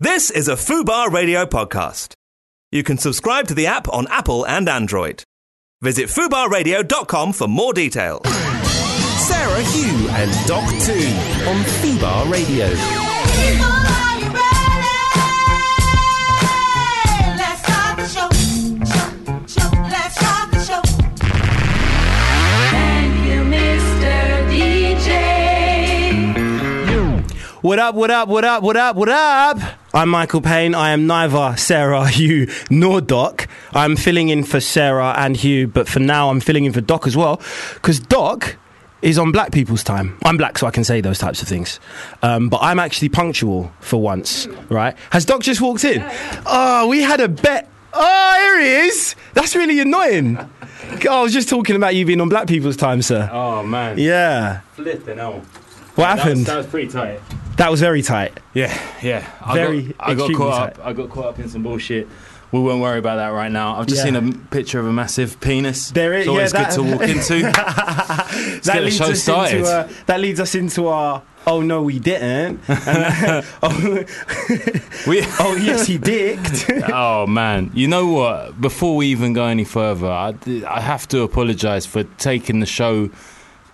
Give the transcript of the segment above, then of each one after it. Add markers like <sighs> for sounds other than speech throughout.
This is a Fubar Radio podcast. You can subscribe to the app on Apple and Android. Visit fubarradio.com for more details. Sarah Hugh and Doc 2 on Fubar Radio. What up, what up, what up, what up, what up? I'm Michael Payne. I am neither Sarah, <laughs> Hugh, nor Doc. I'm filling in for Sarah and Hugh, but for now I'm filling in for Doc as well, because Doc is on black people's time. I'm black, so I can say those types of things. Um, but I'm actually punctual for once, right? Has Doc just walked in? Oh, we had a bet. Oh, here he is. That's really annoying. I was just talking about you being on black people's time, sir. Oh man, Yeah. flipping hell. What That was, happened? that was pretty tight. That was very tight. Yeah, yeah. I Very got, I got caught tight. up. I got caught up in some bullshit. We won't worry about that right now. I've just Yeah. seen a picture of a massive penis. There is- it's always yeah, good to that- walk <laughs> into. that get the leads show us started. into uh, that leads us into our oh no we didn't <laughs> and, <laughs> oh, we, oh yes he dicked oh man, you know what? Before we even go any further, I, I have to apologise for taking the show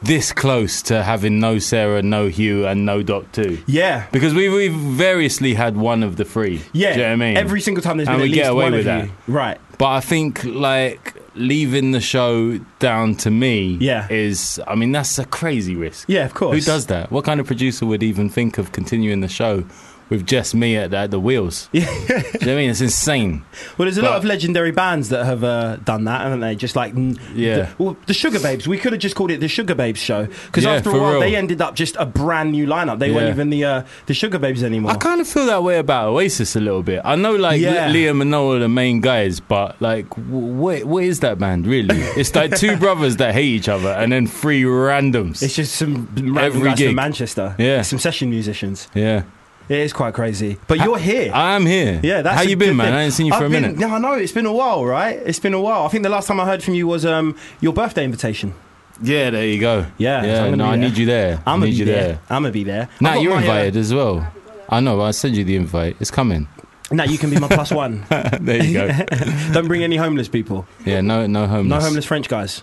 this close to having no Sarah, no Hugh, and no Doc too. yeah Because we, we've variously had one of the three. yeah Do you know what I mean? every single time there's And been we at least get away one with of you right But I think like leaving the show down to me Yeah. is I mean that's a crazy risk. yeah of course Who does that? What kind of producer would even think of continuing the show with just me at the, at the wheels? <laughs> Yeah. Do you know what I mean? It's insane. well there's a lot of legendary bands that have uh, done that haven't they just like Yeah. the, well the Sugababes we could have just called it the Sugababes show because Yeah, after a while real. they ended up just a brand new lineup they weren't even the uh, the Sugababes anymore I kind of feel that way about Oasis a little bit. I know like Yeah. Liam and Noel are the main guys, but like wh- what what is that band really? <laughs> it's like two brothers that hate each other and then three randoms. it's just some random guys gig. from Manchester Yeah. some session musicians yeah. It is quite crazy but you're here I am here. Yeah, that's How you been, man? thing. I ain't seen you for I've a been- minute. No, I know it's been a while, right? It's been a while. I think the last time I heard from you was um, your birthday invitation. Yeah, there you go. Yeah, I'm yeah. gonna No, I need you there. I'm gonna need be you there. there. I'm gonna be there. Nah, you're uh, invited as well. I know. I send you the invite. It's coming. Now you can be my plus one. <laughs> there you go. <laughs> Don't bring any homeless people. Yeah, no, no homeless. No homeless French guys.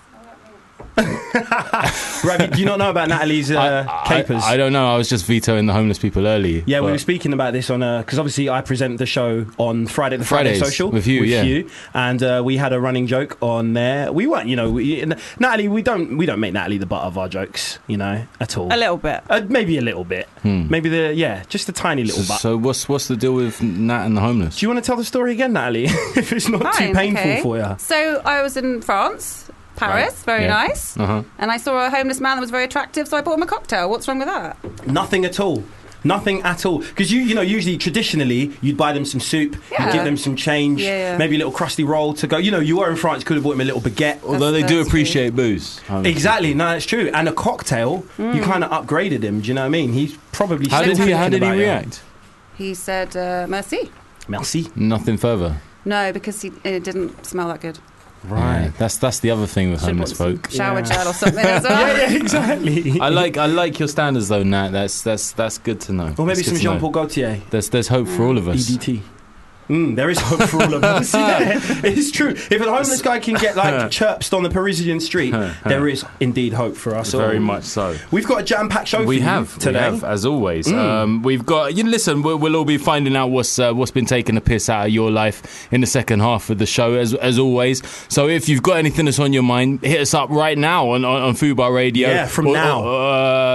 <laughs> right, do you not know about Natalie's uh, I, capers? I, I don't know. I was just vetoing the homeless people early. yeah, we were speaking about this on because obviously I present the show on Friday, the Friday Social with you, yeah. and uh, we had a running joke on there. We weren't, you know, we, Natalie. We don't, we don't make Natalie the butt of our jokes, you know, at all. A little bit. Uh, maybe a little bit. Hmm. Maybe the yeah, just a tiny little So, butt. so what's what's the deal with Nat and the homeless? Do you want to tell the story again, Natalie? <laughs> if it's not too painful okay. for you. So I was in France, Paris, Right. very Yeah. nice. Uh huh. And I saw a homeless man that was very attractive, so I bought him a cocktail. What's wrong with that? Nothing at all. Nothing at all. Because you, you know, usually traditionally you'd buy them some soup, you Yeah. give them some change, Yeah, yeah. maybe a little crusty roll to go. You know, you were in France, could have bought him a little baguette. Although they do that's appreciate booze. homeless Exactly, no, it's true. And a cocktail, Mm. you kind of upgraded him. Do you know what I mean? He's probably. How still did he? How did he about you. react? He said, uh, merci. Merci. Nothing further. No, because he it didn't smell that good. Yeah, that's that's the other thing with Should've homeless folk. Shower Yeah. gel or something as well. <laughs> Yeah, yeah, exactly. I like I like your standards though, Nat. That's that's that's good to know. or maybe That's some good to know. Jean Paul Gaultier. There's there's hope for mm. all of us. EDT. Mm, there is hope for all of us. <laughs> Yeah, <laughs> it's true. If a homeless guy can get like <laughs> chirped on the Parisian street, there is indeed hope for us. Very all. much so. We've got a jam-packed show. We for you have today. we have, as always. Mm. Um, we've got. You listen. We'll, we'll all be finding out what's uh, what's been taking the piss out of your life in the second half of the show, as as always. So if you've got anything that's on your mind, hit us up right now on on, on Fubar Radio. Yeah, from Or- now. or,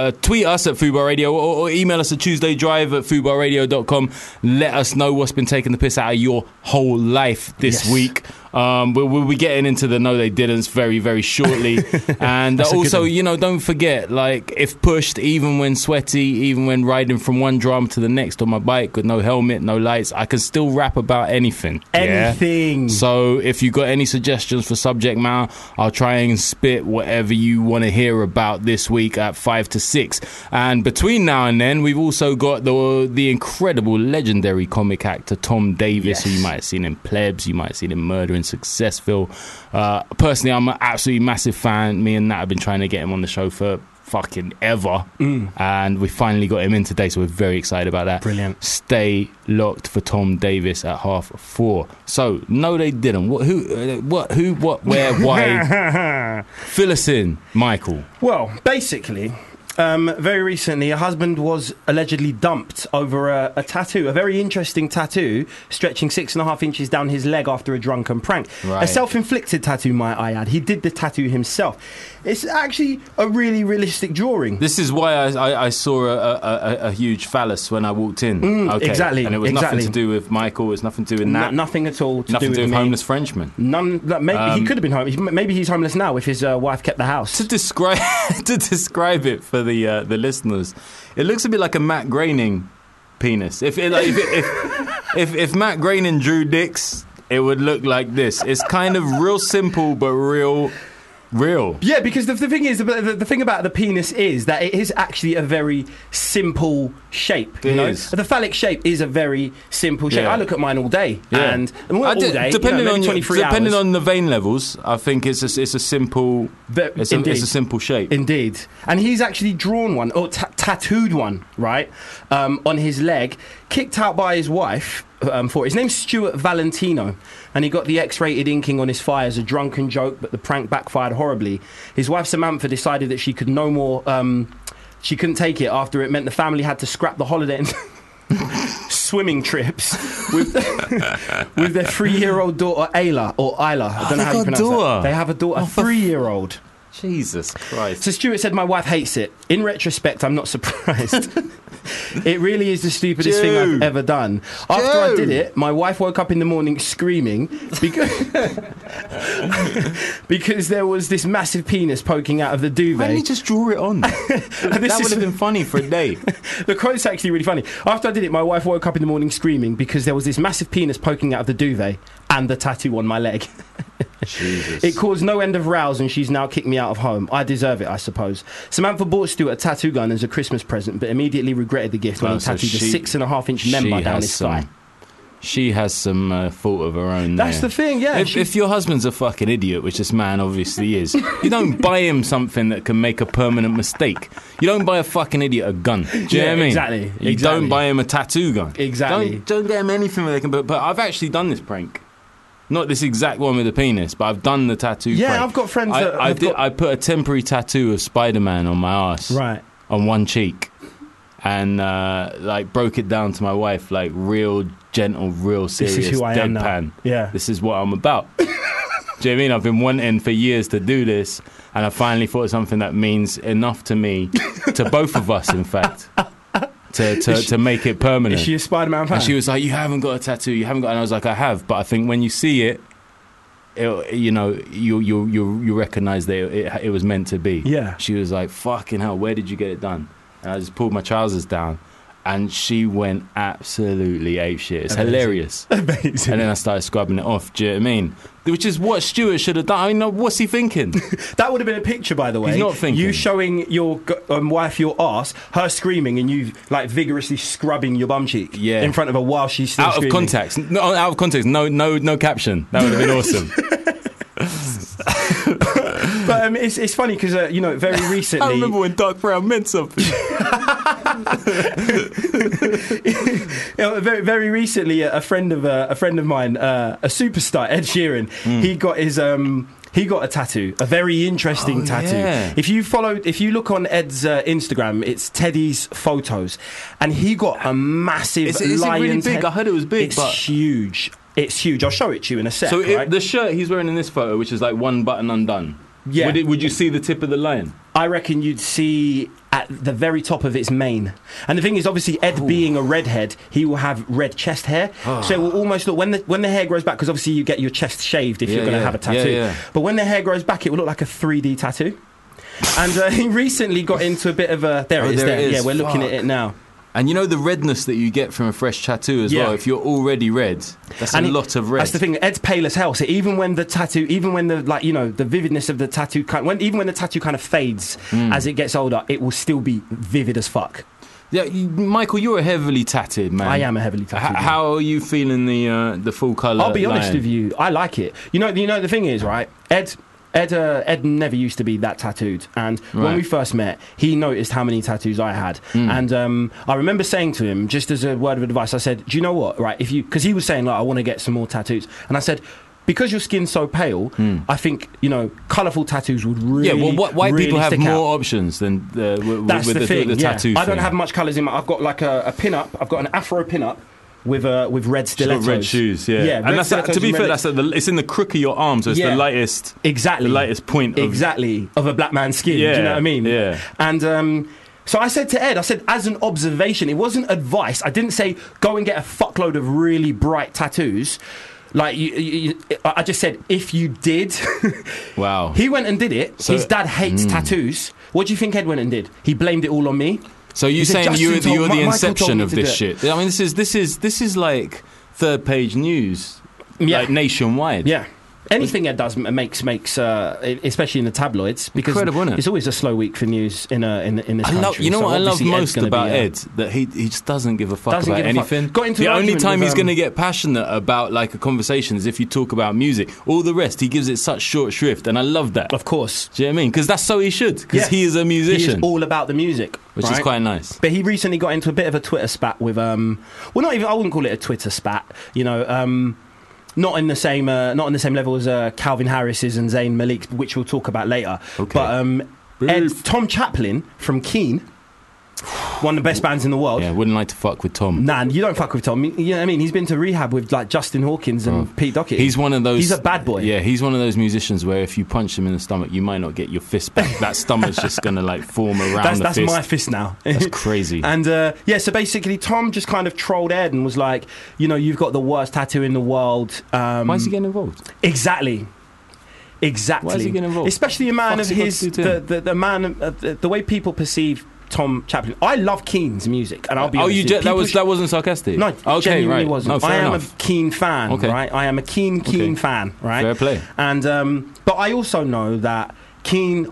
uh, tweet us at Fubar Radio or, or email us at TuesdayDrive at FubarRadio.com. Let us know what's been taking the piss out your whole life this Yes. week. Um, we'll, we'll be getting into the no they didn't very very shortly, <laughs> and That's a good also you know don't forget like if pushed, even when sweaty, even when riding from one drum to the next on my bike with no helmet, no lights, I can still rap about anything. yeah? Anything. So if you got any suggestions for subject matter, I'll try and spit whatever you want to hear about this week at five to six. And between now and then, we've also got the the incredible, legendary comic actor Tom Davis, who you might have seen in Plebs, you might have seen in Murder in Successville. Uh, personally, I'm an absolutely massive fan. Me and Nat have been trying to get him on the show for fucking ever. And we finally got him in today, so we're very excited about that. Brilliant. Stay locked for Tom Davis at half four. So no, they didn't. What? Who? Uh, what? Who? What? Where? Why? <laughs> Fill us in, Michael. Well, basically, um, very recently, a husband was allegedly dumped over a, a tattoo, a very interesting tattoo stretching six and a half inches down his leg after a drunken prank. Right. A self inflicted tattoo, might I add. He did the tattoo himself. It's actually a really realistic drawing. This is why I, I, I saw a, a, a, a huge phallus when I walked in. Mm, exactly, And it was exactly. nothing to do with Michael. It was nothing to do with No- that. nothing at all to nothing do to do with with homeless Frenchmen. None. like, Maybe he Um, could have been homeless. Maybe he's homeless now if his uh, wife kept the house. To describe <laughs> to describe it for the uh, the listeners, it looks a bit like a Matt Groening penis. If it, like, if, it, if <laughs> if if Matt Groening drew dicks, it would look like this. It's kind of real simple but real real. Yeah, because the, the thing is, the, the, thing about the penis is that it is actually a very simple shape. You know? is. The phallic shape is a very simple shape. Yeah. I look at mine all day, Yeah. and well, all d- day, depending you know, on your- 23 depending hours. on the vein levels, I think it's a, it's a simple it's a, it's a simple shape. Indeed. And he's actually drawn one, or ta- tattooed one, right, um, on his leg, kicked out by his wife um, for it. His name's Stuart Valentino, and he got the X rated inking on his thigh as a drunken joke, but the prank backfired horribly. His wife Samantha decided that she could no more. Um, she couldn't take it after it meant the family had to scrap the holiday and <laughs> swimming trips with, <laughs> with their three-year-old daughter Ayla or Isla. I don't know they how you pronounce daughter? that. They have a daughter, Oh, a for three-year-old. Jesus Christ. So Stuart said, "My wife hates it." In retrospect, I'm not surprised. <laughs> it really is the stupidest thing I've ever done. After I did it, my wife woke up in the morning screaming because <laughs> because there was this massive penis poking out of the duvet. Why didn't you just draw it on? <laughs> That this would have been funny for a day. the quote's actually really funny. After I did it, my wife woke up in the morning screaming because there was this massive penis poking out of the duvet and the tattoo on my leg. <laughs> Jesus. It caused no end of rows, and she's now kicked me out of home. I deserve it, I suppose. Samantha bought Stuart a tattoo gun as a Christmas present, but immediately regretted the gift when he so tattooed a six and a half inch member down his some- thigh. She has some uh, fault of her own. That's there. the thing, yeah. If, she- if your husband's a fucking idiot, which this man obviously is, you don't <laughs> buy him something that can make a permanent mistake. You don't buy a fucking idiot a gun. Do you know Yeah, what I mean? exactly, You exactly. don't buy him a tattoo gun. Exactly. Don't, don't get him anything where they can. But, but I've actually done this prank. Not this exact one with the penis, but I've done the tattoo. Yeah, prank. I've got friends I, that I did. got- I put a temporary tattoo of Spider Man on my ass right. on one cheek and uh, like broke it down to my wife like real gentle real serious This is who I am now. deadpan Yeah. this is what i'm about <laughs> do you know what i mean i've been wanting for years to do this and i finally thought of something that means enough to me to both of us in fact to, to, she- to make it permanent Is she a Spider Man fan? and she was like, "You haven't got a tattoo. You haven't got." And I was like, "I have, but I think when you see it, it you know, you you you you recognize that it, it was meant to be." Yeah. She was like, "Fucking hell, where did you get it done?" And I just pulled my trousers down, and she went absolutely apeshit. It's Amazing. hilarious. <laughs> Amazing. And then I started scrubbing it off. Do you know what I mean? Which is what Stuart should have done. I mean, what's he thinking? <laughs> that would have been a picture, by the way. He's not thinking. You showing your um, wife your ass, her screaming, and you like vigorously scrubbing your bum cheek Yeah. in front of her while she's still out of context. No, out of context. No, no, no caption. That would have been <laughs> awesome. But um, it's, it's funny because, uh, you know, very <laughs> recently. I remember when Doc Brown meant something. <laughs> <laughs> You know, very, very recently, a a friend of uh, a friend of mine, uh, a superstar, Ed Sheeran, Hmm. he got his um, he got a tattoo, a very interesting Oh, tattoo. yeah. If you follow, if you look on Ed's uh, Instagram, it's Teddy's photos, and he got a massive Is it- is it really big? head. I heard it was big, It's but- huge. It's huge. I'll show it to you in a sec. So right? the shirt he's wearing in this photo, which is like one button undone. Yeah. Would, it, would you see the tip of the lion? I reckon you'd see at the very top of its mane. And the thing is, obviously, Ed being a redhead, he will have red chest hair. Ah. So it will almost look when the when the hair grows back, because obviously you get your chest shaved if Yeah, you're going to yeah. have a tattoo. Yeah. But when the hair grows back, it will look like a 3D tattoo. And uh, <laughs> he recently got into a bit of a. There Oh, it is. there There. it is. Yeah, we're looking at it now. And you know the redness that you get from a fresh tattoo as Yeah. well. If you're already red, that's And a it- lot of red. That's the thing. Ed's pale as hell. So even when the tattoo, even when the like, you know, the vividness of the tattoo, kind, when even when the tattoo kind of fades Hmm. as it gets older, it will still be vivid as fuck. Yeah, you, Michael, you're a heavily tatted man. I am a heavily H- tattooed. man. how are you feeling the uh, the full color? I'll be honest with you. I like it. You know, you know the thing is, right? Ed Ed, uh, Ed never used to be that tattooed, and when we first met, he noticed how many tattoos I had, Hmm. and um, I remember saying to him, just as a word of advice, I said, "Do you know what? Right, if you because he was saying like I want to get some more tattoos, and I said." Because your skin's so pale, I think you know colourful tattoos would really. Yeah, well, what, white really people have more out. options than uh, with, That's with the, the, thing. with the yeah. tattoo. I don't thing. have much colours in my. I've got like a, a pin up. I've got an afro pin up with uh, with red stilettos. red shoes, yeah. yeah. and that's to be fair, that's at the, it's in the crook of your arm, so it's Yeah. the lightest, exactly the lightest point. Of, exactly of a black man's skin. Do you Yeah, know what I mean? yeah. And um, so I said to Ed, I said as an observation, it wasn't advice. I didn't say go and get a fuckload of really bright tattoos. Like you, you, you- I just said if you did. <laughs> Wow. he went and did it. So- His dad hates Mm. tattoos. What do you think Ed went and did? He blamed it all on me. So you saying you're, "Justin you're the inception of this shit? I mean, this is this is this is like third page news, Yeah. like nationwide. Yeah. Anything Ed does makes makes, uh, especially in the tabloids, because Incredible, it? it's always a slow week for news in uh, in, in this I country. love, you know so what I love most about uh, Ed that he he just doesn't give a fuck Doesn't about give a fuck. anything. Got into the only time with, he's um, going to get passionate about like a conversation is if you talk about music. All the rest he gives it such short shrift, and I love that. Of course, Do you know what I mean? Because that's so he should. Because Yeah. he is a he musician, is all about the music, which is quite nice. But he recently got into a bit of a Twitter spat with, um, well, not even I wouldn't call it a Twitter spat. You know, um, not in the same, uh, not on the same level as uh, Calvin Harris's and Zayn Malik's, which we'll talk about later. Okay. But um, Ed, Tom Chaplin from Keane, one of the best bands in the world. Yeah, wouldn't like to fuck with Tom. Nah, you don't fuck with Tom. You know what I mean? He's been to rehab with like Justin Hawkins and Pete Doherty. He's one of those. He's a bad boy. Yeah, he's one of those musicians where if you punch him in the stomach, you might not get your fist back. that stomach's just gonna like form around That's that's fist. my fist now. That's <laughs> crazy. And uh, yeah, so basically, Tom just kind of trolled Ed and was like, you know, you've got the worst tattoo in the world. Um, Why is he getting involved? exactly? Exactly. Why is he getting involved? Especially a man of his, to do to the, the, the man, of, the, the way people perceive Tom Chaplin. I love Keane's music, and I'll be oh, honest. you ju- that was that wasn't sarcastic. No, okay, genuinely right. wasn't. No, I am enough. a Keane fan, Okay. right? I am a Keane Keen Okay. fan, right? Fair play. And um, but I also know that Keane.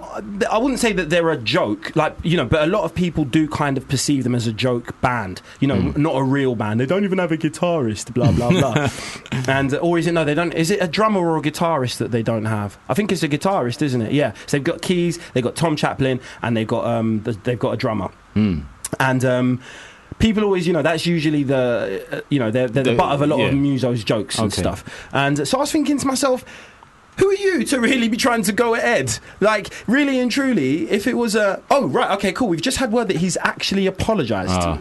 I wouldn't say that they're a joke, like you know, but a lot of people do kind of perceive them as a joke band. You know, Hmm. not a real band. They don't even have a guitarist. Blah blah blah. <laughs> and or is it no? They don't. Is it a drummer or a guitarist that they don't have? I think it's a guitarist, isn't it? Yeah. So they've got keys. They've got Tom Chaplin, and they've got um, they've got a drummer. Hmm. And um, people always, you know, that's usually the, uh, you know, they're, they're the, The- butt of a lot yeah. of musos jokes and Okay. stuff. And so I was thinking to myself, who are you to really be trying to go at Ed? Like, really and truly, if it was a, oh right, okay, cool. We've just had word that he's actually apologised. Ah.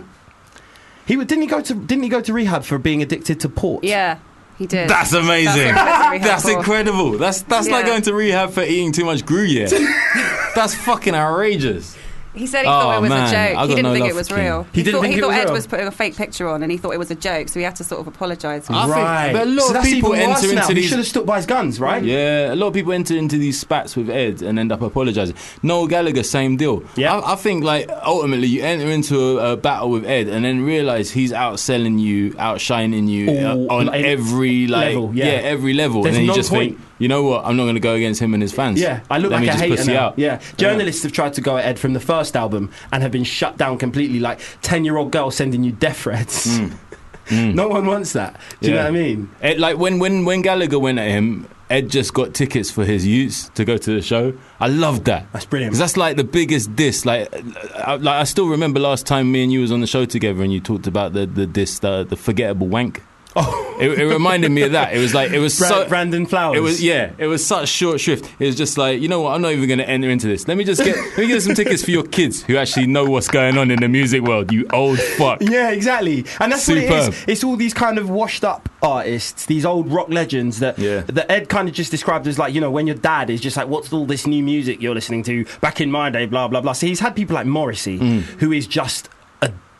He didn't he go to didn't he go to rehab for being addicted to port? Yeah, he did. That's amazing. That's what I went to rehab That's incredible. That's that's like going to rehab for eating too much Gruyere. <laughs> that's fucking outrageous. He said he Oh, thought it was man. a I joke. got He didn't no think it was real. He didn't thought, think he it thought was Ed real? was putting a fake picture on, and he thought it was a joke. So he had to sort of apologise. I think- Right. but a lot so of that's people even worse enter now. into He these- should have stuck by his guns, right? Yeah, a lot of people enter into these spats with Ed and end up apologizing. Noel Gallagher, same deal. Yeah. I, I think like ultimately you enter into a, a battle with Ed and then realize he's outselling you, outshining you All- uh, on like, every like level, yeah. every level, There's and then you no just point. think, you know what, I'm not going to go against him and his fans. Yeah, I look Let like a just hater now. out. Yeah, journalists have tried to go at Ed from the first album and have been shut down completely. Like ten-year-old girl sending you death threats. <laughs> no one wants that. Do you know Mm. What I mean? Like when, when, when Gallagher went at him, Ed just got tickets for his youths to go to the show. I loved that. That's brilliant. Because that's like the biggest diss. Like, I, like I still remember last time me and you was on the show together, and you talked about the the diss, the, the forgettable wank. Oh, It, it reminded me of that. It was like it was Bra- so. Brandon Flowers. It was yeah. It was such short shrift. It was just like you know what? I'm not even going to enter into this. Let me just get let me get some tickets for your kids who actually know what's going on in the music world. You old fuck. <laughs> Yeah, exactly. And that's what it is. It's all these kind of washed up artists, these old rock legends that Yeah. that Ed kind of just described as like, you know, when your dad is just like, what's all this new music you're listening to? Back in my day, blah blah blah. So he's had people like Morrissey, Mm. who is just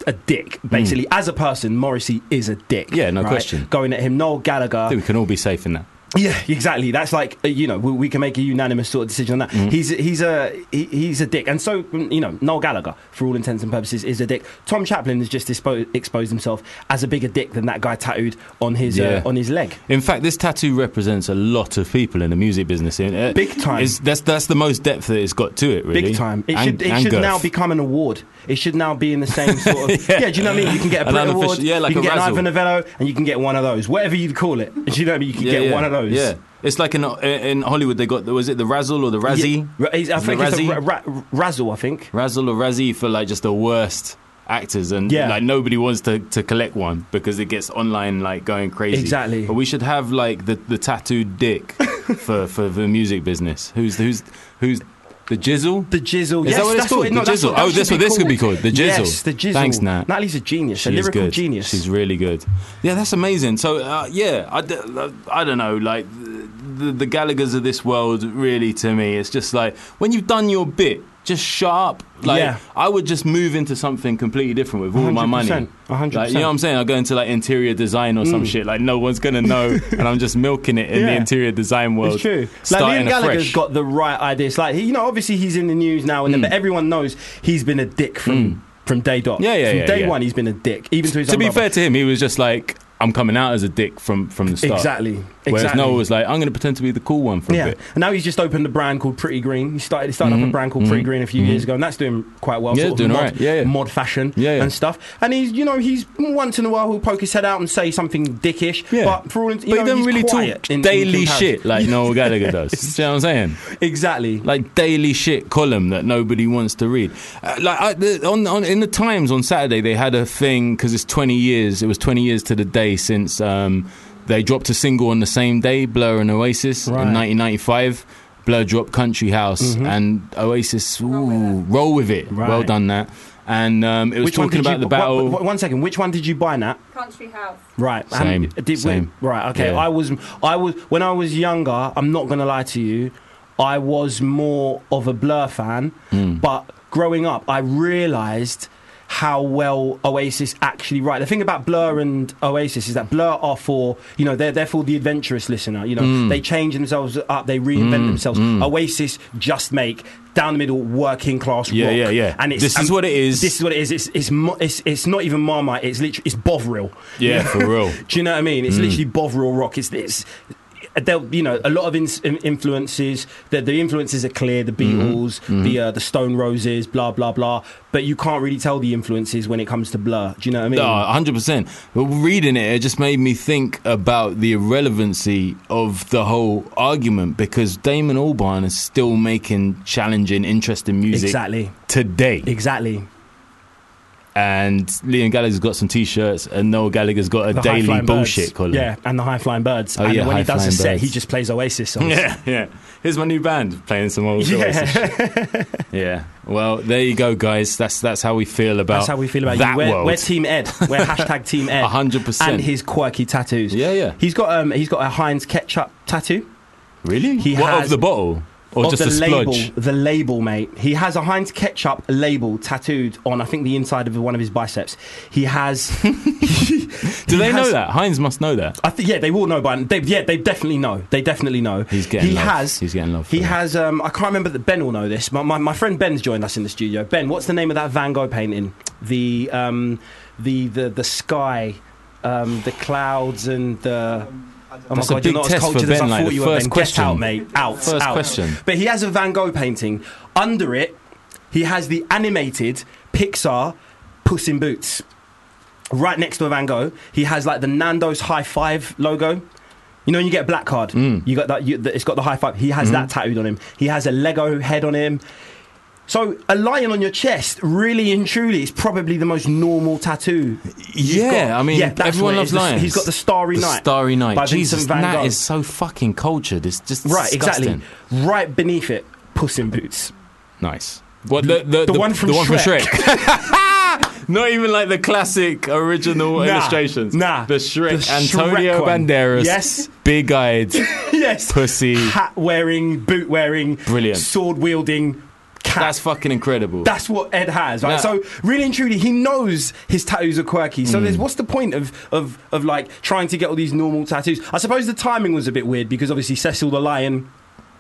a, dick, basically. As a person, Morrissey is a dick. Yeah, no right? question. Going at him, Noel I Gallagher. think we can all be safe in that. Yeah, exactly. That's like uh, you know we, we can make a unanimous sort of decision on that. Mm-hmm. He's he's a he, he's a dick, and so mm, you know Noel Gallagher, for all intents and purposes, is a dick. Tom Chaplin has just dispo- exposed himself as a bigger dick than that guy tattooed on his Yeah. uh, on his leg. In fact, this tattoo represents a lot of people in the music business. Uh, Big time. It's, that's that's the most depth that it's got to it. Really, Big time. It And- should it should girth. now become an award. It should now be in the same sort of <laughs> yeah. do you know what I mean? You can get a An Brit Award, yeah, like you can a get an razzle. Ivor Novello, and you can get one of those. Whatever you'd call it, <laughs> do you know what I mean? You can Yeah, get yeah. one of those. Yeah, it's like in in Hollywood they got was it the Razzle or the Razzie? Yeah, I think it's Razzie? the ra- ra- Razzle. I think. Razzle or Razzie for like just the worst actors and Yeah. like nobody wants to, to collect one because it gets online like going crazy Exactly. but we should have like the, the tattooed dick <laughs> for, for the music business who's who's who's the jizzle The Jizzle. Is yes, that what it's called? What, no, The Jizzle. What, Oh, that's what this could be called, the Jizzle. Yes, the Jizzle. Thanks, Nat. Natalie's a genius, She a lyrical good. genius. She's really good. Yeah, that's amazing. So, uh, yeah, I, d- I don't know. Like the, the Gallagher's of this world, really, to me, it's just like when you've done your bit, just shut up. Like Yeah. I would just move into something completely different with all my money. 100%, 100. Like, you know what I'm saying? I go into like interior design or some shit. Like no one's gonna know, <laughs> and I'm just milking it in the Mm. Interior design world. It's true. Like Liam Gallagher's afresh. got the right ideas. Like he- you know, obviously he's in the news now, and then, but everyone knows he's been a dick from from day dot. Mm. Yeah, yeah, From yeah, day yeah. one, he's been a dick. Even to his to be brother. fair to him, he was just like, I'm coming out as a dick from from the start. exactly. Whereas exactly. Noel was like, I'm going to pretend to be the cool one for a Yeah, bit. and now he's just opened a brand called Pretty Green. He started, he started up a brand called Pretty Green a few years ago, and that's doing quite well. Mm-hmm. Yeah, sort of doing mod, alright. Yeah, yeah. mod fashion Yeah, yeah. and stuff. And he's, you know, he's once in a while he'll poke his head out and say something dickish. Yeah. but for all, you But know, he doesn't really talk in- in daily comparison. shit like Noel <laughs> Gallagher does. Do you know what I'm saying? Exactly. Like daily shit column that nobody wants to read. Uh, like I, the, on, on in the Times on Saturday, they had a thing because it's 20 years. It was 20 years to the day since um, they dropped a single on the same day, Blur and Oasis Right. in 1995. Blur dropped Country House and Oasis. Ooh, roll with it. Right. Well done, that. And um, it was Which talking about you, the battle. One, one- one second. Which one did you buy, Nat? Country House. Right. Same, did, same. Right. Okay. Yeah. I was. I was when I was younger. I'm not gonna lie to you. I was more of a Blur fan, Hmm. but growing up, I realised how well Oasis actually write. The thing about Blur and Oasis is that Blur are for you know they're they're for the adventurous listener. You know Hmm. they change themselves up, they reinvent themselves. Oasis just make down the middle working class Yeah, rock. yeah, yeah. And it's, This is what it is. This is what it is. It's it's it's, it's not even Marmite. It's literally it's Bovril. Yeah, <laughs> for real. Do you know what I mean? Mm. It's literally Bovril rock. It's this. They'll, you know, a lot of in, in- influences. The, the influences are clear. The Mm-hmm. Beatles, the uh, the Stone Roses, blah blah blah. But you can't really tell the influences when it comes to Blur. Do you know what I mean? No, hundred percent. But reading it, it just made me think about the irrelevancy of the whole argument because Damon Albarn is still making challenging, interesting music exactly, today, exactly. And Liam Gallagher's got some T-shirts, and Noel Gallagher's got a The daily bullshit birds. column. Yeah, and the high flying birds. Oh, and yeah, when he does a set, Birds. he just plays Oasis songs. Yeah, yeah. Here's my new band playing some old Oasis shit. <laughs> Yeah. Well, there you go, guys. That's that's how we feel about. That's how we feel about that you. We're, world. we're Team Ed. We're <laughs> hashtag Team Ed. Hundred percent. And his quirky tattoos. Yeah, yeah. He's got um he's got a Heinz ketchup tattoo. really? He what has- of the bottle or of just the a label, splodge? the label, mate. He has a Heinz ketchup label tattooed on, I think, the inside of one of his biceps. He has. <laughs> Do he they know that? Heinz must know that. I think yeah, they will know by they, yeah, they definitely know. They definitely know. He's getting He love. has. He's getting love He that. has. Um, I can't remember that Ben will know this. My, my my friend Ben's joined us in the studio. Ben, what's the name of that Van Gogh painting? The um, the the the sky, um, the clouds and the. Oh my That's a big you're not as test for cultured as Ben, I like, thought the you were. first Ben. question. Get out, mate. Out. First out. question. But he has a Van Gogh painting. Under it, he has the animated Pixar Puss in Boots. Right next to a Van Gogh, he has like the Nando's high five logo. You know, when you get a black card, Mm. you got that. You, the- it's got the high five. He has Mm-hmm. that tattooed on him. He has a Lego head on him. So a lion on your chest, really and truly, is probably the most normal tattoo. you've Yeah, got. I mean, Yeah, everyone loves is. The- lions. He's got the Starry The Night. Starry Night. by Jesus, Vincent van Gogh. is so fucking cultured. It's just right, disgusting. exactly. Right beneath it, Puss in Boots. Nice. What the the, The one from the one from Shrek. Shrek. <laughs> Not even like the classic original Nah, illustrations. nah. the Shrek. The Antonio Shrek. Banderas. Yes. big-eyed. <laughs> yes. Pussy. Hat wearing, boot wearing, Brilliant. sword wielding cat. That's fucking incredible. That's what Ed has, right? Yeah. So really and truly, he knows his tattoos are quirky. So Mm. there's what's the point of, of of like trying to get all these normal tattoos? I suppose the timing was a bit weird because obviously Cecil the Lion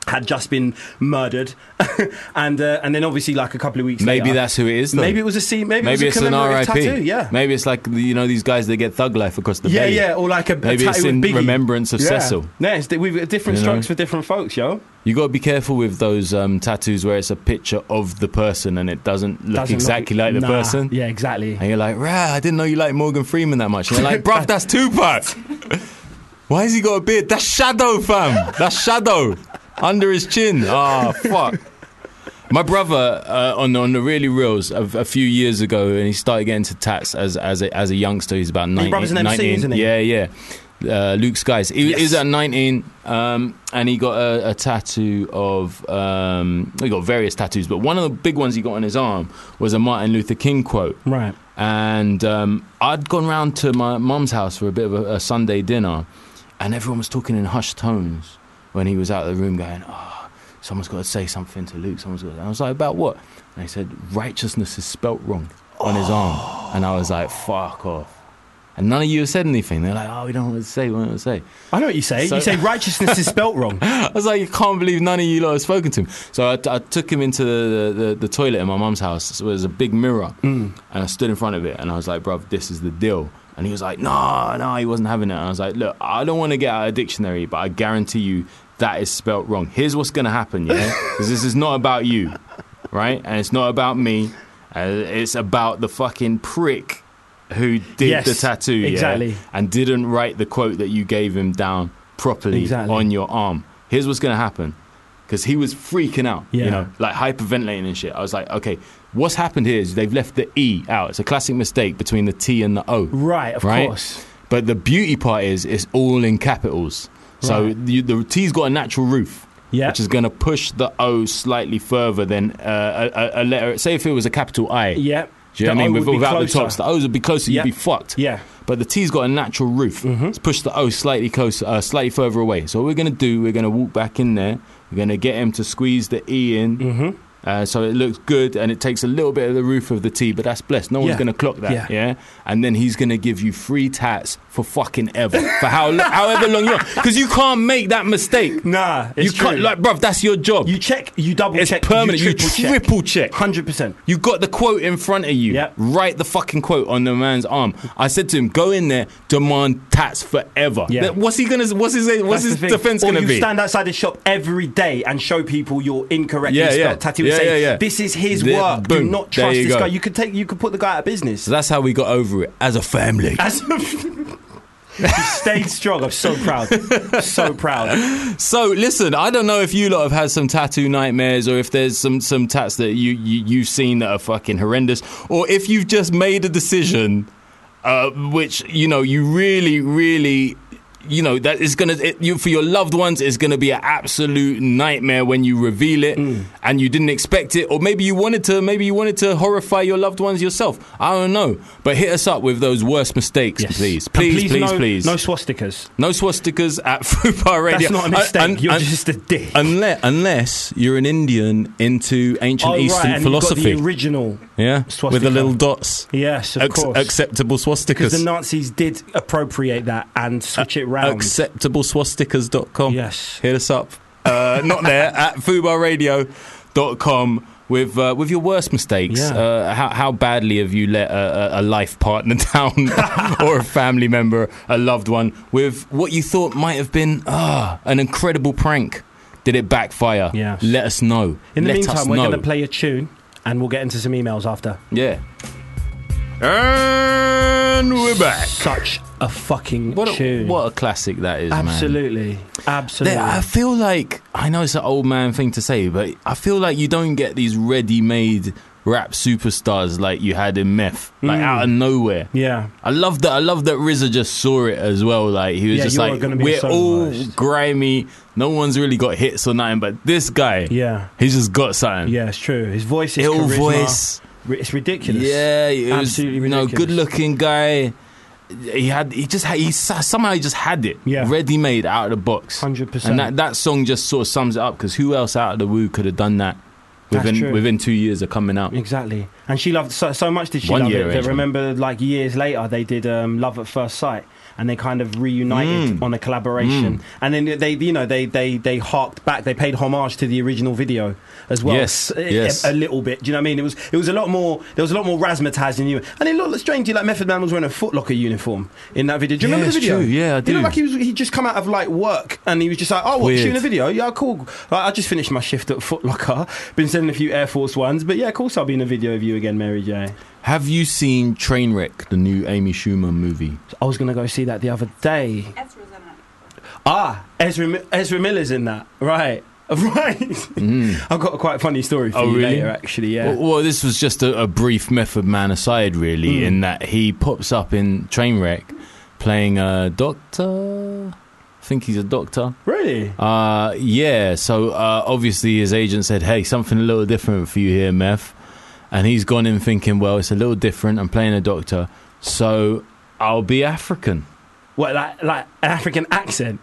had just been murdered, <laughs> and uh, and then obviously like a couple of weeks maybe later, that's who it is. Though. maybe it was a scene. Maybe, Maybe it it's was a an RIP. tattoo. Yeah. Maybe it's like you know these guys that get thug life across the Yeah, belly. yeah, or like a, a Maybe it's in remembrance of yeah. Cecil. Yeah, it's, we've got different You know? strokes for different folks, yo. You got to be careful with those um, tattoos where it's a picture of the person and it doesn't look Doesn't exactly like the Nah. person. Yeah, exactly. And you're like, rah, I didn't know you liked Morgan Freeman that much. And you're like, <laughs> bruv, that's Tupac. <laughs> Why has he got a beard? That's shadow, fam. That's shadow under his chin. Ah, fuck. My brother uh, on on the really reals a, a few years ago, and he started getting to tats as as a, as a youngster. He's about 19. brother's an MC, 19. isn't he? Yeah, yeah. Uh, Luc Skyz. He, Yes. he was at 19, um, and he got a, a tattoo of. Um, he got various tattoos, but one of the big ones he got on his arm was a Martin Luther King quote Right. and um, I'd gone round to my mum's house for a bit of a, a Sunday dinner, and everyone was talking in hushed tones when he was out of the room, going, "Oh, someone's got to say something to Luke. Someone's got." To... I was like, "About what?" And they said, "Righteousness is spelt wrong on his arm," and I was like, "Fuck off." And none of you have said anything. They're like, "Oh, we don't know what to say. We don't know what to say." I know what you say. So- you say righteousness is spelt wrong. <laughs> I was like, I can't believe none of you lot have spoken to him. So I, I took him into the, the, the toilet in my mum's house. So there was a big mirror, mm. and I stood in front of it, and I was like, bruv, this is the deal. And he was like, no, no, he wasn't having it. And I was like, look, I don't want to get out of a dictionary, but I guarantee you that is spelt wrong. Here's what's going to happen, yeah? <laughs> Because this is not about you, right? And it's not about me. Uh, it's about the fucking prick who did Yes, the tattoo, yeah? exactly. and didn't write the quote that you gave him down properly Exactly. on your arm. Here's what's going to happen. Because he was freaking out, you know, like hyperventilating and shit. I was like, okay, what's happened here is they've left the E out. It's a classic mistake between the T and the O. Right, of Right? course. But the beauty part is it's all in capitals. So Right. the T's got a natural roof. Yeah. Which is going to push the O slightly further than uh, a, a, letter. Say if it was a capital I. Yeah. Do you know what I mean? O With, would be without the tops, the O's would be closer. Yeah. You'd be fucked. Yeah. But the T's got a natural roof. Mm-hmm. Let's push the O slightly closer, uh, slightly further away. So what we're going to do, we're going to walk back in there. We're going to get him to squeeze the E in. Mm-hmm. Uh, so it looks good and it takes a little bit of the roof of the T, but that's blessed. No one's Yeah. going to clock that, Yeah. yeah. And then he's going to give you free tats for fucking ever, for how lo- however long you want, because you can't make that mistake. Nah, you it's can't, true. like, bruv, that's your job. You check, you double it's check, permanent. You, triple check. triple check. Hundred percent. You got the quote in front of you. Yep. Write the fucking quote on the man's arm. I said to him, "Go in there, demand tats forever." Yeah. What's he gonna? What's his? What's his defense gonna be? you be? stand outside the shop every day and show people your incorrectly Yeah, spelled yeah. tattoo Yeah, and say, yeah, yeah. "This is his There- work. boom. Do not trust this go. guy." You could take, you could put the guy out of business. so that's how we got over it as a family. <laughs> As he stayed strong. I'm so proud. so proud. <laughs> So listen, I don't know if you lot have had some tattoo nightmares, or if there's some some tats that you, you you've seen that are fucking horrendous, or if you've just made a decision, uh, which you know you really really. You know that is gonna it, you for your loved ones is gonna be an absolute nightmare when you reveal it, Mm. and you didn't expect it, or maybe you wanted to, maybe you wanted to horrify your loved ones yourself. I don't know, but hit us up with those worst mistakes, Yes. please, And please, please, no, please. No swastikas. No swastikas at <laughs> Fubar Radio. That's not a Un- mistake. un- You're un- just a dick. Unless, unless you're an Indian into ancient oh, Eastern right, and philosophy, You've got the original. yeah, with the little dots, Yes, of Ac- course. acceptable swastikas because swastikas. the Nazis did appropriate that and switch it round. acceptableswastikas.com. Yes. hit us up. Uh, not <laughs> there at fubarradio.com. With uh, with your worst mistakes, Yeah. uh, how how badly have you let a, a, life partner <laughs> down, <laughs> or a family member, a loved one, with what you thought might have been ah an incredible prank? Did it backfire? Yes. Let us know. In the Let meantime, we're going to play a tune and we'll get into some emails after. Yeah. And we're back. Such a fucking What a, tune. what a classic that is, man. Absolutely. Absolutely. There- I feel like I know it's an old man thing to say, but I feel like you don't get these ready-made rap superstars like you had in Meth, like Mm. out of nowhere. yeah. I love that. I love that RZA just saw it as well. Like he was Yeah, just like, we're so all nice." grimy. No one's really got hits or nothing, but this guy, Yeah. he's just got something. Yeah, it's true. His voice is Ill charisma. voice." It's ridiculous. Yeah, it was, Absolutely you know, ridiculous. good-looking guy. He had, he just had, he somehow he just had it, Yeah. ready-made out of the box, 100%. And that that song just sort of sums it up because who else out of the Wu could have done that within within two years of coming out? Exactly. And she loved so, so much did she One love it that remember like years later they did um, Love at First Sight and they kind of reunited Mm. on a collaboration. Mm. And then they you know they they they harked back, they paid homage to the original video as well. Yes, A- yes. A, little bit. Do you know what I mean? It was it was a lot more there was a lot more razzmatazz in you. And it looked strangely like Method Man was wearing a footlocker uniform in that video. Do you Yeah, remember the video? true. Yeah, I do. know, like he was he just come out of like work and he was just like, Oh what shooting a video? Yeah, cool. Like, I just finished my shift at Footlocker. Been sending a few Air Force ones, but yeah, of course I'll be in a video of you again, Mary J. Have you seen Trainwreck, the new Amy Schumer movie? I was gonna go see that the other day. Ezra's in it. Ah, Ezra Ezra Miller's in that. Right. <laughs> Right. I've got a quite funny story for Oh, you really? later, actually. Yeah. Well, well, this was just a, a brief Method Man aside, really, Mm. in that he pops up in Trainwreck playing a doctor. I think he's a doctor. really? Uh, yeah, so uh, obviously his agent said, hey, something a little different for you here, Meth. And he's gone in thinking, well, it's a little different. I'm playing a doctor, so I'll be African. What, like, like an African accent?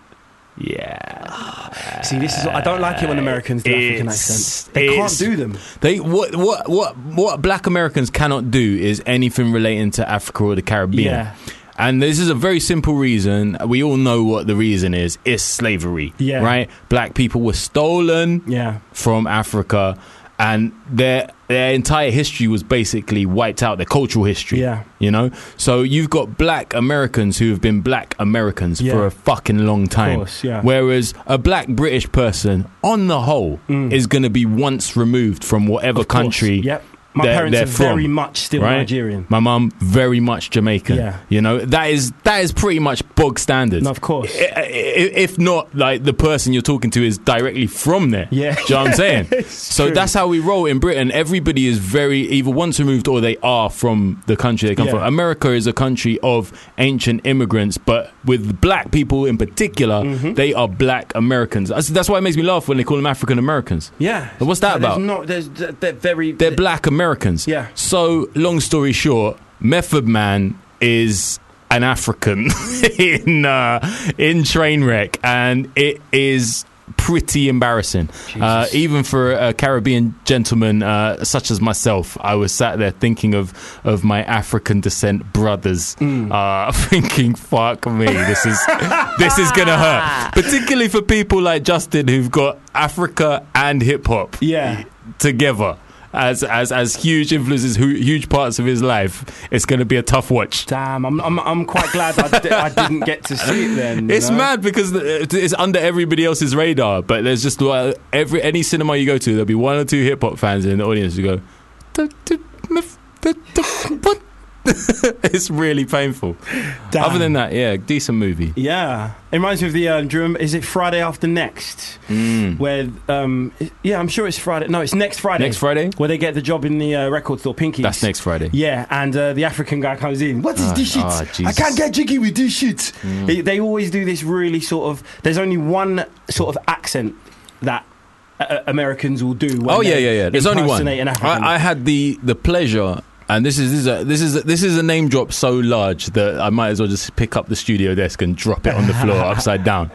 Yeah. <sighs> See, this is. I don't like it when Americans do African It's- accents. They can't do them. They what what what what black Americans cannot do is anything relating to Africa or the Caribbean. Yeah. And this is a very simple reason. We all know what the reason is. It's slavery. Yeah. Right? Black people were stolen Yeah. from Africa and their their entire history was basically wiped out, their cultural history. Yeah. You know? So you've got black Americans who have been black Americans Yeah. for a fucking long time. course, yeah. Whereas a black British person, on the whole, Mm. is going to be once removed from whatever country Yep. My they're- parents they're are very much still right? Nigerian. My mum very much Jamaican. Yeah. You know that is that is pretty much bog standard. No, of course. I- I- If not, like the person you're talking to is directly from there. Yeah. Do you know what I'm <laughs> saying? So true. that's how we roll in Britain. Everybody is very either once removed or they are from the country they come Yeah. from. America is a country of ancient immigrants, but with black people in particular, Mm-hmm. they are black Americans. That's, why it makes me laugh when they call them African Americans. Yeah. What's that about? Not, there's, they're very. They're black Americans. Yeah. So, long story short, Method Man is an African <laughs> in uh, in Trainwreck, and it is pretty embarrassing. Uh, even for a Caribbean gentleman uh, such as myself, I was sat there thinking of of my African descent brothers, Mm. uh, <laughs> thinking, "Fuck me, this is this is gonna hurt." <laughs> Particularly for people like Justin who've got Africa and hip hop Yeah. together as as as huge influences, hu- huge parts of his life. It's going to be a tough watch. Damn, I'm, I'm, I'm quite glad I, di- I didn't get to see it then. It's know? mad because it's under everybody else's radar, but there's just like, every any cinema you go to, there'll be one or two hip hop fans in the audience who go, "Da- da- mif- da- da- what?" <laughs> it's really painful. Damn. Other than that, yeah, decent movie. Yeah, it reminds me of the. Uh, do you remember, is it Friday after next? Mm. Where, um, yeah, I'm sure it's Friday. No, it's next Friday. Next Friday? where they get the job in the uh, record store, Pinky. That's next Friday. Yeah, and uh, the African guy comes in. What is Ah, this shit? ah, I can't get jiggy with this shit. Mm. They, they always do this really sort of. There's only one sort of accent that uh, Americans will do. Oh yeah, yeah, yeah. There's only one. I, I had the the pleasure, and this is this is a, this is a, this is a name drop so large that I might as well just pick up the studio desk and drop it on the floor <laughs> upside down.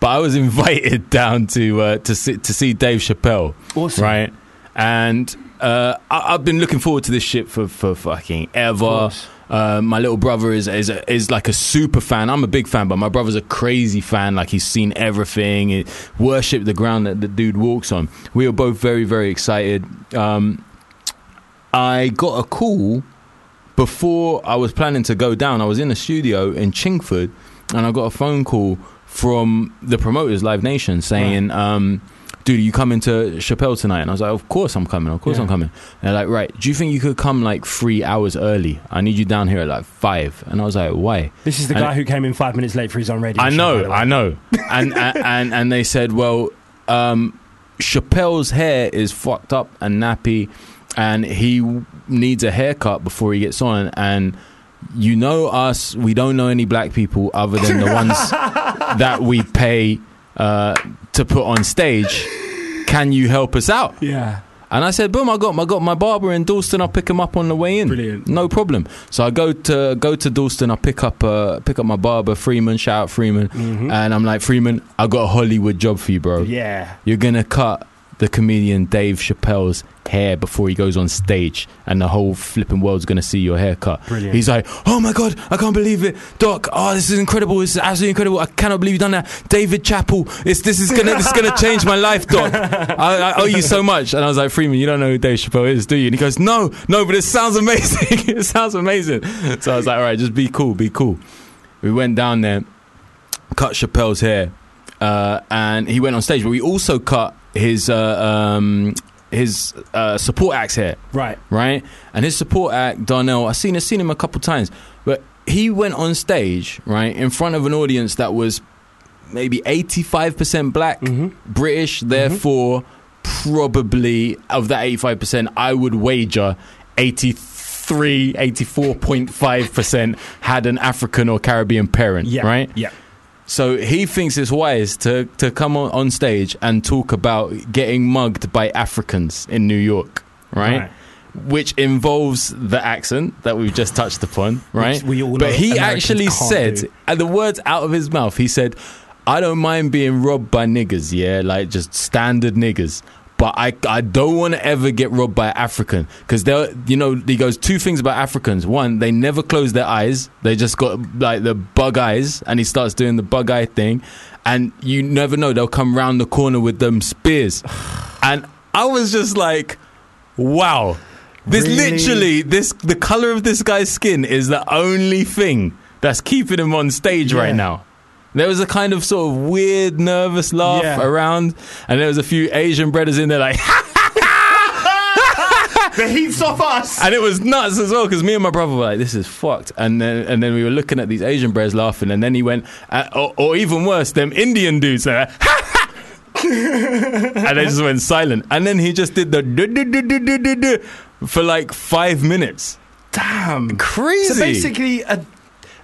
But I was invited <laughs> down to uh, to see, to see Dave Chappelle, Awesome. right? And uh, I, I've been looking forward to this shit for for fucking ever. Uh, my little brother is is a, is like a super fan. I'm a big fan, but my brother's a crazy fan. Like he's seen everything, he worship the ground that the dude walks on. We were both very very excited. Um, I got a call before I was planning to go down. I was in a studio in Chingford, and I got a phone call from the promoters, Live Nation, saying. Um, Dude, you coming to Chappelle tonight? And I was like, Of course I'm coming. Of course Yeah. I'm coming. And they're like, Right, do you think you could come like three hours early? I need you down here at like five. And I was like, Why? This is the and- guy who came in five minutes late for his own radio. I know, way. I know. And and, and and they said, well, um, Chappelle's hair is fucked up and nappy, and he needs a haircut before he gets on. And you know us, we don't know any black people other than the ones <laughs> that we pay uh, to put on stage. Can you help us out? Yeah. And I said, "Boom! I got I got my barber in Dalston. I'll pick him up on the way in. Brilliant. no problem." So I go to go to Dalston. I pick up uh, pick up my barber Freeman. Shout out Freeman. And I'm like, Freeman, I got a Hollywood job for you, bro. Mm-hmm. Yeah. You're gonna cut the comedian Dave Chappelle's hair before he goes on stage, and the whole flipping world's gonna see your haircut. Brilliant. He's like, "Oh my god, I can't believe it, Doc! Oh, this is incredible! This is absolutely incredible! I cannot believe you've done that, David Chappelle. It's this is gonna this is gonna change my life, Doc. <laughs> I, I owe you so much." And I was like, "Freeman, you don't know who Dave Chappelle is, do you?" And he goes, "No, no, but it sounds amazing. <laughs> it sounds amazing." So I was like, "All right, just be cool, be cool." We went down there, cut Chappelle's hair, uh, and he went on stage. But we also cut his uh, um, his uh, support act's hair, Right. right? And his support act, Darnell, I seen I seen him a couple times, but he went on stage, right, in front of an audience that was maybe 85% black, Mm-hmm. British. Therefore, probably of that 85%, I would wager 83, 84.5% had an African or Caribbean parent, Yeah. right? Yeah. So he thinks it's wise to, to come on, on stage and talk about getting mugged by Africans in New York, right? Right. Which involves the accent that we've just touched upon, right? we all know but he Americans actually said, do. and the words out of his mouth, he said, I don't mind being robbed by niggers, yeah, like just standard niggers. But I, I don't want to ever get robbed by an African. Because they're you know he goes two things about Africans. One they never close their eyes. They just got like the bug eyes and he starts doing the bug eye thing. And you never know they'll come round the corner with them spears. <sighs> And I was just like wow. This Really? literally this the color of this guy's skin is the only thing that's keeping him on stage Yeah. right now there was a kind of sort of weird, nervous laugh Yeah. around, and there was a few Asian brothers in there like, <laughs> The heat's off us. and it was nuts as well because me and my brother were like, "This is fucked," and then and then we were looking at these Asian brothers laughing, and then he went, uh, or, or even worse, them Indian dudes, they <laughs> and they just went silent, and then he just did the for like five minutes. Damn. Crazy. So basically, a,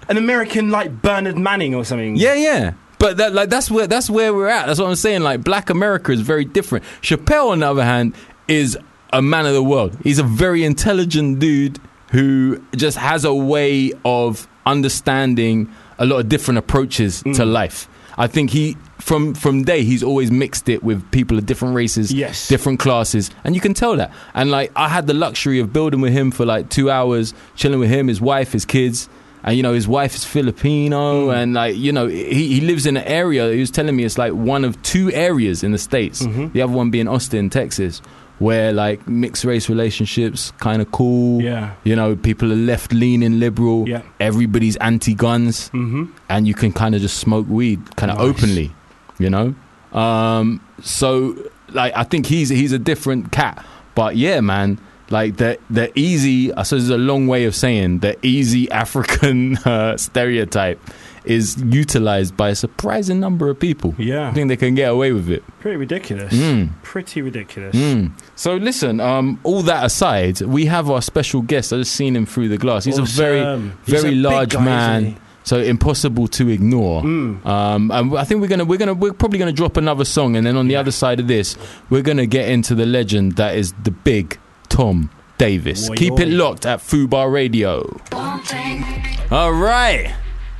an American like Bernard Manning or something. Yeah, yeah. But that, like that's where that's where we're at. That's what I'm saying. Like Black America is very different. Chappelle, on the other hand, is a man of the world. He's a very intelligent dude who just has a way of understanding a lot of different approaches Mm. to life. I think he from from day he's always mixed it with people of different races, Yes. different classes, and you can tell that. And like I had the luxury of building with him for like two hours, chilling with him, his wife, his kids, and you know his wife is Filipino, Mm. and like you know he he lives in an area. He was telling me it's like one of two areas in the states. Mm-hmm. The other one being Austin, Texas. Where like mixed race relationships kind of cool, Yeah. You know, people are left leaning liberal. Yeah. Everybody's anti guns Mm-hmm. and you can kind of just smoke weed kind of Nice. openly, you know. Um, so like I think he's he's a different cat, but yeah, man. Like the the easy, I suppose, is a long way of saying the easy <laughs> African uh, stereotype is utilized by a surprising number of people. Yeah. I think they can get away with it. Pretty ridiculous. Mm. Pretty ridiculous. Mm. So listen, um, all that aside, we have our special guest. I just seen him through the glass. He's a very, very a large guy, man. So impossible to ignore. Mm. Um, and I think we're gonna we're gonna we're probably gonna drop another song, and then on the other side of this, we're gonna get into the legend that is the big Tom Davis. Keep it locked at Fubar Radio. All right.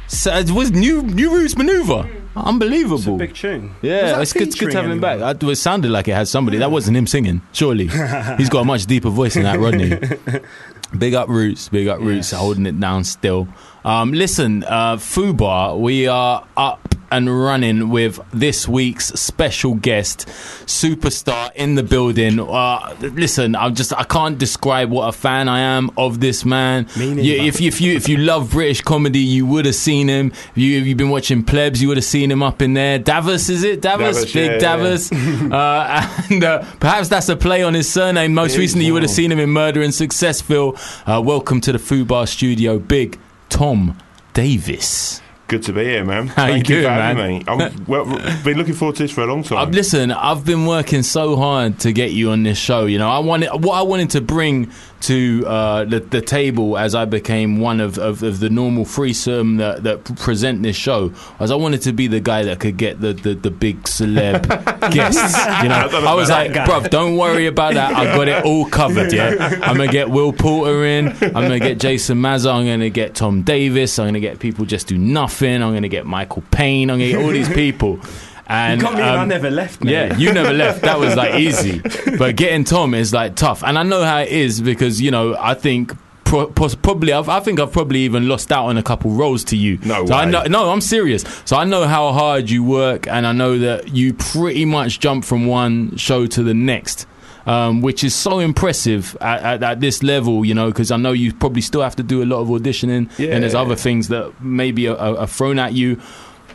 So it was new new Roots Manuva. It's a Unbelievable. big tune. Yeah, it's good, it's good to have him back. I, it sounded like it had somebody. That wasn't him singing, surely. <laughs> He's got a much deeper voice than that, Rodney. <laughs> Big up Roots, big up Roots, Yes. holding it down still. Um, listen, uh, Fubar, we are up and running with this week's special guest, superstar in the building. Uh, listen, I'm just I can't describe what a fan I am of this man. You- if, you- if you if you love British comedy, you would have seen him. If you if you've been watching Plebs, you would have seen him up in there. Davos, is it Davos? Davos, Big yeah, Davos. <laughs> uh, and uh, perhaps that's a play on his surname. Most It recently, you would have seen him in Murder in Successville. Uh, welcome to the Fubar Studio, Big Tom Davis. Good to be here, man. How Thank you, doing, for having man? me. I'm well, been looking forward to this for a long time. Uh, listen, I've been working so hard to get you on this show. You know, I wanted what I wanted to bring to uh, the, the table as I became one of, of, of the normal threesome that, that present this show. Was I wanted to be the guy that could get the, the, the big celeb <laughs> guests. You know, I was like, bruv, don't worry about that. I got it all covered. Yeah, <laughs> I'm gonna get Will Porter in. I'm gonna get Jason Mazza. I'm gonna get Tom Davis. I'm gonna get people just do nothing. I'm gonna get Michael Payne. I'm gonna get all these people. And You got me and I um, never left, mate. yeah, you never left. That was like easy. <laughs> But getting Tom is like tough. And I know how it is because, you know, I think probably, I've, I think I've probably even lost out on a couple roles to you. No so I know, no, I'm serious. So I know how hard you work and I know that you pretty much jump from one show to the next. Um, which is so impressive at, at, at this level, you know, because I know you probably still have to do a lot of auditioning, Yeah. and there's other things that maybe are, are thrown at you.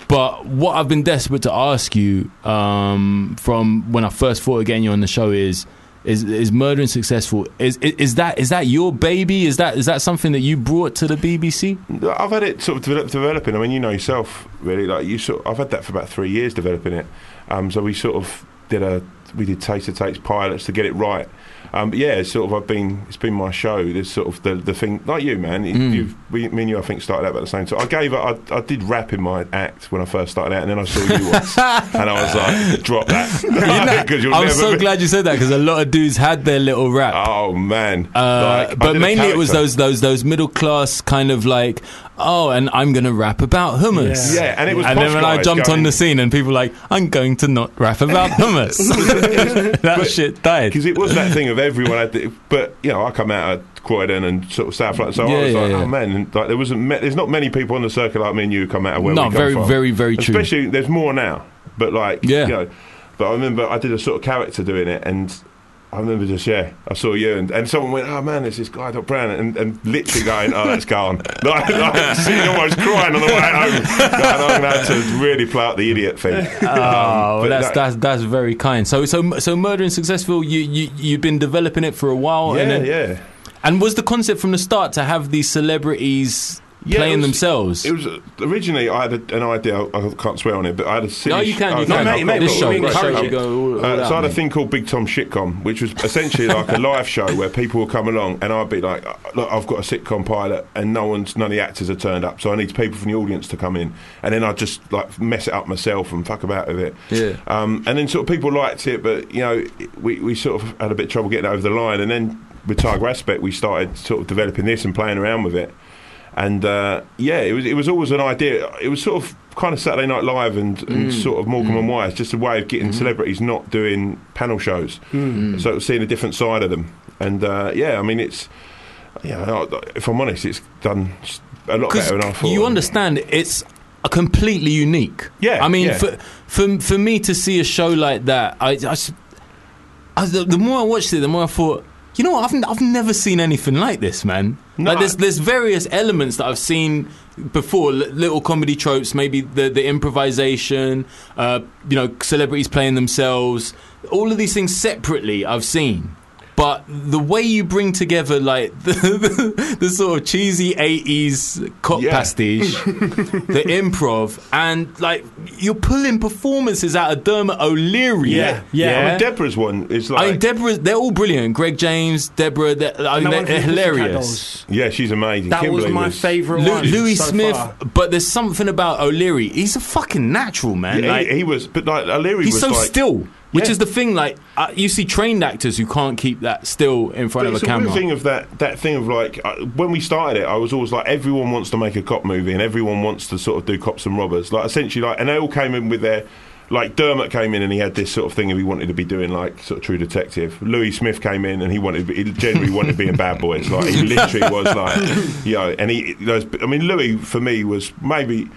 But what I've been desperate to ask you um, from when I first thought of getting you on the show is is is Murder in Successville? Is, is is that is that your baby? Is that is that something that you brought to the BBC? I've had it sort of develop, developing. I mean, you know yourself, really. Like you sort, I've had that for about three years developing it. Um, so we sort of did a, we did taster takes pilots to get it right. Um, but yeah, sort of I've been, it's been my show. There's sort of the, the thing, like you, man. You, Mm. You've, we, me and you, I think, started out about the same time. I gave, I, I did rap in my act when I first started out, and then I saw you once, <laughs> and I was like, drop that, <laughs> <laughs> because you'll I'm so be- glad you said that because a lot of dudes had their little rap. Oh man! Uh, Like, but mainly it was those those those middle class kind of like oh and I'm gonna rap about hummus Yeah, and it was and then when I jumped on the scene and people were like I'm going to not rap about <laughs> hummus <laughs> that But- shit died because it was that thing of everyone had, the, but you know, I come out of Croydon and sort of South London, so Yeah, I was yeah, like, oh, yeah. oh man, and, like there wasn't, ma- there's not many people on the circuit like me and you who come out of where No, we come very, from. very, very true. Especially, there's more now, but like, Yeah. you know, but I remember I did a sort of character doing it, and I remember just yeah, I saw you, and, and someone went, oh man, there's this guy Doc Brown, and, and literally going, oh that's gone, <laughs> like, like sitting almost crying on the way home, going, I'm gonna really play out the idiot thing. <laughs> Oh, um, but that's that- that's that's very kind. So so so Murder in Successville. You you you've been developing it for a while, yeah, and then, yeah. and was the concept from the start to have these celebrities Yeah, playing was- themselves? It was originally I had a, an idea. I can't swear on it, but I had a silly. no, you can. You no, can. mate, mate, this show, this show, you go all Uh, out, so I had a thing called Big Tom Shitcom, which was essentially <laughs> like a live show where people would come along and I'd be like, "Uh, "Look, I've got a sitcom pilot, and no one's, none of the actors have turned up, so I need people from the audience to come in." And then I'd just like mess it up myself and fuck about with it. Yeah. Um, and then sort of people liked it, but you know, we we sort of had a bit of trouble getting over the line. And then with Tiger Aspect, we started sort of developing this and playing around with it. And uh, yeah, it was it was always an idea. It was sort of kind of Saturday Night Live and, and sort of Morecambe and Wise, just a way of getting celebrities not doing panel shows, so it was seeing a different side of them. And uh, yeah, I mean, it's yeah. If I'm honest, it's done a lot better than I thought. you understand it's a completely unique. Yeah, I mean, yeah. for for for me to see a show like that, I, I I- the, the more I watched it, the more I thought. You know what? I've, I've never seen anything like this, man. No. Like there's there's various elements that I've seen before, li- little comedy tropes, maybe the the improvisation, uh, you know, celebrities playing themselves. All of these things separately, I've seen. But the way you bring together like the, <laughs> the, the sort of cheesy '80s cop Yeah. pastiche, <laughs> the improv, and like you're pulling performances out of Dermot O'Leary. Yeah, yeah. I mean, Deborah's one is like I mean, Deborah, they're all brilliant. Greg James, Deborah, they're, I mean, No they're, they're hilarious. Yeah, she's amazing. That Kimberly was my favourite Lu- one. Louis so Smith, far. but there's something about O'Leary. He's a fucking natural man. Yeah, like, he, he was, but like O'Leary he's was so like, still, which Yeah. is the thing. Like uh, you see trained actors who can't keep that still in front But of a camera. thing of that that thing of like uh, when we started it, I was always like everyone wants to make a cop movie and everyone wants to sort of do cops and robbers, like essentially like, and they all came in with their. Like Dermot came in and he had this sort of thing of he wanted to be doing like sort of True Detective. Louis Smith came in and he wanted to be, he generally wanted to be in Bad Boys. Like he <laughs> literally was like, you know, and he. Those, I mean, Louis for me was maybe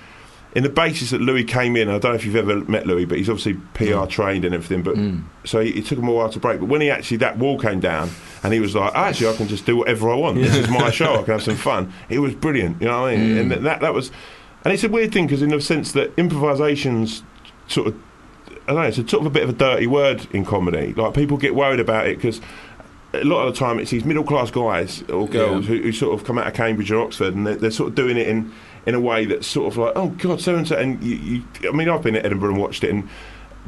in the basis that Louis came in. I don't know if you've ever met Louis, but he's obviously PR trained and everything. But mm. so he, it took him a while to break. But when he actually that wall came down and he was like, actually, I can just do whatever I want. This is my show. I can have some fun. It was brilliant. You know what I mean? And mm. that that was, and it's a weird thing because in the sense that improvisations sort of. I don't know, it's a sort of a bit of a dirty word in comedy. Like people get worried about it because a lot of the time it's these middle class guys or girls Yeah. who, who sort of come out of Cambridge or Oxford and they're, they're sort of doing it in, in a way that's sort of like, oh God, so and so. And you, you, I mean, I've been at Edinburgh and watched it, and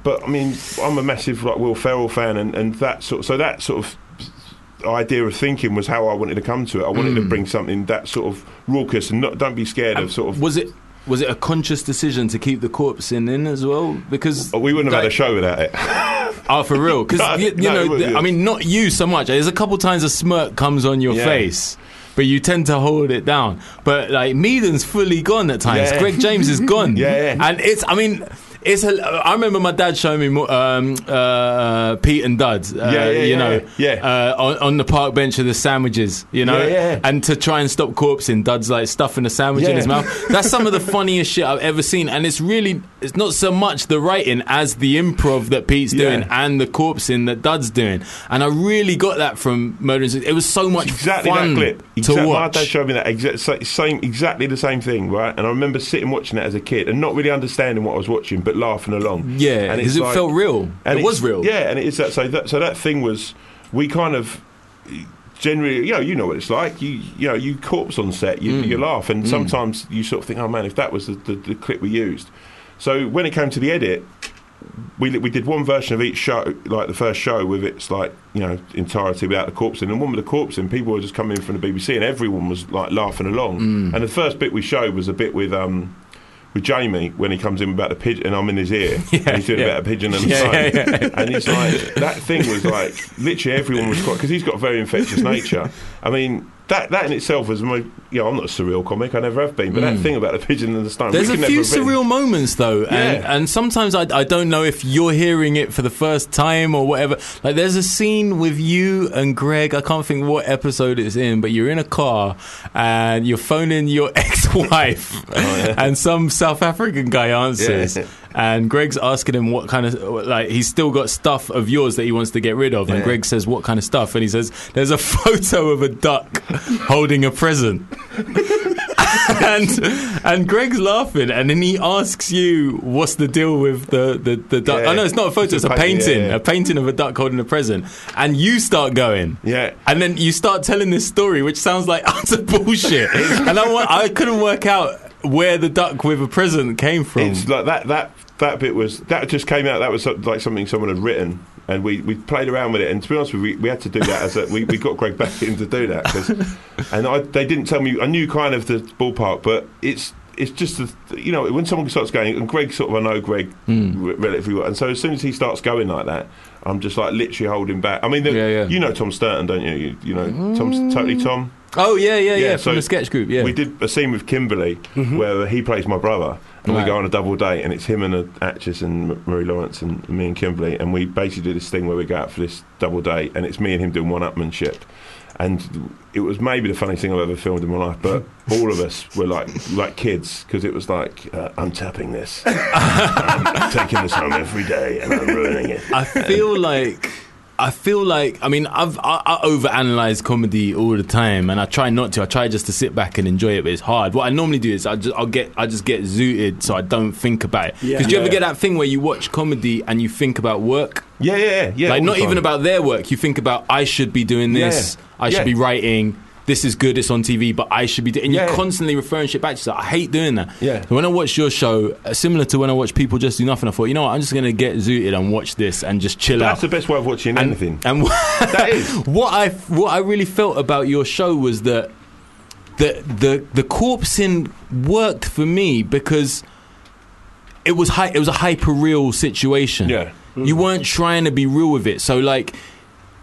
but I mean, I'm a massive like Will Ferrell fan, and, and that sort so that sort of idea of thinking was how I wanted to come to it. I wanted Mm. to bring something that sort of raucous and not, don't be scared of sort of. was it was it a conscious decision to keep the corpse in in as well? Because we wouldn't have had a show without it. Oh, <laughs> for real? Because <laughs> No, you, you no, know. I mean, not you so much. There's a couple times a smirk comes on your Yeah. face, but you tend to hold it down. But like Meaden's fully gone at times. Yeah. Greg James is gone. <laughs> Yeah, yeah. and it's. I mean. It's. A, I remember my dad showing me um, uh, Pete and Dud. Uh, Yeah, yeah, you know, yeah. Uh, on, on the park bench of the sandwiches. You know, and to try and stop corpsing, Dud's like stuffing a sandwich in his mouth. That's some of the <laughs> funniest shit I've ever seen, and it's really. It's not so much the writing as the improv that Pete's Yeah. doing and the corpsing that Dud's doing. And I really got that from Murder. It was so much exactly fun that clip. to Exactly, my dad showed me that exact same, exactly the same thing, right? And I remember sitting watching it as a kid and not really understanding what I was watching, but laughing along. Yeah, and because it like- felt real. and It was real. Yeah, and it is that. So that, so that thing was we kind of generally, you know, you know what it's like. You you know, you corpse on set, you, Mm. you laugh, and sometimes you sort of think, oh man, if that was the, the, the clip we used. So when it came to the edit, we we did one version of each show, like the first show with its like you know entirety without the corpse in, and one with the corpse in. People were just coming in from the BBC, and everyone was like laughing along. Mm. And the first bit we showed was a bit with um. With Jamie, when he comes in about the pigeon, and I'm in his ear, <laughs> and he's doing yeah. about a pigeon and the <laughs> Yeah, yeah, yeah. and it's like that thing was like literally everyone was quite because he's got a very infectious nature. I mean, that that in itself was my you know I'm not a surreal comic, I never have been, but that thing about the pigeon and the stone. Mm. There's a few never have written- surreal moments though, and, Yeah. and sometimes I, I don't know if you're hearing it for the first time or whatever. Like there's a scene with you and Greg. I can't think what episode it's in, but you're in a car and you're phoning your <laughs> ex-wife, <laughs> and some South African guy answers. Yeah. And Greg's asking him what kind of like he's still got stuff of yours that he wants to get rid of, and Greg says what kind of stuff, and he says there's a <laughs> photo of a duck holding a present and and Greg's laughing, and then he asks you, "What's the deal with the the, the duck?" Yeah. Oh no, it's not a photo; it's, It's a painting, yeah, a painting of a duck holding a present. And you start going, Yeah. and then you start telling this story, which sounds like <laughs> utter bullshit. and I I couldn't work out where the duck with a present came from. It's like that that that bit was that just came out. That was like something someone had written, and we, we played around with it. And to be honest with you, we, we had to do that as a, we we got Greg back in to do that 'cause- <laughs> and I, they didn't tell me. I knew kind of the ballpark, but it's. It's just, a, you know, when someone starts going, and Greg sort of, I know Greg hmm. re- relatively well, and so as soon as he starts going like that, I'm just like literally holding back. I mean, the, Yeah, yeah. you know Tom Stourton, don't you? You, you know, Tom's mm. totally Tom. oh yeah, yeah, yeah, Yeah, from so the sketch group. Yeah, We did a scene with Kimberly mm-hmm. where he plays my brother, and Right. we go on a double date, and it's him and an actress and Marie Lawrence and me and Kimberly, and we basically do this thing where we go out for this double date, and it's me and him doing one-upmanship. And it was maybe the funniest thing I've ever filmed in my life, but <laughs> all of us were like like kids because it was like uh, I'm tapping this, <laughs> I'm taking this home every day, and I'm ruining it. I feel like I feel like I mean I've I, I overanalyze comedy all the time, and I try not to. I try just to sit back and enjoy it, but it's hard. What I normally do is I just I'll get I just get zooted, so I don't think about it. Because Yeah. do you ever Yeah. get that thing where you watch comedy and you think about work? Yeah, yeah, yeah. yeah like not even about their work. You think about I should be doing this. Yeah. I should be writing. This is good. It's on TV, but I should be doing. And Yeah. you're constantly referring shit back to yourself. I hate doing that. Yeah. So when I watched your show, uh, similar to when I watch people just do nothing, I thought, you know what? I'm just going to get zooted and watch this and just chill out. That's the best way of watching and, anything. And <laughs> That is. what I what I really felt about your show was that the the the corpsing worked for me because it was hy- it was a hyper real situation. Yeah. You weren't trying to be real with it. So like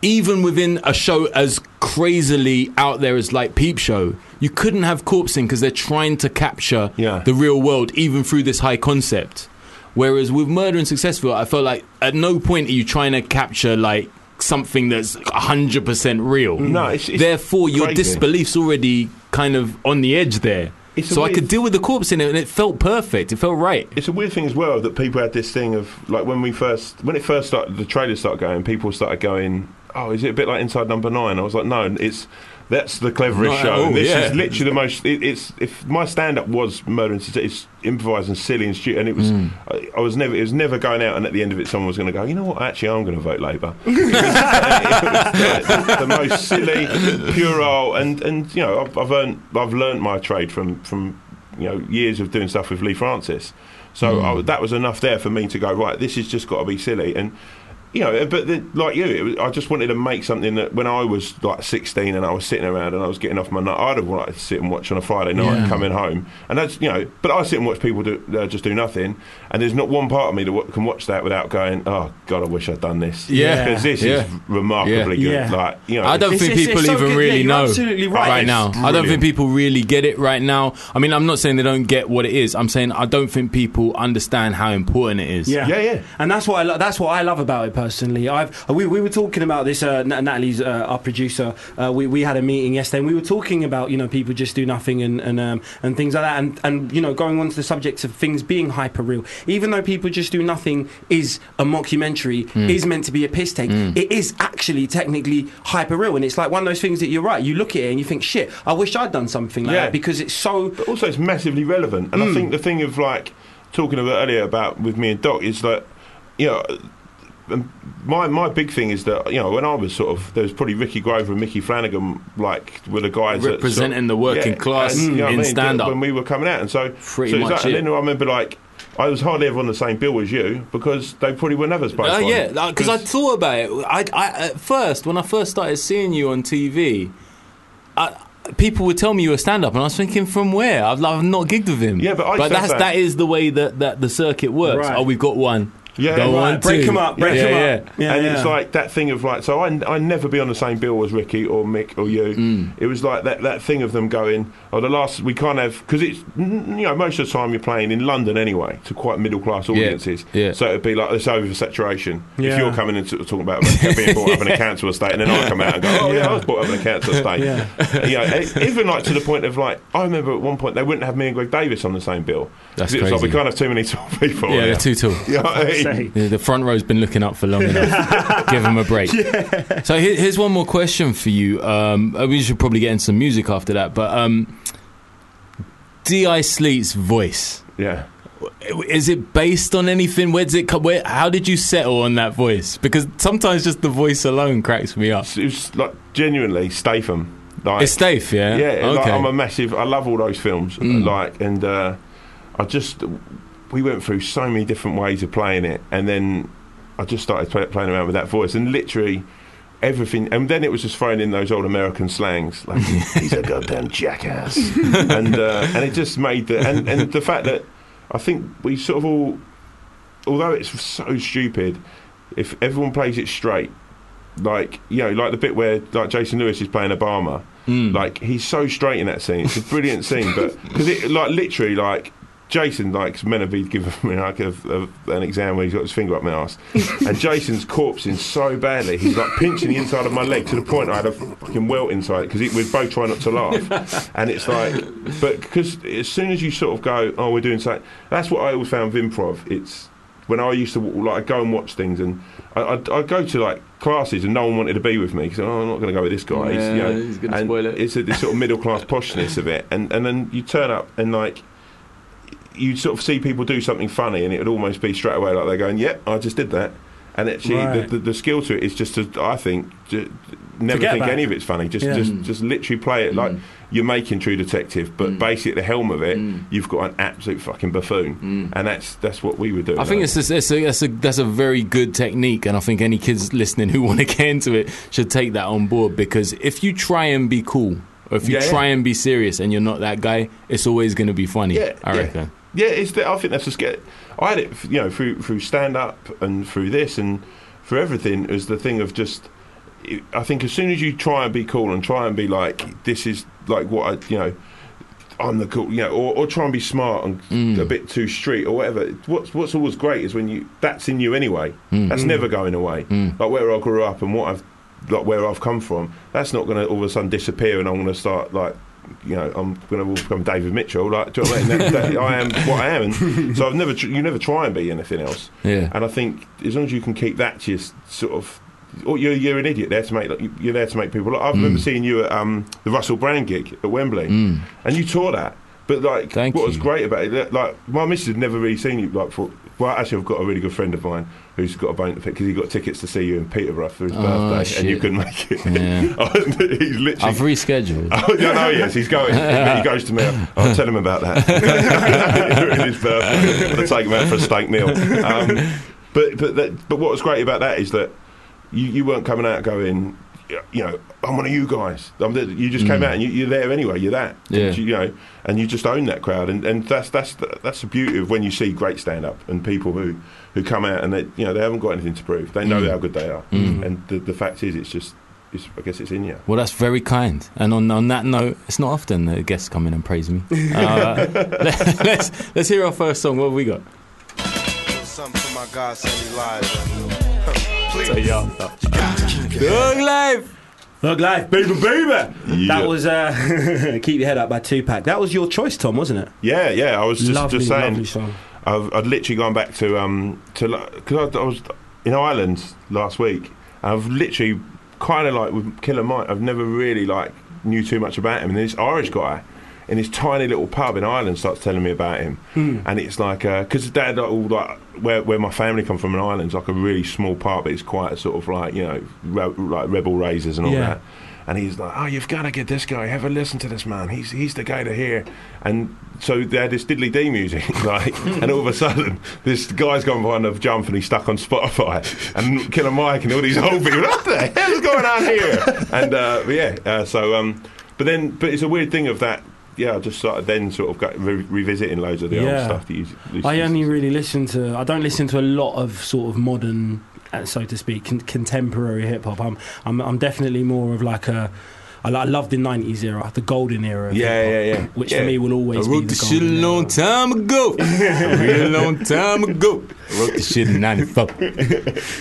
even within a show as crazily out there as like Peep Show, you couldn't have corpsing because they're trying to capture Yeah. the real world even through this high concept. Whereas with Murder in Successville, I felt like at no point are you trying to capture like something that's 100% real. No, it's- it's Therefore, your crazy. disbelief's already kind of on the edge there. It's so I could deal with the corpse in it and it felt perfect. It felt right. It's a weird thing as well that people had this thing of like when we first when it first started the trailers started going people started going oh is it a bit like Inside Number Nine I was like no it's that's the cleverest Not show all, this yeah. is literally the most it, it's if my stand up was murder and it's improvised and silly and stupid and it was Mm. I, I was never it was never going out and at the end of it someone was going to go you know what actually I'm going to vote Labour it was, <laughs> it was the, the most silly puerile and and you know I've, I've earned I've learned my trade from from you know years of doing stuff with Leigh Francis. So I, that was enough there for me to go right. This has just got to be silly and. You know, but the, like you, it was, I just wanted to make something that when I was like 16 and I was sitting around and I was getting off my nut, I'd have wanted to sit and watch on a Friday night Yeah. coming home. And that's, you know, but I sit and watch people do, uh, just do nothing. And there's not one part of me that w- can watch that without going, oh, God, I wish I'd done this. Yeah. Because this Yeah. is remarkably good. Yeah. Like, you know, I don't It's- think it's- people it's so even good. really Yeah, know absolutely right. right now. It's I don't think people really get it right now. I mean, I'm not saying they don't get what it is. I'm saying I don't think people understand how important it is. Yeah, Yeah, yeah. and that's what I lo- that's what I love about it personally. I've we, we were talking about this. Uh, Natalie's uh, our producer. Uh, we we had a meeting yesterday, and we were talking about you know people just do nothing and and um, and things like that, and and you know going on to the subject of things being hyper real. Even though people just do nothing is a mockumentary, hmm. is meant to be a piss take. Hmm. It is actually technically hyper real, and it's like one of those things that you're right. You look at it and you think, shit, I wish I'd done something like Yeah. that because it's so. But also, it's massively relevant. And I hmm. think the thing of like talking about earlier about with me and Doc is that you know um, my my big thing is that you know when I was sort of there was probably Ricky Grover and Micky Flanagan like were the guys that sort of- Representing the working class and, you know what I in mean, stand-up. when we were coming out, and so Pretty so it's much like- and it. then I remember like. I was hardly ever on the same bill as you because they probably were never supposed Oh to. yeah, because I thought about it. I, I at first when I first started seeing you on TV, I, people would tell me you were stand up, and I was thinking, from where? I've, I've not gigged with him. Yeah, but I said that's that. that is the way that, that the circuit works. Right. Oh, we've got one. Yeah, Go right. on, Break two. 'em up, break yeah, 'em yeah. up. Yeah, and yeah. it's like that thing of like, so I, I never be on the same bill as Ricky or Mick or you. Mm. It was like that, that thing of them going, oh, the last, we can't have, because it's, you know, most of the time you're playing in London anyway to quite middle class audiences. yeah. So it'd be like this oversaturation. Yeah. If you're coming into talking about being brought up in a <laughs> council estate and then I come out and go, oh, yeah, I was brought up in a council estate. Yeah. <laughs> you know, even like to the point of like, I remember at one point they wouldn't have me and Greg Davies on the same bill. That's it was like, we can't have too many tall people. Yeah, they're too tall. <laughs> You know what I mean? Say. The front row's been looking up for long enough. <laughs> Give them a break. So here, here's one more question for you. Um, uh, we should probably get into some music after that, but um, Di Sleet's voice Yeah. is it based on anything? Where does it come? Where, how did you settle on that voice? Because sometimes just the voice alone cracks me up. It was like genuinely Statham. Like, It's Stafe, yeah. yeah, okay. Mm. like, I'm a massive. I love all those films. Like, and uh, I just we went through so many different ways of playing it, and then I just started play, playing around with that voice, and literally everything. And then it was just throwing in those old American slangs, like <laughs> he's a goddamn jackass, and uh, and it just made the and, and the fact that I think we sort of all, although it's so stupid, if everyone plays it straight. Like you know, like the bit where like Jason Lewis is playing Obama, Mm. like he's so straight in that scene. It's a brilliant scene, but because it like literally like Jason like Menavide given <laughs> me like a, a, an exam where he's got his finger up my ass, and Jason's corpsing so badly. He's like pinching the inside of my leg to the point I had a fucking welt inside because we're both trying not to laugh, and it's like, but because as soon as you sort of go, oh, we're doing something. That's what I always found with improv. It's when I used to like go and watch things, and I, I'd, I'd go to like classes, and no one wanted to be with me because oh, I'm not going to go with this guy. He's, you Yeah, know, he's gonna spoil it. It's a, this sort of middle class poshness of it, and and then you turn up and like you sort of see people do something funny, and it would almost be straight away like they're going, "Yep, I just did that." And actually, Right. the, the, the skill to it is just to, I think, ju- never Forget think any it. of it's funny. Just, Yeah. just, just literally play it like mm. you're making True Detective, but mm. basically at the helm of it, mm. you've got an absolute fucking buffoon, and that's that's what we were doing. I think it's, just, it's, a, it's a, that's a very good technique, and I think any kids listening who <laughs> want to get into it should take that on board because if you try and be cool, or if you Yeah, yeah. try and be serious and you're not that guy, it's always going to be funny. Yeah, I yeah. reckon. Yeah, it's the, I think that's a scare. I had it, you know, through through stand up and through this and through everything is the thing of just. I think as soon as you try and be cool and try and be like, this is like what I, you know, I'm the cool, you know, or, or try and be smart and Mm. a bit too street or whatever. What's what's always great is when you that's in you anyway. Mm. That's never going away. Like where I grew up and what I've like where I've come from. That's not going to all of a sudden disappear and I'm going to start like. You know, I'm going to become David Mitchell. Like, do you know what I mean? That, that, I am what I am, and <laughs> so I've never. Tr- you never try and be anything else. Yeah. And I think as long as you can keep that to your sort of, or you're, you're an idiot there to make. Like, you- you're there to make people. Like, I remember Mm. seeing you at um, the Russell Brand gig at Wembley, and you tore that. But like, Thank what was great about it, like my missus had never really seen you. Like, for, well, actually, I've got a really good friend of mine who's got a bone to pick because he got tickets to see you in Peterborough for his Oh, birthday, and you shit. couldn't make it. Yeah. <laughs> he's literally. I've rescheduled. <laughs> Oh, yeah, no, yes, he's going. <laughs> he goes to me. I'll tell him about that. his birthday. To take him out for a steak meal. Um, but but that, but what was great about that is that you, you weren't coming out going, you know, I'm one of you guys. The, you just came out and you, you're there anyway. You're that. Yeah. You, know, and you just own that crowd. And, and that's that's the, that's the beauty of when you see great stand up and people who, who come out and they you know they haven't got anything to prove. They know how good they are. And the, the fact is, it's just. It's, I guess it's in you. Well, that's very kind. And on, on that note, it's not often that guests come in and praise me. <laughs> Uh, let, <laughs> let's let's hear our first song. What have we got? Something for my God sent me live. Please. Dog Life. Thug life, baby, baby. Yeah. That was uh, <laughs> "Keep Your Head Up" by Tupac. That was your choice, Tom, wasn't it? Yeah, yeah. I was just, lovely, just saying. I've, I'd literally gone back to um to because I, I was in Ireland last week. And I've literally kind of like with Killer Mike. I've never really like knew too much about him. And this Irish guy in this tiny little pub in Ireland starts telling me about him, Hmm. and it's like because dad like, all like where where my family come from in Ireland's like a really small part, but it's quite a sort of like you know re- like rebel raisers and all Yeah. that. And he's like, "Oh, you've got to get this guy. Have a listen to this man. He's he's the guy to hear." And so they had this diddly D music, <laughs> like, and all of a sudden, this guy's gone behind a jump and he's stuck on Spotify, and Killer Mike and all these old people. What the hell's going on here? And uh, yeah, uh, so um, but then, but it's a weird thing of that. Yeah, I just started then sort of got re- revisiting loads of the Yeah. old stuff that you. I only really listen to. I don't listen to a lot of sort of modern, so to speak, con- contemporary hip hop. I'm, I'm, I'm definitely more of like a. I, lo- love the '90s era, the golden era. Yeah, yeah, yeah. Which Yeah. for me will I always be wrote the the shit a long era. time ago. <laughs> a real long time ago. I wrote the shit in '94.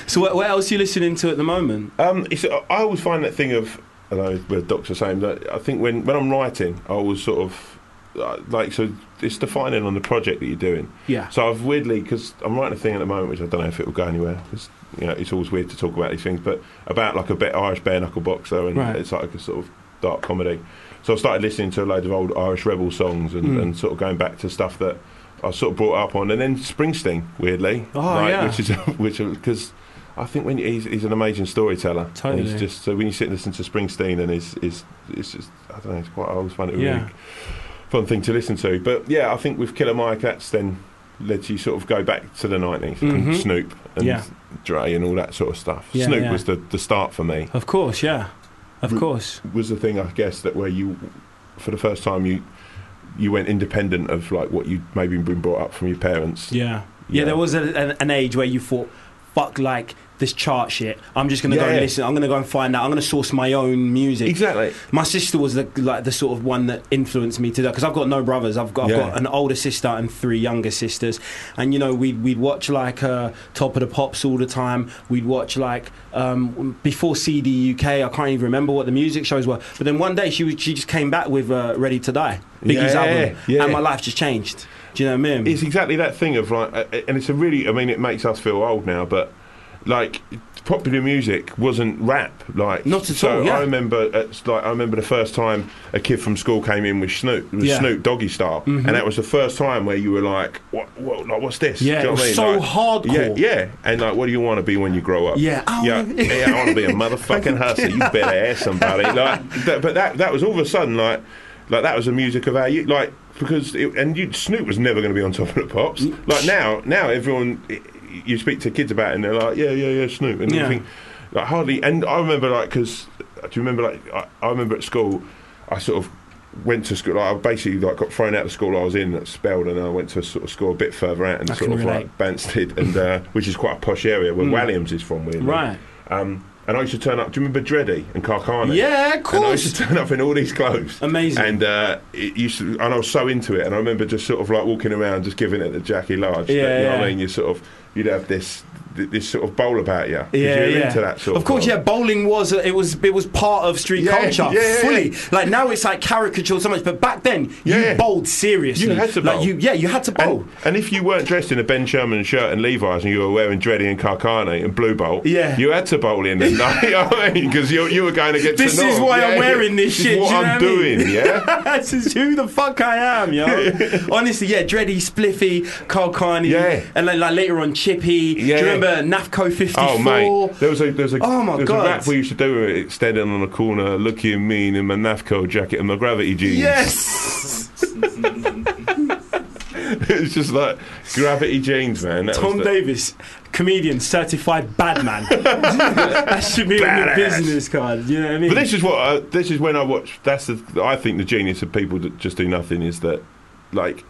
So what, what else are you listening to at the moment? Um, it's, I always find that thing of, I know where Doc's saying that I think when, when I'm writing, I always sort of uh, like so it's defining on the project that you're doing. Yeah. So I've weirdly because I'm writing a thing at the moment which I don't know if it will go anywhere because you know it's always weird to talk about these things, but about like a bit Irish bare knuckle boxer and Right. it's like a sort of dark comedy. So I started listening to a load of old Irish rebel songs and, Mm. and sort of going back to stuff that I sort of brought up on, and then Springsteen weirdly, Oh, like, yeah. which is <laughs> which because. I think when you, he's, he's an amazing storyteller. And Totally. He's just so when you sit and listen to Springsteen and his, his it's just I don't know. It's quite. I always find it a Yeah. really fun thing to listen to. But yeah, I think with Killer Mike, that's then led you sort of go back to the 90s Mhm. and Snoop and Yeah. Dre and all that sort of stuff. Yeah, Snoop yeah. was the, the start for me. Of course, yeah, of Re- course. Was the thing I guess that where you, for the first time, you you went independent of like what you maybe been brought up from your parents. Yeah. Yeah, Yeah. there was a, an, an age where you thought, fuck, like this chart shit. I'm just going to Yeah, go and yeah. listen. I'm going to go and find out. I'm going to source my own music. Exactly. My sister was the, like the sort of one that influenced me to that because I've got no brothers. I've got, I've Yeah. got an older sister and three younger sisters, and you know we'd we'd watch like uh, Top of the Pops all the time. We'd watch like um, before CD UK. I can't even remember what the music shows were. But then one day she was, she just came back with uh, Ready to Die, Biggie's album, and my life just changed. Do you know what I mean? It's exactly that thing of like, and it's a really. I mean, it makes us feel old now, but like popular music wasn't rap. Like Not at so all, yeah. I remember, it's like I remember the first time a kid from school came in with Snoop, with Yeah. Snoop Doggy Style, Mhm. and that was the first time where you were like, what, what like, what's this? Yeah, you know it I was mean? so Like, hardcore. Yeah, yeah, and like, what do you want to be when you grow up? Yeah, yeah, yeah, I want to be a <laughs> motherfucking hustler. You better ask somebody. <laughs> Like, that, but that that was all of a sudden like. Like that was the music of our youth, like because it, and you, Snoop was never going to be on top of the pops. Mm. Like now, now everyone you speak to kids about it and they're like, yeah, yeah, yeah, Snoop, and Yeah. you think like hardly. And I remember like because do you remember like I, I remember at school, I sort of went to school. Like, I basically like got thrown out of the school I was in at Spelled, and I went to a sort of school a bit further out and I sort of relate. like Banstead, and uh, which is quite a posh area where Mm. Walliams is from. Weirdly. Right. Um, and I used to turn up. Do you remember Dreddy and Karl Kani? Yeah, of And I used to turn up in all these clothes. Amazing. And uh, it used to, and I was so into it. And I remember just sort of like walking around, just giving it the Jackie Large. Yeah, you know what yeah. I mean? You sort of, you'd have this this sort of bowl about you. Yeah, you're yeah. into that sort of. of course, yeah. Bowling was it was it was part of street Yeah, culture yeah, fully. yeah. Like now, it's like caricatured so much, but back then you bowled seriously. You had to like bowl. you, yeah, you had to bowl. And, and if you weren't dressed in a Ben Sherman shirt and Levi's and you were wearing Dreddy and Karl Kani and Blue Bolt, Yeah. you had to bowl in <laughs> you know I mean? Because you, you were going to get This to is North. why I'm wearing this is shit, what do you I'm what I mean? doing, yeah? <laughs> this is who the fuck I am, yo. <laughs> Honestly, yeah, Dreddy, Spliffy, Karl Kani, Yeah. and then like later on Chippy. Do Yeah. you remember Nafco 54? Oh mate, there was a there was a, Oh, my there was God. a rap we used to do it standing on the corner, looking mean in my Nafco jacket and my gravity jeans. Yes. <laughs> it's just like gravity jeans, man. That Tom the- Davis, comedian, certified bad man. <laughs> that should be on your business card. You know what I mean? But this is what I, this is when I watch. That's the I think the genius of people that just do nothing is that like.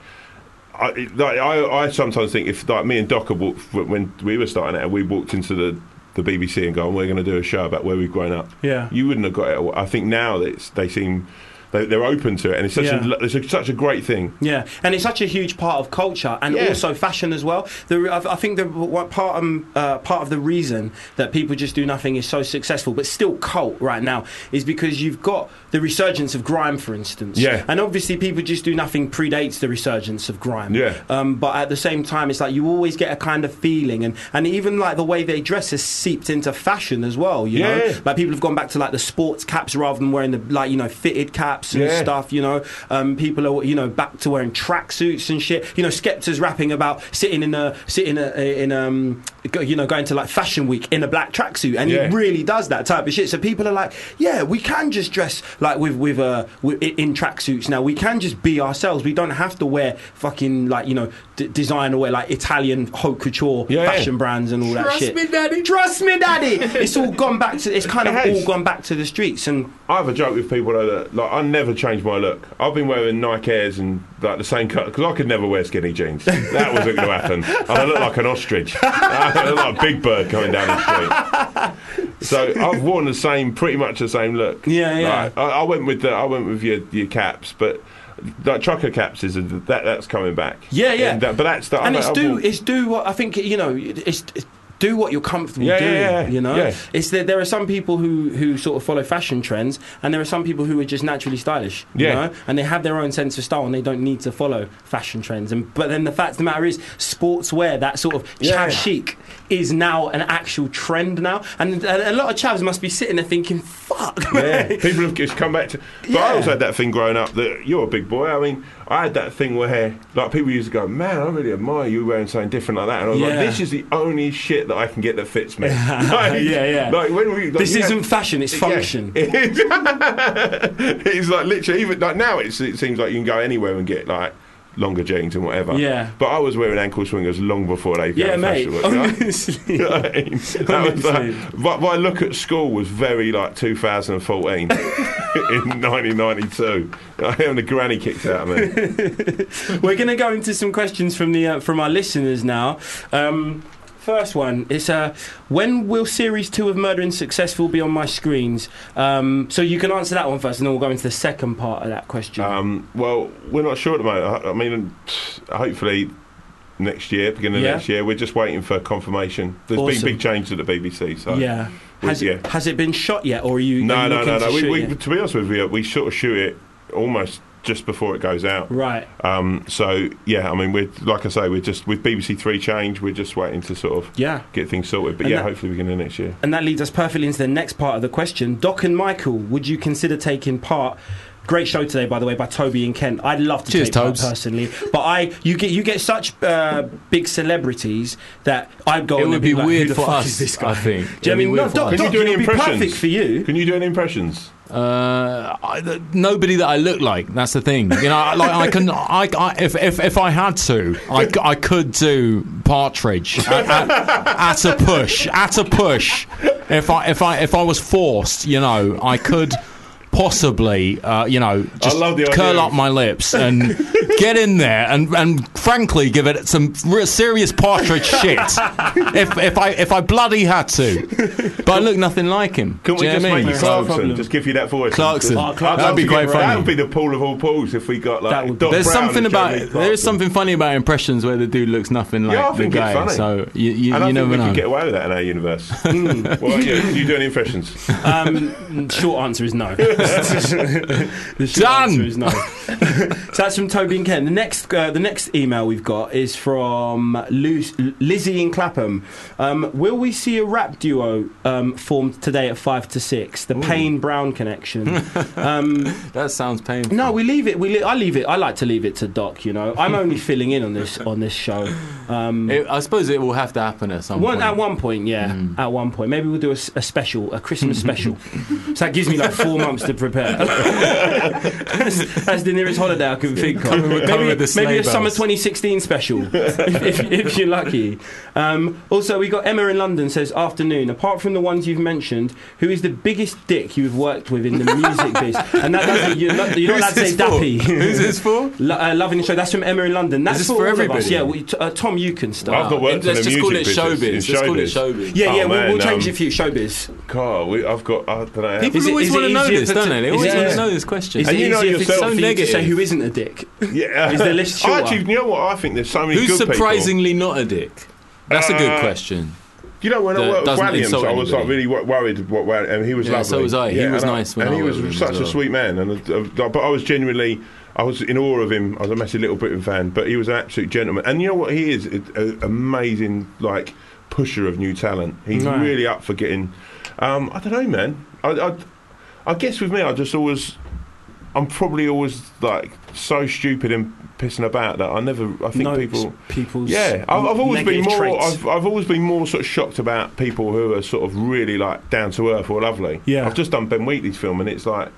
I, like, I, I sometimes think if like me and Docker walked, when we were starting out, and we walked into the, the BBC and gone, oh, we're going to do a show about where we've grown up. Yeah. you wouldn't have got it. I think now that it's, they seem they, they're open to it, and it's such Yeah. a it's a, such a great thing. Yeah, and it's such a huge part of culture and Yeah. also fashion as well. The, I I think the what part um, uh, part of the reason that people just do nothing is so successful, but still cult right now, is because you've got the resurgence of grime, for instance. Yeah. and obviously people just do nothing predates the resurgence of grime. Yeah. um, but at the same time, it's like you always get a kind of feeling, and and even like the way they dress has seeped into fashion as well. You know, Yeah. like people have gone back to like the sports caps rather than wearing the like you know fitted caps. Caps and Yeah. stuff. You know, um, people are you know back to wearing tracksuits and shit. You know, Skepta's rapping about sitting in a sitting a, in um you know going to like Fashion Week in a black tracksuit, and Yeah. he really does that type of shit. So people are like, yeah, we can just dress like with with uh with, in tracksuits now. We can just be ourselves. We don't have to wear fucking like you know d- designer wear like Italian haute couture Yeah, yeah. fashion brands and all that shit. Trust me, daddy. Trust me, daddy. <laughs> it's all gone back to. It's kind of has. all gone back to the streets and. I have a joke with people though that like I never change my look. I've been wearing Nike Airs and like the same cut because I could never wear skinny jeans. That wasn't going to happen. And I look like an ostrich. <laughs> I look like a big bird coming down the street. So I've worn the same, pretty much the same look. Yeah, yeah. Like, I, I went with the, I went with your your caps, but. Like trucker caps is a, that that's coming back. Yeah, yeah. That- but that's the and I've- it's I've do it's do what I think you know it's. it's do what you're comfortable Yeah, doing. yeah, yeah. You know, it's that there are some people who, who sort of follow fashion trends, and there are some people who are just naturally stylish. You Yeah. know? and they have their own sense of style, and they don't need to follow fashion trends. And but then the fact of the matter is, sportswear, that sort of chav chic, is now an actual trend now, and, and a lot of chavs must be sitting there thinking, "Fuck, Yeah, <laughs> people have just come back to. But. I also had that thing growing up that you're a big boy. I mean, I had that thing where like people used to go, "Man, I really admire you wearing something different like that," and I was Yeah. like, "This is the only shit that I can get that fits me." <laughs> Like, Yeah, yeah. Like when we, like, This isn't fashion; it's Yeah. function. <laughs> it's like literally even like now it's, it seems like you can go anywhere and get like longer jeans and whatever. Yeah. But I was wearing ankle swingers long before they Yeah, became mate. fashionable. <laughs> you know? Honestly. <laughs> You know I mean? Honestly. like, but my look at school was very like 2014 <laughs> in 1992. I having the granny kicked out of me. We're going to go into some questions from the uh, from our listeners now. Um, first one is uh, when will series two of Murder in Successville be on my screens? Um, so you can answer that one first, and then we'll go into the second part of that question. Um, well, we're not sure at the moment. I, I mean, hopefully next year, beginning Yeah. of next year. We're just waiting for confirmation. There's Awesome. been big changes at the BBC. So yeah. Has, yeah. it, has it been shot yet, or are you? No, no, no, no. We, we, to be honest with you, we sort of shoot it almost just before it goes out. Right. Um, so yeah, I mean, we're like I say, we're just with BBC Three change. We're just waiting to sort of Yeah. get things sorted. But And yeah, that- hopefully beginning of next year. And that leads us perfectly into the next part of the question. Doc and Michael, would you consider taking part? Great show today, by the way, by Toby and Kent. I'd love to Cheers, take part personally, but I you get you get such uh, big celebrities that I'd go. It would and be like, weird for us, is this guy? I think. Do you know I mean? No, for Doc. Can you do any it be impressions? perfect for you. Can you do any impressions? Uh, nobody that I look like. That's the thing. You know, I- like I can. I, I if, if if I had to, I, I could do Partridge at, at, at a push. At a push. If I if I if I was forced, you know, I could possibly, uh, you know, just love the curl of- up my lips and <laughs> get in there and, and frankly give it some real serious Partridge <laughs> shit. If if I if I bloody had to, but I look nothing like him. Can we just know what I make you Clarkson? Just give you that voice. Clarkson. Oh, Clarkson. That'd be I'd love quite funny. That would be the pool of all pools if we got like. That would There's Brown something about there is something funny about impressions where the dude looks nothing like Yeah, I the think it's guy. funny. So you you, And I you think we know. could get away with that in our universe. <laughs> what about you? Can you do any impressions? Um, short answer is no. The short Done. is no. so that's from Toby and Ken. The next, uh, the next email we've got is from Lu- Lizzie in Clapham. Um, will we see a rap duo um, formed today at five to six? The Payne Brown connection. um, <laughs> That sounds painful. no, we leave it. We li- I leave it. I like to leave it to Doc. You know, I'm only <laughs> filling in on this on this show. Um, It- I suppose it will have to happen at some one, point. at one point, yeah. At one point, maybe we'll do a special, a Christmas <laughs> special. so that gives me like four months to prepare. <laughs> that's, that's the nearest holiday I can think of. Coming with- maybe with the maybe a sleigh summer 2016 special, <laughs> if, if, if you're lucky. Um, also, we got Emma in London says afternoon. Apart from the ones you've mentioned, who is the biggest dick you've worked with in the music biz? And that doesn't, you're not, you're not allowed to say for? dappy. Who's this for? <laughs> Lo- uh, loving the show. That's from Emma in London. That's this for, for all of us. everybody? Yeah, we, t- uh, Tom, you can start. I've not worked in Let's the just call it music business, showbiz. Let's call it showbiz. showbiz. Yeah, yeah, Oh, we'll, we'll man, change um, it for you. Showbiz. God, we, I've got. I don't know. People Is it- always want to know easier this, for don't to- they? They always want to know this question. Is And it you know easier for, yourself, for you to negative. say who isn't a dick? Yeah. Is the list shorter? <laughs> Actually, you know what? I think there's so many Who's good people. surprisingly not a dick? That's a good Uh, question. You know, when I that worked with doesn't Walliams, insult I was like anybody. really wo- worried. What, what, and he was Yeah, lovely. so was I. He was and nice when and I he was was with him such as a well. sweet man. And uh, uh, but I was genuinely, I was in awe of him. I was a massive Little Britain fan, but he was an absolute gentleman. And you know what? He is an amazing, like pusher of new talent. He's Right. really up for getting. Um, I don't know, man. I, I, I guess with me, I just always. I'm probably always like so stupid and pissing about that I never. I think Notes people. people's Yeah, I've, I've always been more. I've, I've always been more sort of shocked about people who are sort of really like down to earth or lovely. Yeah. I've just done Ben Wheatley's film, and it's like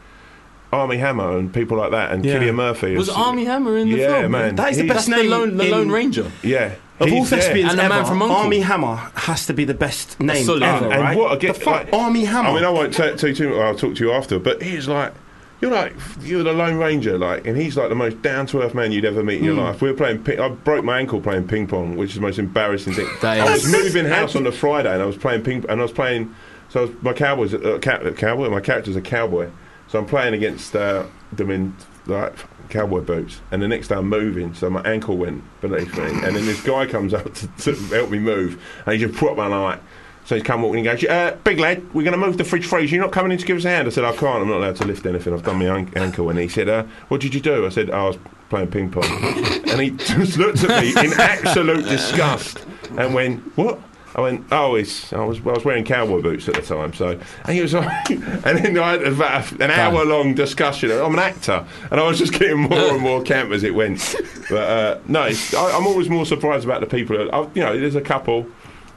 Armie Hammer and people like that, and Yeah. Cillian Murphy. Was Armie Hammer in the yeah, film? man. That is the He's- best That's the name Lone, the in- Lone Ranger. Yeah, Of all thespians And ever, Man from U.N.C.L.E. Armie Hammer has to be the best name solid. ever, And right? what I get- the fuck, like- Armie Hammer. I mean, I won't tell, tell you too much. I'll talk to you after. But he's like, you're like, you're the Lone Ranger, like, and he's like the most down to earth man you'd ever meet in your life. We were playing. Ping, I broke my ankle playing ping pong, which is the most embarrassing thing. I was moving house on the Friday, and I was playing ping, pong and I was playing. So I was, my cowboys, uh, cow, cowboy. My character's a cowboy, so I'm playing against uh, them in like cowboy boots. And the next day I'm moving, so my ankle went beneath me, and then this guy comes up <laughs> to, to help me move, and he just put my light. So he's come walking and he goes, uh, Big lad, we're going to move the fridge freezer. You're not coming in to give us a hand? I said, I can't. I'm not allowed to lift anything. I've done my an- ankle. And he said, uh, What did you do? I said, I was playing ping pong. <laughs> and he <laughs> just looked at me in absolute disgust and went, What? I went, oh, it's. I was, I was wearing cowboy boots at the time, so. And he was like, <laughs> and then I had about an hour long discussion. I'm an actor, and I was just getting more and more camp as it went. But uh, no, I, I'm always more surprised about the people. That, I, you know, there's a couple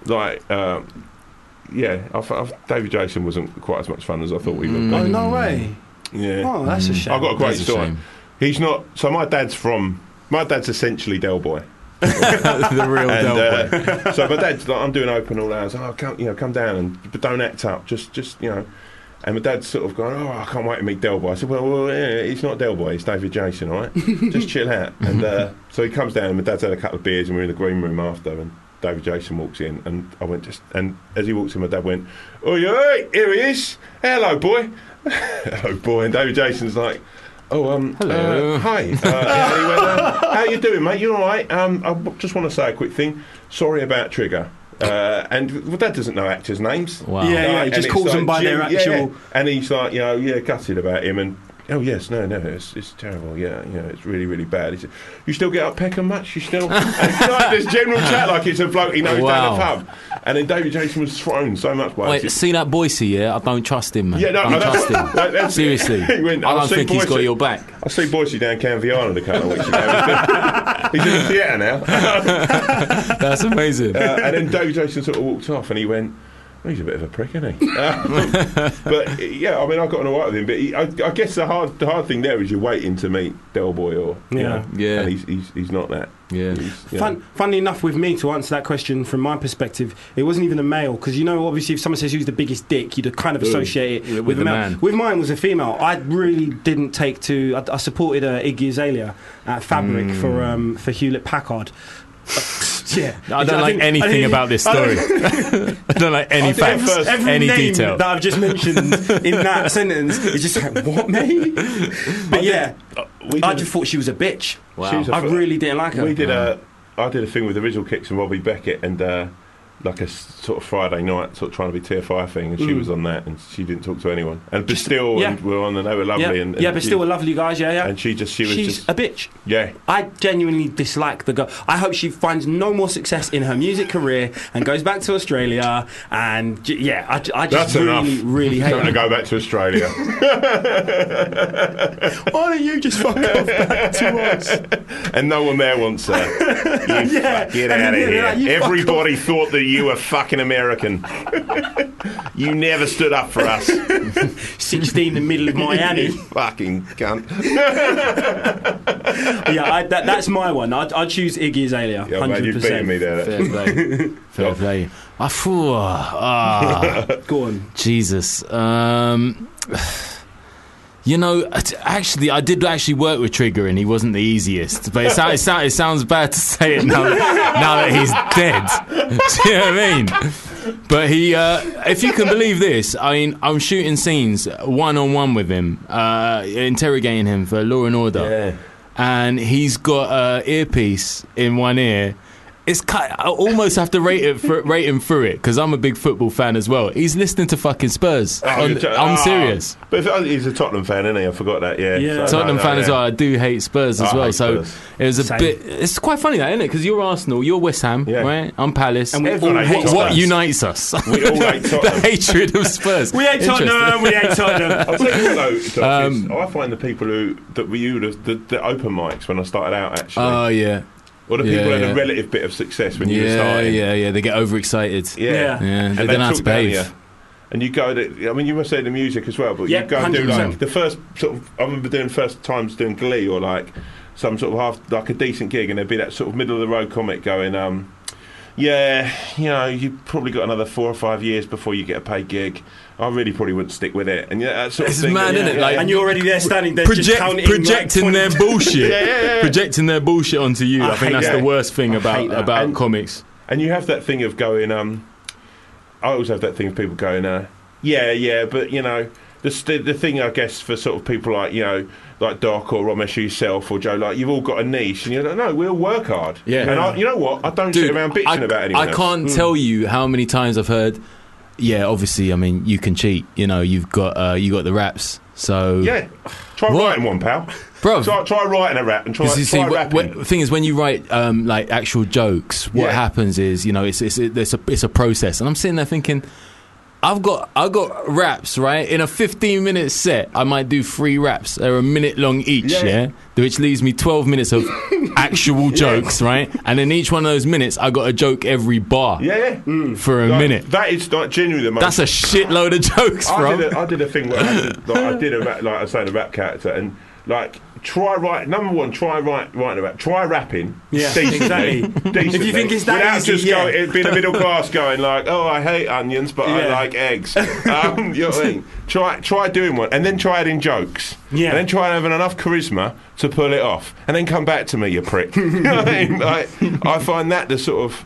like. Um, yeah, I, thought- I, David Jason wasn't quite as much fun as I thought he would be. oh no way! Yeah, Oh, that's a shame. I've got a great That's story. shame. He's not. So my dad's from. My dad's essentially Del Boy. <laughs> the real And, Del uh, so my dad's like, I'm doing open all hours. Oh, come, you know, come down and but don't act up. Just, just you know. And my dad's sort of going, oh, I can't wait to meet Del Boy. I said, well, well yeah, he's not Del Boy, it's David Jason, all right? <laughs> just chill out. And uh, so he comes down, and my dad's had a couple of beers, and we're in the green room after, and David Jason walks in, and I went just, and as he walks in, my dad went, oh, yeah, here he is. Hello, boy. <laughs> Hello, boy. And David Jason's like, Oh, um, Hello. uh, hi. Uh, yeah, and he went, how you doing, mate? You all right? Um, I w- just want to say a quick thing. Sorry about Trigger. Uh, and well, Dad doesn't know actors' names. Wow. Yeah, yeah, he just calls them by their actual-. And he's like, you know, yeah, gutted about him. And oh yes, no, no, it's, it's terrible. Yeah, you know, it's really, really bad. Said, you still get up Peckham much? You still? <laughs> and it's like this general chat, like it's a bloke he knows down the pub. And then David Jason was thrown so much by Wait, it. see that Boycie, yeah? I don't trust him, man. Yeah, no, don't no, trust that- him. <laughs> that- that's- Seriously. Went, I don't think he's got your back. I see Boycie down Canvey Island a couple of weeks ago. He's in the theatre now. <laughs> That's amazing. Uh, and then David Jason sort of walked off, and he went, well, "He's a bit of a prick, isn't he?" <laughs> But yeah, I mean, I've got on alright with him. But he, I, I guess the hard, the hard thing there is you're waiting to meet Del Boy, or you Yeah. know, Yeah. and he's, he's he's not that. Yeah. He's, you know. Fun, funnily enough, with me to answer that question from my perspective, it wasn't even a male because you know, obviously, if someone says who's the biggest dick, you'd kind of associate it with, with a the male. man. With mine was a female. I really didn't take to. I, I supported uh, Iggy Azalea at Fabric for um, for Hewlett Packard. <laughs> yeah, I don't like think- anything think- about this I don't- story. <laughs> I don't like any I facts, first- Every any name detail. that I've just mentioned in <laughs> that sentence is just like, what, mate? But yeah, Uh, we I did- just thought she was a bitch. Wow. Was a I really didn't like her. We did a, I did a thing with the Original Kicks and Robbie Beckett, and uh, like a sort of Friday night, sort of trying to be TFI thing, and she Mm. was on that, and she didn't talk to anyone. And Bastille yeah. and were on, and they were lovely. yeah, and, and yeah, but she- still were lovely guys. Yeah, yeah. And she just, she was She's just, a bitch. yeah. I genuinely dislike the girl. I hope she finds no more success in her music career and goes back to Australia. And yeah, I just That's really, enough. really hate Time to go back to Australia. <laughs> Why don't you just fuck off back to us? <laughs> and no one there wants her. <laughs> You Yeah, fuck, get and out of here. like, Everybody thought that you were fucking American. <laughs> you never stood up for us. <laughs> 16 in the middle of Miami. <laughs> Fucking cunt. yeah, I, that, that's my one. I'd, I'd choose Iggy Azalea. Yeah, man, you've beaten me 100%. there. Fair play. Fair play. Ah, phew, ah, Go on. Jesus. Um, you know, actually, I did actually work with Trigger, and he wasn't the easiest. But it, it, it sounds bad to say it now, now that he's dead. <laughs> Do you know what I mean? But he, uh, if you can believe this, I mean, I'm shooting scenes one on one with him, uh, interrogating him for Law and Order Yeah. and he's got an earpiece in one ear it's kind I almost have to rate it for, rate him through it because I'm a big football fan as well. He's listening to fucking Spurs. Oh, On- you're t- I'm oh. serious. But if, he's a Tottenham fan, isn't he? I forgot that. Yeah, Yeah. So, Tottenham no, fan no, as well. I do hate Spurs as I well. So Spurs. it was a Same. bit. It's quite funny that, isn't it? Because you're Arsenal, you're West Ham, Yeah. right? I'm Palace. And we Everyone all hates what, what unites us? We all hate <laughs> Tottenham. the hatred of Spurs. We hate Tottenham. We hate Tottenham. <laughs> I'll tell you what, though, <laughs> Um, I find the people who that we you the, the, the open mics when I started out actually, Oh yeah, or the people yeah, had a relative bit of success when you were yeah, starting. yeah, yeah. They get overexcited. yeah, Yeah. Yeah, they And don't know how to behave. And you go to, I mean, you must say the music as well, but Yeah, you go and do 100%. like the first sort of, I remember doing first times doing Glee or like some sort of half, like a decent gig, and there'd be that sort of middle of the road comic going, um, yeah, you know, you've probably got another four or five years before you get a paid gig. I really probably wouldn't stick with it. And yeah, that sort of thing. mad, yeah, innit? yeah, Like- And you're already there standing there just Project, counting projecting 20 their bullshit, <laughs> Yeah, yeah, projecting their bullshit onto you. I, I think that's that. the worst thing I about about And- comics. And you have that thing of going, um, I always have that thing of people going, uh, yeah, yeah, but you know, the, st- the thing I guess for sort of people like, you know, like Doc or Romesh yourself or Joe, like you've all got a niche and you're like, no, we'll work hard. Yeah. And I, you know what? I don't sit around bitching I, about anyone I else. can't tell you how many times I've heard. Yeah, obviously, I mean, you can cheat. You know, you've got uh, you got the raps. So Yeah. Try What? writing one, pal. bro. Try, try writing a rap and try, you see, try wh- wh- thing is, when you write um, like actual jokes, what Yeah. happens is, you know, it's it's it's a it's a process, and I'm sitting there thinking, I've got I've got raps right in a 15 minute set. I might do three raps. They're a minute long each, Yeah. yeah, which leaves me 12 minutes of <laughs> actual jokes, right? And in each one of those minutes, I got a joke every bar yeah, yeah. Mm. for a Like, minute. That is not genuinely the most. That's a shitload of jokes, I bro. did, a, I did a thing where I did, like, I did a <laughs> rap, like I say, a rap character, and like try write number one, try write writing a rap, try rapping, Yeah, decently, exactly. decently, <laughs> If you think it's that without easy, just yeah. going, it being a middle <laughs> class going like, oh, I hate onions, but I like eggs. Um, <laughs> you know what I mean? Try try doing one, and then try adding jokes, Yeah. and then try having enough charisma to pull it off, and then come back to me, you prick. you know what I mean? Like, I find that the sort of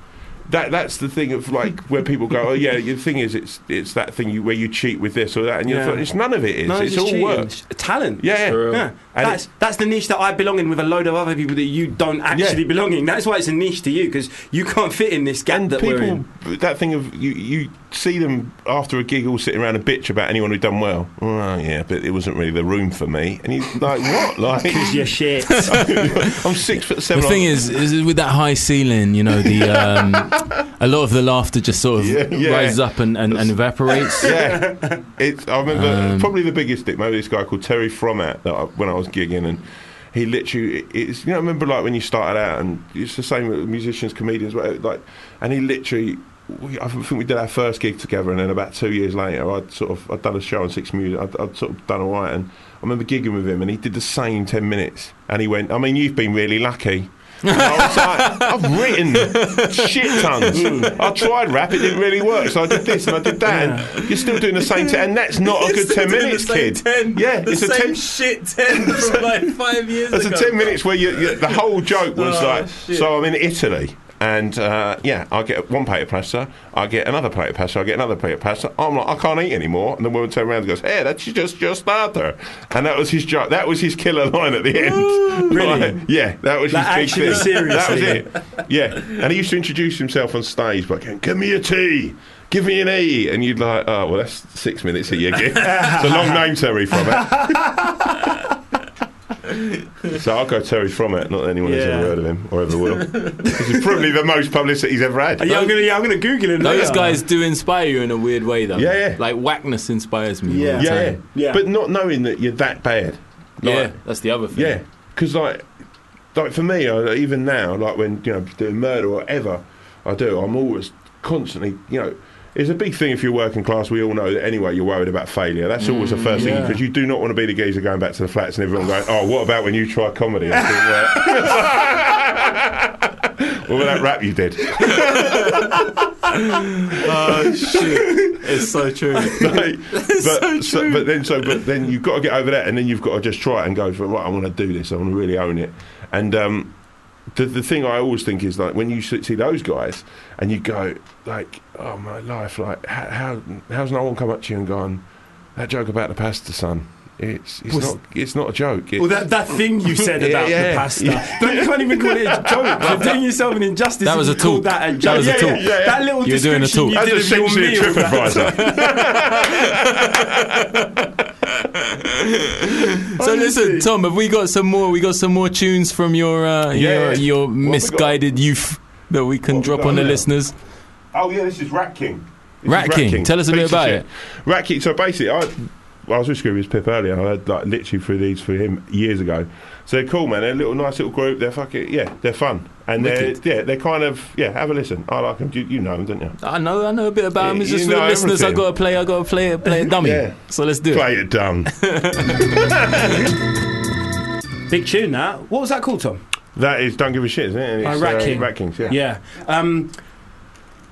that that's the thing of like where people go, oh yeah, the thing is, it's it's that thing you, where you cheat with this or that, and you're Yeah. like, it's none of it is. No, it's just all cheating. work. Talent. Yeah, yeah. Yeah. And That's that's the niche that I belong in with a load of other people that you don't actually Yeah. belong in. That's why it's a niche to you because you can't fit in this gap And that we're in. people, that thing of you, you see them after a gig all sitting around a bitch about anyone who'd done well. Oh yeah, but it wasn't really the room for me. And he's like, what? <laughs> Like, Because you're shit. <laughs> I'm six foot seven. The thing I'm- is, is with that high ceiling, you know, the <laughs> um, a lot of the laughter just sort of Yeah, yeah. rises up and, and, and evaporates. yeah, it's. I remember Um, probably the biggest dick. Maybe this guy called Terry Fromat that I, when I was gigging, and he literally. It's you know, I remember like when you started out, and it's the same with musicians, comedians, like, and he literally. We, I think we did our first gig together, and then about two years later, I'd sort of I'd done a show on Six Music. I'd, I'd sort of done all right, and I remember gigging with him, and he did the same ten minutes, and he went, "I mean, you've been really lucky." I was like, I've written shit tons. Mm. I tried rap, it didn't really work, so I did this and I did that, and you're still doing the same ten, <laughs> and that's not a good ten minutes, kid. Ten, Yeah, it's a ten. shit ten <laughs> from like five years It's a ten minutes where you, you, the whole joke was Oh, like, shit. so I'm in Italy. And uh, yeah, I get one plate of pasta, I get another plate of pasta, I get another plate of pasta. I'm like, I can't eat anymore. And the woman turns around and goes, Hey, that's just your starter. And that was his joke. That was his killer line at the end. <laughs> Really? Like, yeah, that was Like, his big thing. That was it. Yeah, and he used to introduce himself on stage by going, "Give me a T, give me an E," and you'd like, "Oh, well, that's six minutes of your gig." <laughs> it's a long name, Terry from it. <laughs> so I'll go Terry from it. Not that anyone has Yeah. ever heard of him or ever will. <laughs> this is probably the most publicity he's ever had. yeah, I'm gonna, yeah, I'm gonna Google him. Those later. guys do inspire you in a weird way, though. Yeah, yeah. Like whackness inspires me. Yeah. yeah, yeah. Yeah. but not knowing that you're that bad. Like, yeah. That's the other thing. Yeah, because like, like for me, I, even now, like when you know doing murder or whatever I do, I'm always constantly, you know. It's a big thing if you're working class. We all know that anyway. You're worried about failure. That's always the first thing because you do not want to be the geezer going back to the flats and everyone going, "Oh, what about when you try comedy?" And think, <laughs> well, what about that rap you did? <laughs> Oh shit! It's so true. <laughs> Like, but, so but then so but then you've got to get over that, and then you've got to just try it and go for right. I want to do this. I want to really own it. And um, the the thing I always think is like when you see those guys and you go like, oh my life, like how, how how's no one come up to you and gone that joke about the pasta son? It's it's not it's not a joke. It's, Well, that, that thing you <laughs> said about yeah. the pasta. <laughs> Don't, you can't even call it a joke. You're doing yourself an injustice. That was a called talk. That, a joke. That joke. was a yeah, talk. Yeah, yeah. That little You were doing a description talk. you that's did of your essentially a meal. TripAdvisor. <laughs> So listen, Tom, have we got some more? We got some more tunes from your uh, Yeah. your, your What have we got? misguided youth that we can What have we drop on the here? listeners. oh yeah, this is Rat King. This Rat is King. Tell us a bit Piece of about it. Rat King. So basically, I well, I was just with Scroobius Pip earlier, and I had like literally through these for him years ago. So they're cool, man. They're a little nice little group. They're fucking yeah, they're fun, and they're yeah, they're kind of yeah. Have a listen. I like them. You, you know them, don't you? I know, I know a bit about him. Yeah, It's just for the listeners. I got to play. I got to play it. Play it dummy. <laughs> Yeah. So let's do it. Play it dumb. <laughs> Big tune, that. What was that called, Tom? that is don't give a shit, isn't it? And Oh, it's, Rat King. Rat Kings. Yeah. Yeah. Um,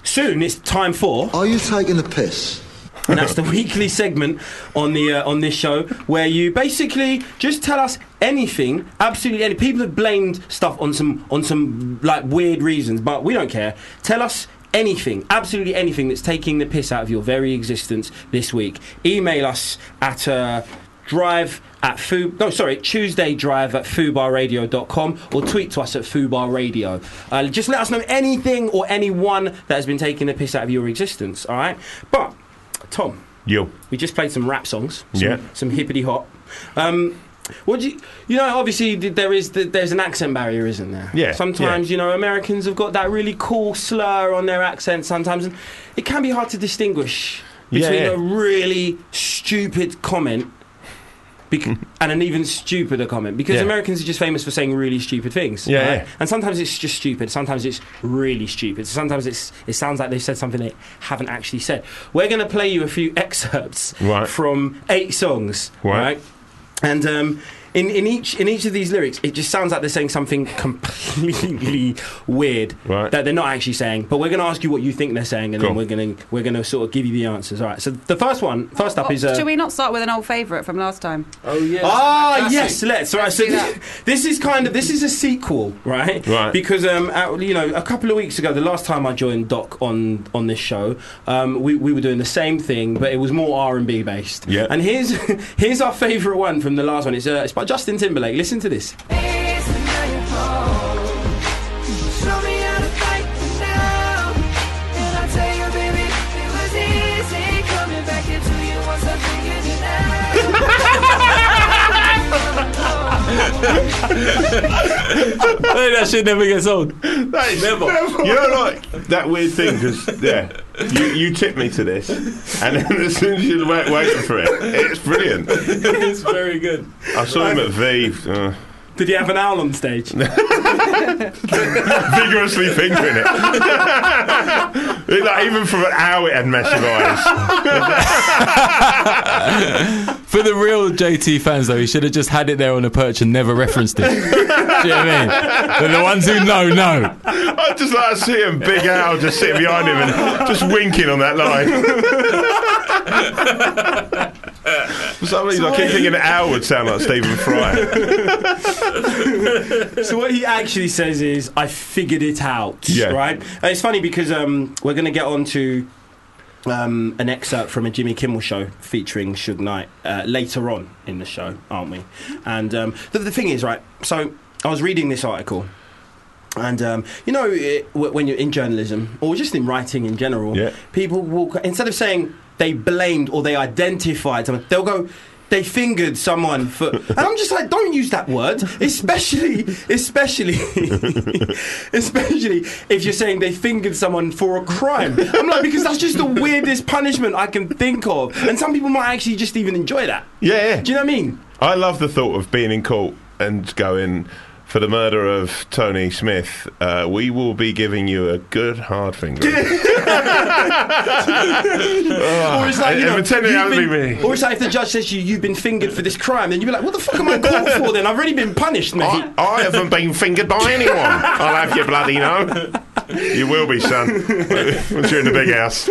soon it's time for, Are you taking the piss? And that's the <laughs> weekly segment on the uh, on this show where you basically just tell us anything, absolutely any. People have blamed stuff on some on some like weird reasons, but we don't care. Tell us. Anything, absolutely anything that's taking the piss out of your very existence this week. Email us at uh, drive at foo no sorry tuesday drive at foobarradio.com or tweet to us at foobarradio uh, just let us know anything or anyone that has been taking the piss out of your existence all right but tom Yo. we just played some rap songs some, Yeah. some hippity hop um what do you, you know, obviously there is th- there's an accent barrier, isn't there? Yeah, Sometimes yeah. you know Americans have got that really cool slur on their accent sometimes, and it can be hard to distinguish Yeah, between yeah. a really stupid comment bec- <laughs> and an even stupider comment because Yeah. Americans are just famous for saying really stupid things. Yeah, yeah. And sometimes it's just stupid. Sometimes it's really stupid. Sometimes it's it sounds like they've said something they haven't actually said. We're going to play you a few <laughs> excerpts Right. from eight songs. Right. right? And um, in, in each in each of these lyrics, it just sounds like they're saying something completely weird Right. that they're not actually saying. But we're going to ask you what you think they're saying, and Cool. then we're going to we're going to sort of give you the answers. All right. So the first one, first up Oh, is. Uh, Should we not start with an old favourite from last time? Oh yeah. Ah yes, let's. Right, so this, <laughs> this is kind of this is a sequel, right? Right. Because um, at, you know, a couple of weeks ago, the last time I joined Doc on on this show, um, we we were doing the same thing, but it was more R and B based. Yeah. And here's <laughs> here's our favourite one from the last one. It's uh, it's by Justin Timberlake. Listen to this. That shit never gets old. That is never. You know, like that weird thing because yeah, you, you tipped me to this, and then as soon as you're waiting for it, it's brilliant. <laughs> it's very good. I saw him at V. uh, Did he have an owl on stage? <laughs> vigorously fingering it. <laughs> It, like, even for an hour, it had massive eyes. <laughs> For the real JT fans, though, he should have just had it there on a perch and never referenced it. Do you know what I mean? But the ones who know, know. I just like to see him, Big Al, just sitting behind him and just winking on that line. <laughs> For some reason, I keep thinking Al would sound like Stephen Fry. <laughs> so what he actually says is, "I figured it out." Yeah. Right. And it's funny because um, we're going to get on to um, an excerpt from a Jimmy Kimmel show featuring Suge Knight uh, later on in the show, aren't we? And um, the, the thing is, right? So I was reading this article. And um, you know, it, when you're in journalism or just in writing in general, Yeah. people will instead of saying they blamed or they identified someone, they'll go. They fingered someone for, <laughs> and I'm just like, don't use that word, especially, especially, <laughs> especially if you're saying they fingered someone for a crime. I'm like, because that's just the weirdest punishment I can think of, and some people might actually just even enjoy that. Yeah, yeah. Do you know what I mean? I love the thought of being in court and going for the murder of Tony Smith. Uh, we will be giving you a good hard finger. <laughs> or it's like, you know, pretending that been- me. Or it's like if the judge says to you, you've been fingered for this crime, then you'd be like, what the fuck am I court <laughs> for then? I've already been punished, mate. I, I haven't been fingered by anyone. <laughs> I'll have you bloody know. You will be, son. Once you're in the big house.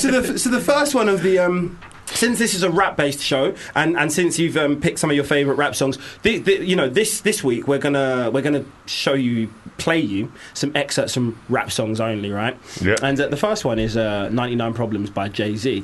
so the so the first one of the um since this is a rap-based show, and, and since you've um, picked some of your favourite rap songs, the, the, you know this this week we're gonna we're gonna show you play you some excerpts from rap songs only, right? Yeah. And uh, the first one is uh, "99 Problems" by Jay Z.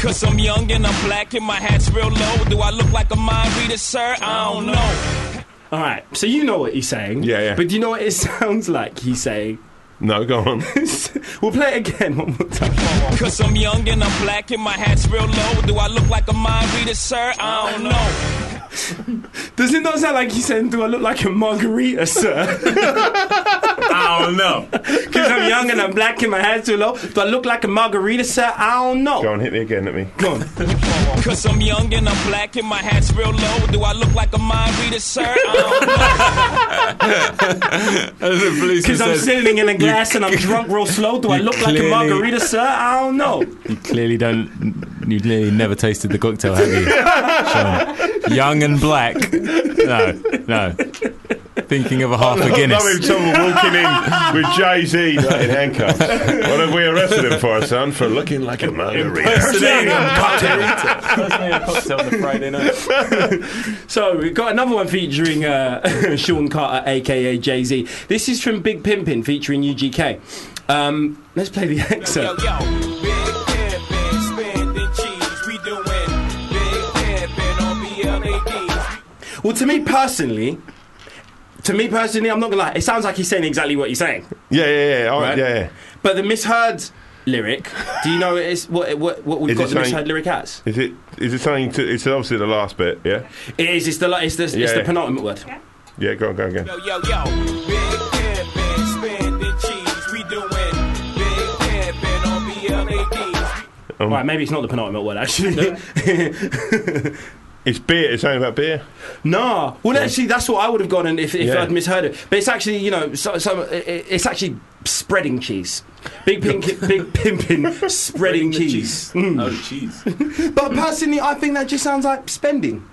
Cause I'm young and I'm black and my hat's real low. Do I look like a mind reader, sir? I don't know. All right, so you know what he's saying, Yeah, yeah. But do you know what it <laughs> sounds like he's saying? No, go on. <laughs> we'll play it again one more time. Cause I'm young and I'm black and my hat's real low. Do I look like a mind reader, sir? I don't know. <laughs> Does it not sound like he's saying, "Do I look like a margarita, sir?" <laughs> I don't know. <laughs> Because I'm young and I'm black and my hair's too low. Do I look like a margarita, sir? I don't know. Go on, hit me again. at me. Go on. Cause I'm young and I'm black and my hat's real low. Do I look like a mind reader, sir? I don't know. <laughs> Because I'm sitting in a glass and I'm drunk real slow. Do I you look like a margarita, sir? I don't know. You clearly don't. You clearly never tasted the cocktail, have you? <laughs> Sean? Young and black. No, no. Thinking of a half <laughs> a I'm Guinness. having trouble walking in with Jay Z in handcuffs. What have we arrested him for, son? For looking like a margarita. <laughs> cocktail on a Friday night. <laughs> So we've got another one featuring uh, Sean Carter, aka Jay Z. This is from Big Pimpin' featuring UGK. Um, let's play the Yo, excerpt. yo, big pimpin', spending cheese. We doing big pimpin' on BLADs. Well, to me personally, to me personally, I'm not gonna lie. It sounds like he's saying exactly what he's saying. Yeah, yeah, yeah. All right, Right. yeah, yeah. But the misheard lyric, do you know what, it's, what, what, what we've Is got the misheard lyric as? Is it? Is it something to? It's obviously the last bit. Yeah. It is. It's the it's the, it's Yeah. the penultimate word. Yeah. Go on, go on, go on. Yo, yo, yo, big pimpin', spending cheese. We doing big pimpin' on BLADs. Um, Right, maybe it's not the penultimate word actually. <laughs> It's beer. It's only about beer. no, well, actually, that's what I would have gone and if, if Yeah. I'd misheard it. But it's actually, you know, so, so it, it- it's actually spreading cheese. Big pink, <laughs> big pimpin' spreading cheese. Mm. Oh, cheese. <laughs> But personally, I think that just sounds like spending.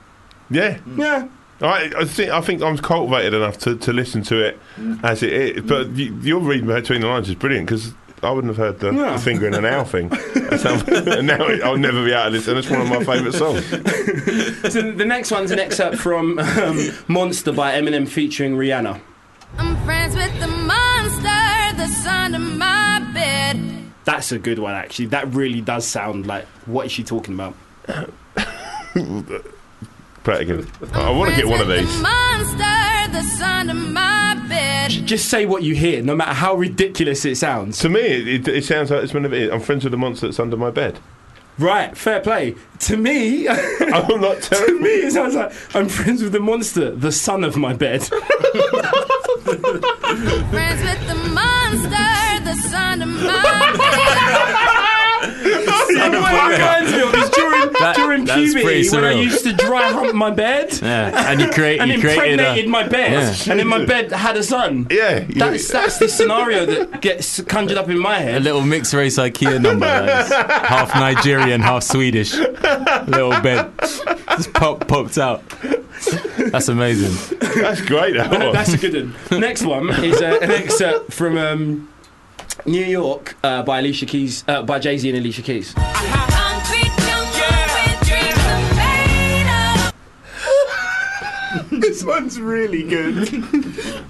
Yeah. Yeah. I, I think I think I'm cultivated enough to, to listen to it as it is. But you, your reading between the lines is brilliant because I wouldn't have heard the, Yeah. the finger in an owl thing. That's how- <laughs> now I'll never be out of this, and it's one of my favourite songs. <laughs> So the next one's an excerpt from um, Monster by Eminem featuring Rihanna. I'm friends with the monster that's under my bed. That's a good one, actually. That really does sound like what is she talking about? Play it again. I want to get one of Friends with these. The monster that's under my bed. Just say what you hear, no matter how ridiculous it sounds. To me, it, it, it sounds like it's one of it. I'm friends with the monster that's under my bed. Right, fair play. To me, <laughs> I'm not <laughs> to me, it sounds like I'm friends with the monster, the son of my bed. <laughs> Friends with the monster that's under my bed. what it reminds me of is during, That- during that's puberty pretty when I surreal. used to dry hump my bed. Yeah, and you create, And you created impregnated a, my bed, Yeah. and then my bed had a son. Yeah, That's that's the scenario that gets conjured up in my head. a little mixed race IKEA number. half Nigerian, half Swedish. Little bed just pop, popped out. That's amazing. That's great. That one. That's a good one. Next one is uh, an excerpt from um, New York uh, by Alicia Keys, uh, by Jay Z and Alicia Keys. Concrete this one's really good.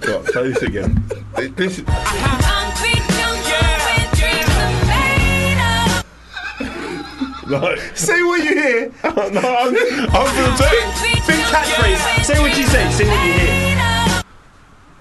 Go on, play this again. It- This, Concrete jungle with dreams of made of. like, Say what you hear. <laughs> no, I'm, I'm gonna do. Concrete Sing catchphrase. Say what you say. Say what you hear.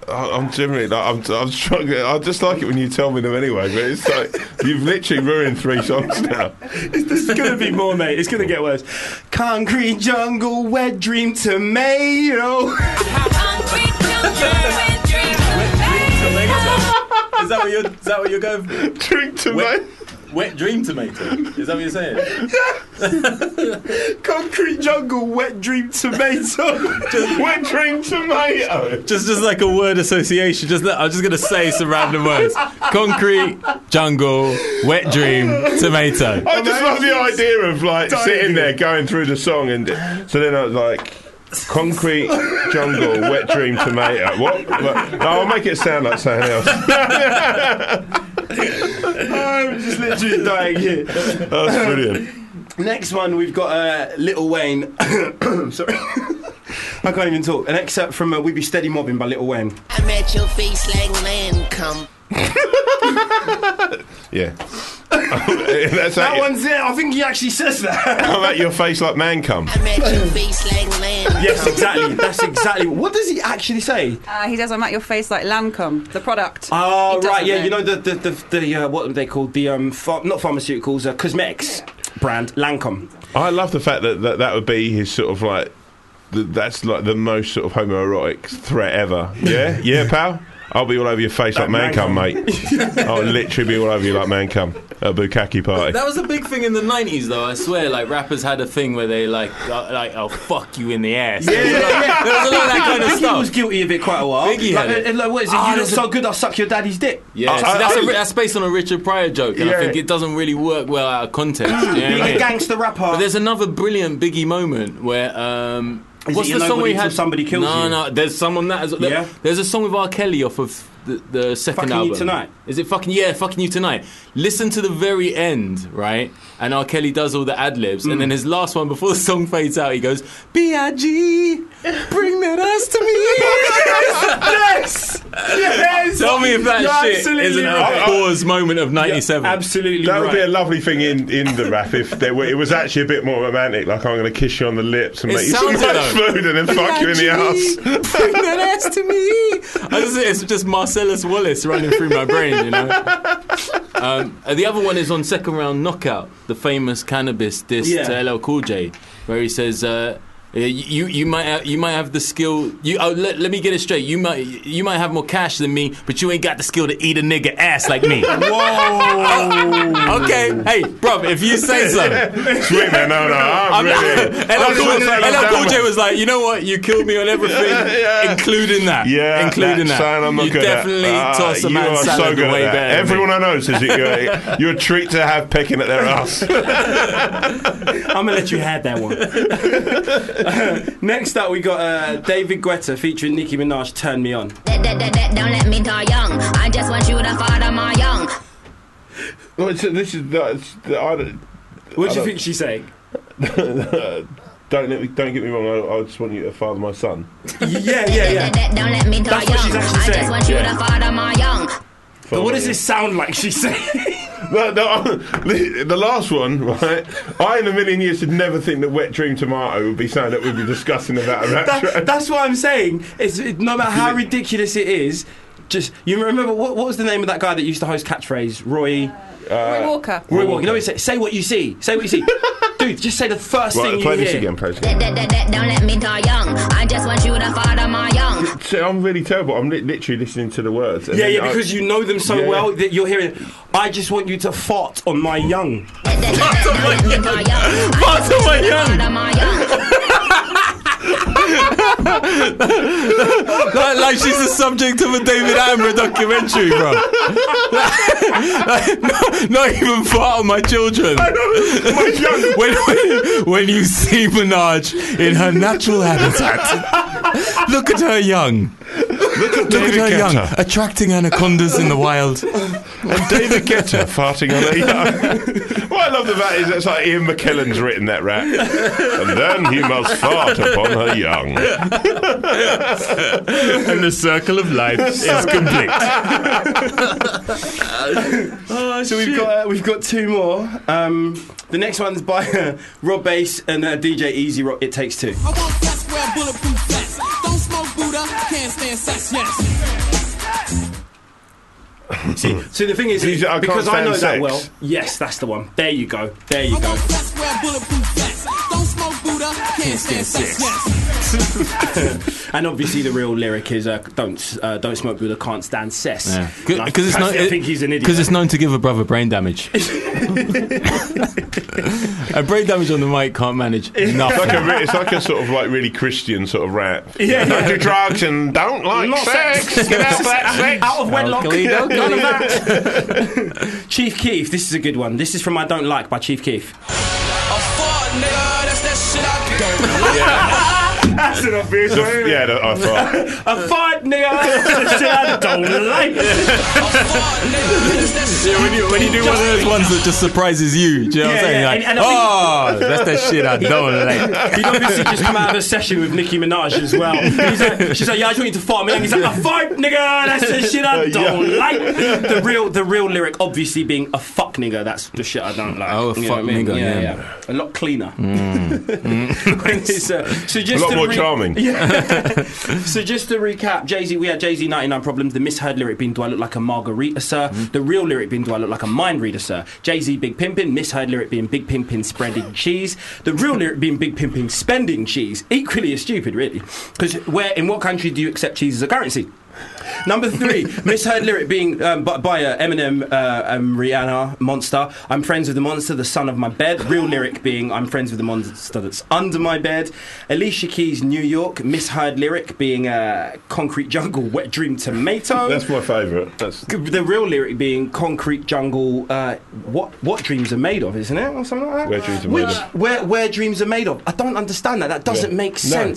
I- I'm generally like I'm, I'm struggling. I just like it when you tell me them anyway. But it's like you've literally ruined three songs now. There's gonna be more, mate. It's gonna get worse. Concrete jungle, wet dream tomato. Concrete jungle with dreams of made. Is that what you're? Is that what you're going for? Drink tomato. Wet dream tomato. Is that what you're saying? <laughs> Concrete jungle, wet dream tomato. just, Wet dream tomato. Just, just like a word association. Just, I'm just gonna say some random words. Concrete, jungle, wet dream, tomato. I just love the idea of like sitting there going through the song, and so then I was like. Concrete jungle, wet dream tomato. What? what? No, I'll make it sound like something else. <laughs> <laughs> I'm just literally dying here. That's brilliant. Next one, we've got uh, Lil Wayne. <coughs> Sorry. I can't even talk. An excerpt from uh, We Be Steady Mobbing by Lil Wayne. I'm at your face like land come. <laughs> Yeah. <laughs> That's That at, one's it. I think he actually says that. I'm at your face like man cum. I'm at your face like land yes, exactly. That's exactly. What does he actually say? Uh, he does. I'm at your face like Lancome, the product. Oh, He does right, yeah. then. You know the the the, the uh, what are they called? The um, ph- not pharmaceuticals, uh, cosmetics brand Lancome. I love the fact that that, that would be his sort of like. Th that's like the most sort of homoerotic threat ever. Yeah, yeah, pal. I'll be all over your face like, man man cum, mate. I'll literally be all over you like man cum at a bukkake party. That was a big thing in the '90s, though. I swear, like rappers had a thing where they like, uh, like, I'll fuck you in the ass. Yeah, yeah, yeah. There was a lot of that kind of Biggie stuff. was guilty of it quite a while. Biggie like, had it. uh, like, what is it? Ah, you look so a- good, I'll suck your daddy's dick. Yeah, I- see, I- that's, a I- ri- that's based on a Richard Pryor joke, and Yeah. I think it doesn't really work well out of context. you know what I Being a gangster rapper. But there's another brilliant Biggie moment where. Um, Is what's the song he had Somebody Kills no, You? No, no. There's someone that. Is, Yeah. There's a song with R. Kelly off of the, the second Fucking You album. Tonight? Is it fucking yeah, fucking you tonight? Listen to the very end, right? And R. Kelly does all the ad libs, and then Mm. his last one before the song fades out, he goes, "B I G, bring that ass to me." yes, yes. Tell me if that You're shit isn't a right. pause moment of '97. Absolutely That would right. be a lovely thing in, in the rap if there were, it was actually a bit more romantic. Like I'm going to kiss you on the lips and It make you some sounds nice food and then fuck you in the ass. Bring that ass to me. I just, it's just Marcellus Wallace running through my brain, you know. <laughs> Um, and the other one is on second round knockout, the famous Canibus diss Yeah. to LL Cool J, where he says. Uh, you you might have, you might have the skill. You oh, let, let me get it straight. You might you might have more cash than me, but you ain't got the skill to eat a nigga ass like me. <laughs> Whoa. <laughs> okay, hey, bro, if you say so. <laughs> Sweet man, no, no, I'm, I'm really. LL I'm Cool, just saying I'm LL Cool J was like, you know what? You killed me on everything, Yeah. including that. Yeah, including that. I'm not you definitely Ah, toss a you man's are salad so good way that. better. Everyone. I know says that you're, you're a treat to have pecking at their ass. I'm gonna let you have that one. <laughs> Next up, we got uh, David Guetta featuring Nicki Minaj. Turn me on. Don't let me die young. I just want you to father my young. Well, it's- this is that's, I don't, What do you think she's saying? <laughs> don't let me, don't get me wrong. I, I just want you to father my son. <laughs> Yeah, yeah, yeah. Don't let me die That's what she's young. actually I saying. just want you Yeah. to father my young. But what does this sound like she's saying? No, the, the last one, right? I, in a million years, would never think that Wet Dream Tomato would be something that we'd be discussing about That- that's what I'm saying. It's it, no matter how ridiculous it is. Just you remember what, what was the name of that guy that used to host catchphrase? Roy. Uh, Roy uh, Walker. Roy Walker. You know what he said? Say what you see. Say what you see. <laughs> Dude, just say the first Right, thing play you this hear. again, play this again. Don't let me die young. I just want you to father my young. See, I'm really terrible. I'm li- literally listening to the words. and Yeah, then yeah, I- because you know them so Yeah. well that you're hearing. I just want you to fart on my young. Don't let me die young. Fart on my young. Father my young. Like, like she's the subject of a David Attenborough documentary, bro. <laughs> Like, not, not even fart on my children. my young. <laughs> When, when, when you see Minaj in her natural habitat, <laughs> look at her young. Look at Look at David her young, attracting anacondas in the wild. <laughs> And David Guetta farting on a young. what I love about it is it's like Ian McKellen's written that rap. And then he must fart upon her young. <laughs> And the circle of life is complete. <laughs> oh, so we've got uh, we've got two more. Um, the next one's by uh, Rob Bass and uh, DJ E-Z Rock. It takes two. Can't stand sex, yes. <laughs> See, so the thing is, He's- I because I know stand that well. Yes, that's the one. There you go. There you I go. want that's where bulletproof vest. Don't smoke Buddha, can't stand sex, yes. <laughs> And obviously, the real lyric is uh, "Don't uh, don't smoke Buddha, can't stand cess." Yeah. And I it's known, personally think he's an idiot. Because it's known to give a brother brain damage. <laughs> a brain damage on the mic can't manage It's like, a, re- it's like a sort of like really Christian sort of rap. Yeah. Don't do drugs and don't like Not sex. sex. Get out of that sex. out of wedlock. Alkali, alkali. None <laughs> of that. Chief Keef. This is a good one. This is from "I Don't Like" by Chief Keef. A fart, nigga, that's that shit I don't like. <laughs> <laughs> That's an obvious The- one. isn't it? yeah, the- I thought. <laughs> A fart, nigga. That's <laughs> the shit I don't like. Yeah, when you, when you do one of those ones that just surprises you, do you know what I'm Yeah, saying? yeah, Like, and- and I oh, that's that shit I don't like. He'd obviously just come out of a session with Nicki Minaj as well. He's like, she's like, yeah, I just want you to fart me. And he's like, a fart, nigga. That's the shit I don't like. The real, the real lyric, obviously being a fuck nigga. That's the shit I don't like. Oh, a fuck what I mean? nigga, Yeah, yeah. yeah. A lot cleaner. When it's, uh, so A lot to re- charming. Yeah. <laughs> so just to recap, Jay Z, we had Jay Z 99 Problems. The misheard lyric being, Do I look like a margarita, sir? Mm-hmm. The real lyric being, Do I look like a mind reader, sir? Jay Z, Big Pimpin'. Misheard lyric being, Big Pimpin' spreading cheese. The real lyric being, Big Pimpin' spending cheese. Equally as stupid, really. Because where, in what country do you accept cheese as a currency? Number three, <laughs> misheard lyric being um, by, by uh, Eminem, uh, um, Rihanna, Monster. I'm friends with the monster, the son of my bed. Real lyric being I'm friends with the monster that's under my bed. Alicia Keys, New York. Misheard lyric being uh, Concrete Jungle, Wet Dream Tomato. That's my favourite. That's the real lyric being Concrete Jungle. Uh, what what dreams are made of, isn't it, or something like that? Where dreams are Which, made of. Where where dreams are made of? I don't understand that. That doesn't Yeah. make No.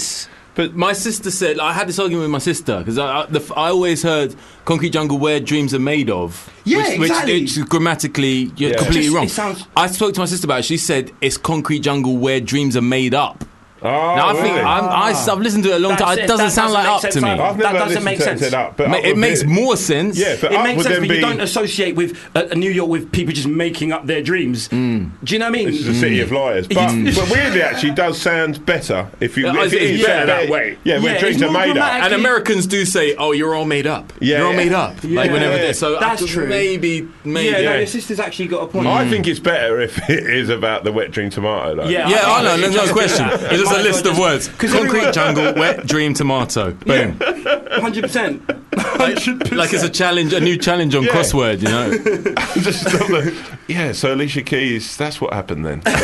Sense. But my sister said I had this argument with my sister because I, I, the, f- I always heard "Concrete Jungle" where dreams are made of. Yeah, which, exactly. Which is grammatically you're Yeah. completely Just- wrong. sounds- I spoke to my sister about it. She said it's "Concrete Jungle" where dreams are made up. Oh, now I think really? I'm, I, have listened to it a long That's time. it. It doesn't That sound doesn't like up to me. I've That doesn't make sense. It, up, but Ma- it makes be- more sense. Yeah, but it up makes would sense, then but be you don't associate with uh, New York with people just making up their dreams. Mm. Do you know what I mean? This is the city of liars. But, but weirdly, actually, does sound better if you. Yeah, if it it's is better that way. Yeah, Yeah, when it's dreams are made up. And Americans do say, "Oh, you're all made up. Yeah, you're all made up." like whenever Yeah. they so That's true. Maybe, maybe. yeah, your sister's actually got a point. I think it's better if <laughs> it is about the wet dream tomato. Yeah, Yeah, I I know. think No, no question. <laughs> It's It just might a list of words. concrete <laughs> jungle, wet dream, tomato. Boom. Hundred percent. Hundred Like it's a challenge, a new challenge on Yeah. crossword. You know. <laughs> Just stop the- yeah, so Alicia Keys, that's what happened then. <laughs>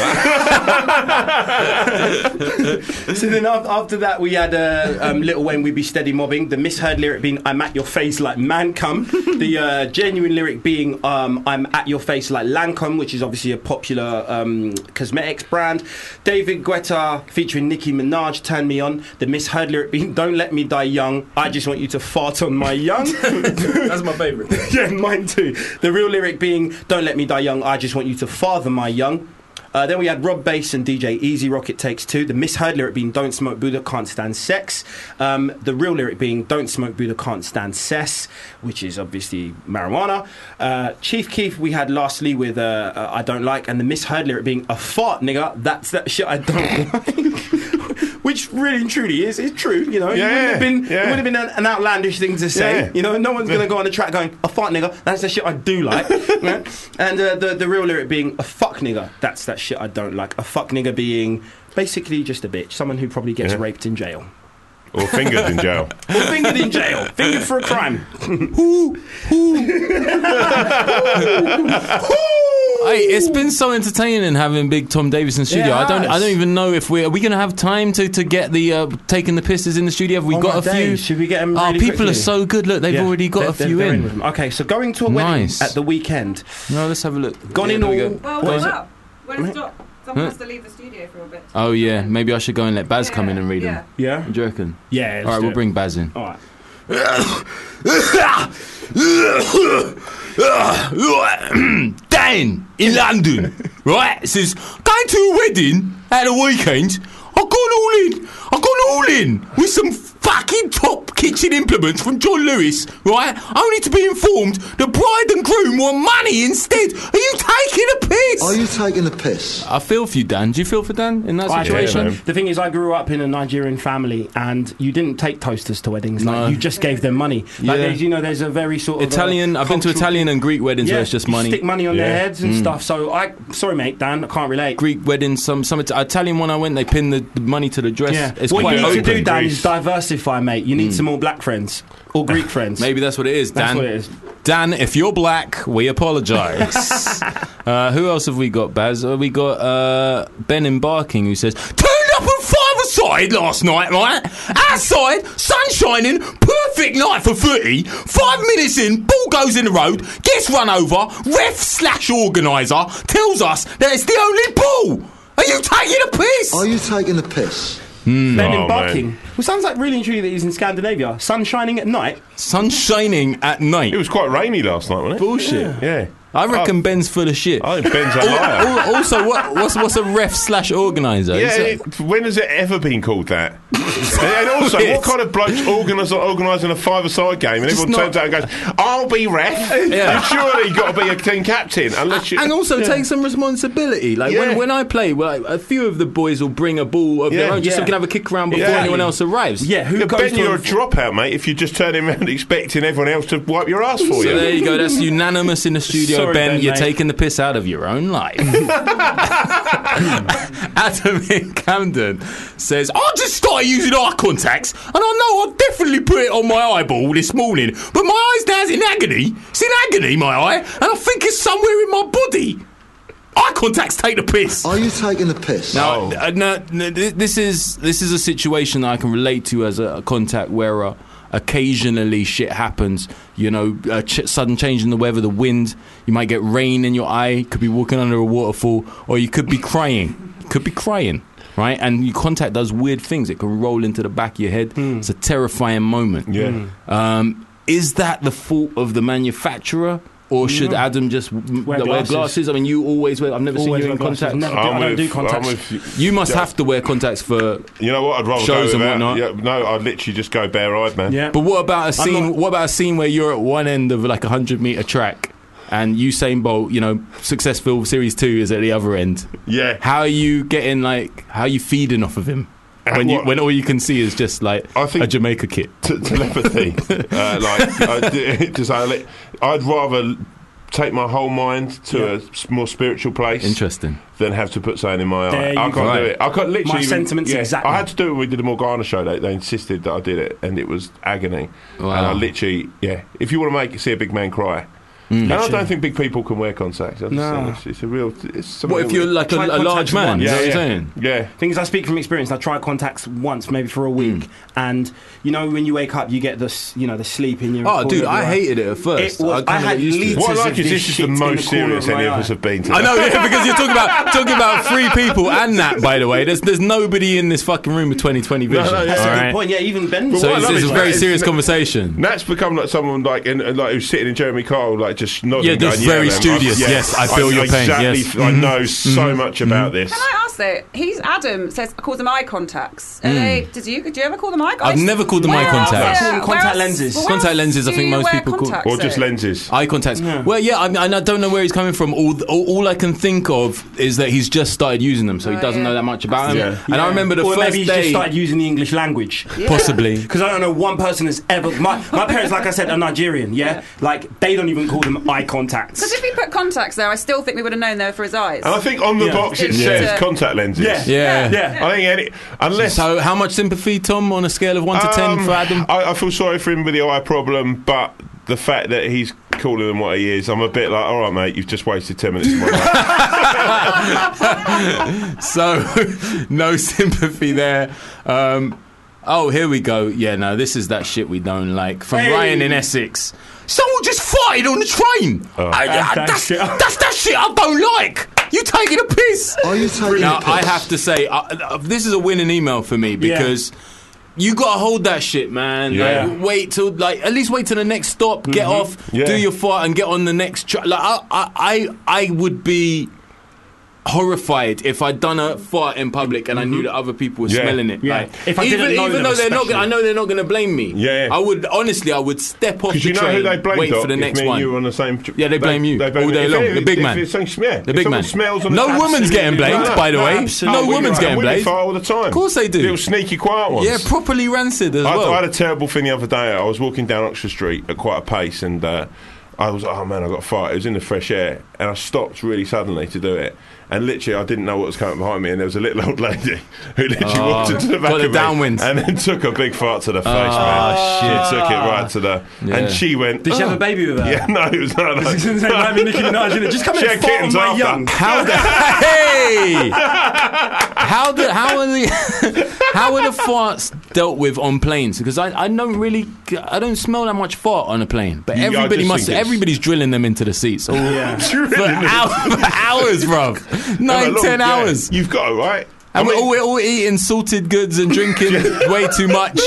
<laughs> So then after that, we had uh, um, Lil Wayne, We Be Steady Mobbing. The misheard lyric being, I'm at your face like man cum. <laughs> the uh, genuine lyric being, um, I'm at your face like Lancome, which is obviously a popular um, cosmetics brand. David Guetta featuring Nicki Minaj, Turn Me On. The misheard lyric being, Don't let me die young. I just want you to fart on my young. That's my favourite. yeah, mine too. The real lyric being, "Don't let me die young. I just want you to father my young." Uh, then we had Rob Bass and DJ E-Z Rock It Takes Two. The misheard lyric being "Don't smoke Buddha, can't stand sex." Um, the real lyric being "Don't smoke Buddha, can't stand cess," which is obviously marijuana. Uh, Chief Keef we had lastly with uh, uh, "I don't like," and the misheard lyric being "A fart, nigga." That's that shit I don't <laughs> like. Which really and truly is is true, you know. it wouldn't have been, yeah. it would have been an, an outlandish thing to say. Yeah. You know, no one's going to go on the track going, a fuck nigga, that's the shit I do like. <laughs> Yeah? And uh, the, the real lyric being, a fuck nigga, that's that shit I don't like. A fuck nigga being basically just a bitch, someone who probably gets Yeah. raped in jail. Or fingered in jail. Or fingered in jail. Fingered for a crime. Hey, it's been so entertaining having Big Tom Davis in the studio. I don't, I don't even know if we are we going to have time to, to get the uh, taking the pisses in the studio. Have we Oh got my a few? should we get 'em Oh, really people quickly? are so good. Look, they've Yeah, already got they're- a they're- few they're in. with them. Okay, so going to a wedding Nice. at the weekend. No, let's have a look. Gone Yeah, in there we all- go. Well, What what's is it? up? When it's stop? Someone Huh? has to leave the studio for a bit. Oh yeah, maybe I should go and let Baz come in and read Yeah. them. Yeah? Do you reckon? Yeah. All right, we'll bring Baz in. All right. <coughs> Dan in London, right? Says going to a wedding at the weekend. I've gone all in. I've gone all in with some fucking top kitchen implements from John Lewis, right? Only to be informed the bride and groom want money instead. Are you taking a piss? Are you taking a piss? I feel for you, Dan. Do you feel for Dan in that I agree. situation? the thing is, I grew up in a Nigerian family, and you didn't take toasters to weddings. Like No. you just gave them money. Like Yeah. there's, you know, there's a very sort of uh, Italian. I've been to Italian and Greek weddings Yeah, where it's just you money. Stick money on their heads and Mm. stuff. So I, sorry, mate, Dan, I can't relate. Greek weddings, some some Italian one I went, they pinned the, the money to the dress. Yeah. It's what quite you need open. to do, Dan, Greece. is diversify, mate. You need some more black friends or Greek <laughs> friends. Maybe that's what it is, That's Dan. what it is. Dan, if you're black, we apologise. <laughs> uh, who else have we got, Baz? Uh, we got uh, Ben in Barking who says, Turned up on five aside last night, right? Outside, sun shining, perfect night for footy. Five minutes in, ball goes in the road, gets run over, ref slash organiser tells us that it's the only ball. Are you taking a piss? Are you taking the piss? Hmm. Ben Oh, in Barking. man. Well, sounds like really intriguing that he's in Scandinavia. Sun shining at night. Sun shining at night. It was quite rainy last night, wasn't it? Bullshit. Yeah. I reckon oh. Ben's full of shit. I think Ben's a liar. also, what, what's what's a ref slash organizer? Yeah, it, when has it ever been called that? <laughs> and also, what kind of blokes organise, organising a five-a-side game and Just everyone not- turns out and goes, "I'll be ref." <laughs> Yeah. You've surely got to be a team captain, unless you. and also take some responsibility. Like Yeah. when, when I play, well, a few of the boys will bring a ball of Yeah. their own just so Yeah. we can have a kick around before Yeah. anyone else arrives. Yeah, who Yeah, goes Ben, you're a dropout, mate. If you're just turning around expecting everyone else to wipe your ass for So you. there you go. That's unanimous in the studio, Sorry, Ben. Ben, You're mate. taking the piss out of your own life. <laughs> Adam in Camden says, I just started using eye contacts, and I know I definitely put it on my eyeball this morning, but my eye's now in agony. It's in agony, my eye, and I think it's somewhere in my body. Eye contacts take the piss. Are you taking the piss? Now, uh, no, no, this is this is a situation that I can relate to as a, a contact wearer. Occasionally, shit happens. You know, a ch- sudden change in the weather, the wind. You might get rain in your eye. Could be walking under a waterfall, or you could be crying. Could be crying, right? And your contact does weird things. It can roll into the back of your head. It's a terrifying moment. Yeah. Um, is that the fault of the manufacturer? Or should No. Adam just w- Wear wear, glasses. glasses. I mean, you always wear. I've never Always seen you in glasses. contacts. Never do, I don't do contacts. I'm with you. You must Yeah. have to wear contacts for. You know what? I'd rather Shows go and without. whatnot. Yeah, no, I'd literally just go bare-eyed, man. Yeah. But what about a scene? not- What about a scene where you're at one end of like a hundred meter track, and Usain Bolt, you know, successful Series Two is at the other end. Yeah. How are you getting like? How are you feeding off of him? When you when all you can see is just like I think- a Jamaica kit. T- telepathy. <laughs> uh, like, I, <laughs> just, I, I'd rather take my whole mind to a more spiritual place Interesting. than have to put something in my eye. There you I can't go. do it. I can't literally. My even- sentiments yeah, exactly. I had to do it when we did the Morgana show. They, they insisted that I did it, and it was agony. Wow. And I literally, yeah. If you want to make see a big man cry. Mm. And I don't think big people can wear contacts. No. it's, it's a real. It's What if you're like a, a large man? once. Is yeah, what you're yeah, saying? yeah. Things I speak from experience. I tried contacts once, maybe for a week, and you know when you wake up, you get this, you know, the sleep in your. Oh, dude, I your hated it at first. It was- I, kinda I had got used to it. liters What I like is this this is the most the serious of any of us have been to. I know, yeah, because you're talking about talking about three people and that. By the way, there's there's nobody in this fucking room with 2020 vision. no, yeah. all That's a right? good point. Yeah, even Ben. So what I it's, it's is a very serious conversation. Nat's become like someone like in, like who's sitting in Jeremy Kyle, like just nodding. Yeah, just going, very man, studious. I- Yes, I feel your pain, yes. I mm-hmm. know so mm-hmm. much about mm-hmm. this. Can I ask though? He's Adam says calls them eye contacts. Are they? Did you? Do you ever call them eye? contacts? I've never called them Where eye contacts. where- Call them contact else- lenses. where Contact lenses, I think most people call- contacts Or just lenses. Eye contacts. Well, yeah, I mean, I don't know where he's coming from. All, all, all I can think of is that he's just started using them, so he Oh, doesn't know that much about them. Yeah. And I remember the or first maybe he's day, just started using the English language. possibly. <laughs> Because I don't know one person has ever. My, my <laughs> parents, like I said, are Nigerian. Yeah, like they don't even call them eye contacts. Because if he put contacts there, I still think we would have known they were for his eyes. And I think on the Yeah. box it It's says just contact lenses. Yeah. Yeah. Yeah. I think any unless So, how much sympathy, Tom, on a scale of one to ten Um, for Adam? I, I feel sorry for him with the eye problem, but the fact that he's calling them what he is, I'm a bit like, all right, mate, you've just wasted ten minutes of my life. <laughs> so, <laughs> no sympathy there. Um, oh, here we go. Yeah, no, this is that shit we don't like. From Hey. Ryan in Essex. Someone just farted on the train. I- I- That's that that's, shit. <laughs> that's that shit I don't like. You taking a piss? Are you taking Now, the piss? I have to say, uh, uh, this is a winning email for me because. You gotta hold that shit, man. Yeah. Like, wait till like at least wait till the next stop. Get off, Yeah. do your fart, and get on the next. Tra- like I, I, I, I would be horrified if I'd done a fart in public and I knew that other people were Yeah. smelling it. Yeah. Like, If I even, didn't know even though they're not, gonna, I know they're not going to blame me. Yeah. I would honestly, I would step off Because the you know train, who they blame, wait Doc, for the if next me and one. you were on the same. tr- Yeah, they blame you all day long. it- The big man. it's something- yeah, The big man. Smells on No the woman's getting blamed, by the way. No woman's getting blamed. fart all the time. Of course they do. Little sneaky quiet ones. Yeah, properly rancid as I, well. I had a terrible thing the other day. I was walking down Oxford Street at quite a pace, and uh, I was, like, oh man, I got a fart. It was in the fresh air, and I stopped really suddenly to do it. And literally, I didn't know what was coming behind me, and there was a little old lady <laughs> who literally Oh, walked into the back got the of me downwind. and then took a big fart to the ah, face, Oh, man. She took it right to the, Yeah. and she went. Did she have "Oh." a baby with her? Yeah, no, it was no, no. Might be Nicki Minaj, innit? Just come She in had and fart on my after. young. How the hey? How the how are the <laughs> how are the farts dealt with on planes? Because I, I don't really I don't smell that much fart on a plane, but everybody just must everybody's drilling them into the seats all, Yeah. <laughs> for, hour, for hours, bro. Nine but ten yeah, hours. You've got it right. And I we're, all, we're all eating salted goods and drinking <laughs> way too much.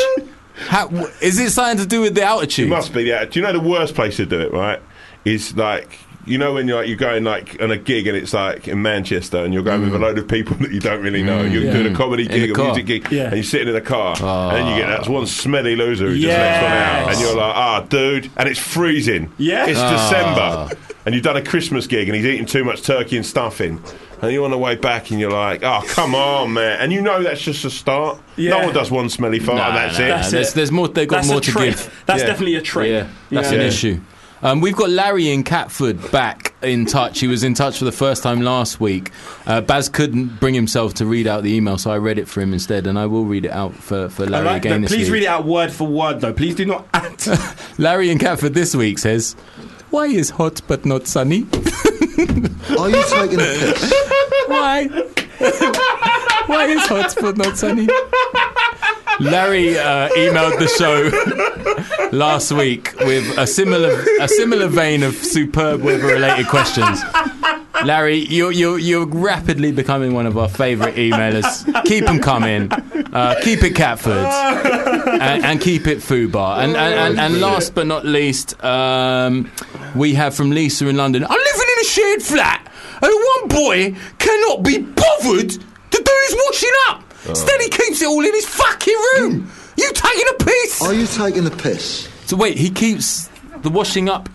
How, is it something to do with the altitude? It must be. Yeah. Do you know the worst place to do it? Right? Is like. You know when you're like, you're going like on a gig and it's like in Manchester and you're going with a load of people <laughs> that you don't really know. You're doing a comedy Mm. Gig, a music gig, Yeah. and you're sitting in a car, and you get that one smelly loser who just Yes. lets one out, and you're like, ah, dude, and it's freezing. Yeah. it's Ah. December, and you've done a Christmas gig, and he's eating too much turkey and stuffing. And you're on the way back, and you're like, "Oh, come on, man!" And you know that's just a start. Yeah. No one does one smelly fart, Nah, and that's nah, it. That's There's, it. there's more. They've got That's more to trait. give. That's Yeah. definitely a trait. Yeah, that's Yeah. an issue. Um, we've got Larry in Catford back in touch. He was in touch for the first time last week. Uh, Baz couldn't bring himself to read out the email, so I read it for him instead, and I will read it out for, for Larry like again that. this Please week. read it out word for word, though. Please do not <laughs> add. <laughs> Larry in Catford this week says, "Why is hot but not sunny? <laughs> Are you taking a piss? <laughs> Why? Why is hot but not sunny?" Larry uh, emailed the show last week with a similar a similar vein of superb weather related questions. Larry, you're, you're, you're rapidly becoming one of our favourite emailers. Keep them coming. Uh, keep it Catford. And, and keep it Fubar. And, and, and, and last but not least, um, we have from Lisa in London. I'm living in a shared flat, and one boy cannot be bothered to do his washing up. Oh. Instead, he keeps it all in his fucking room. Hmm. You taking a piss? Are you taking a piss? So wait, he keeps the washing up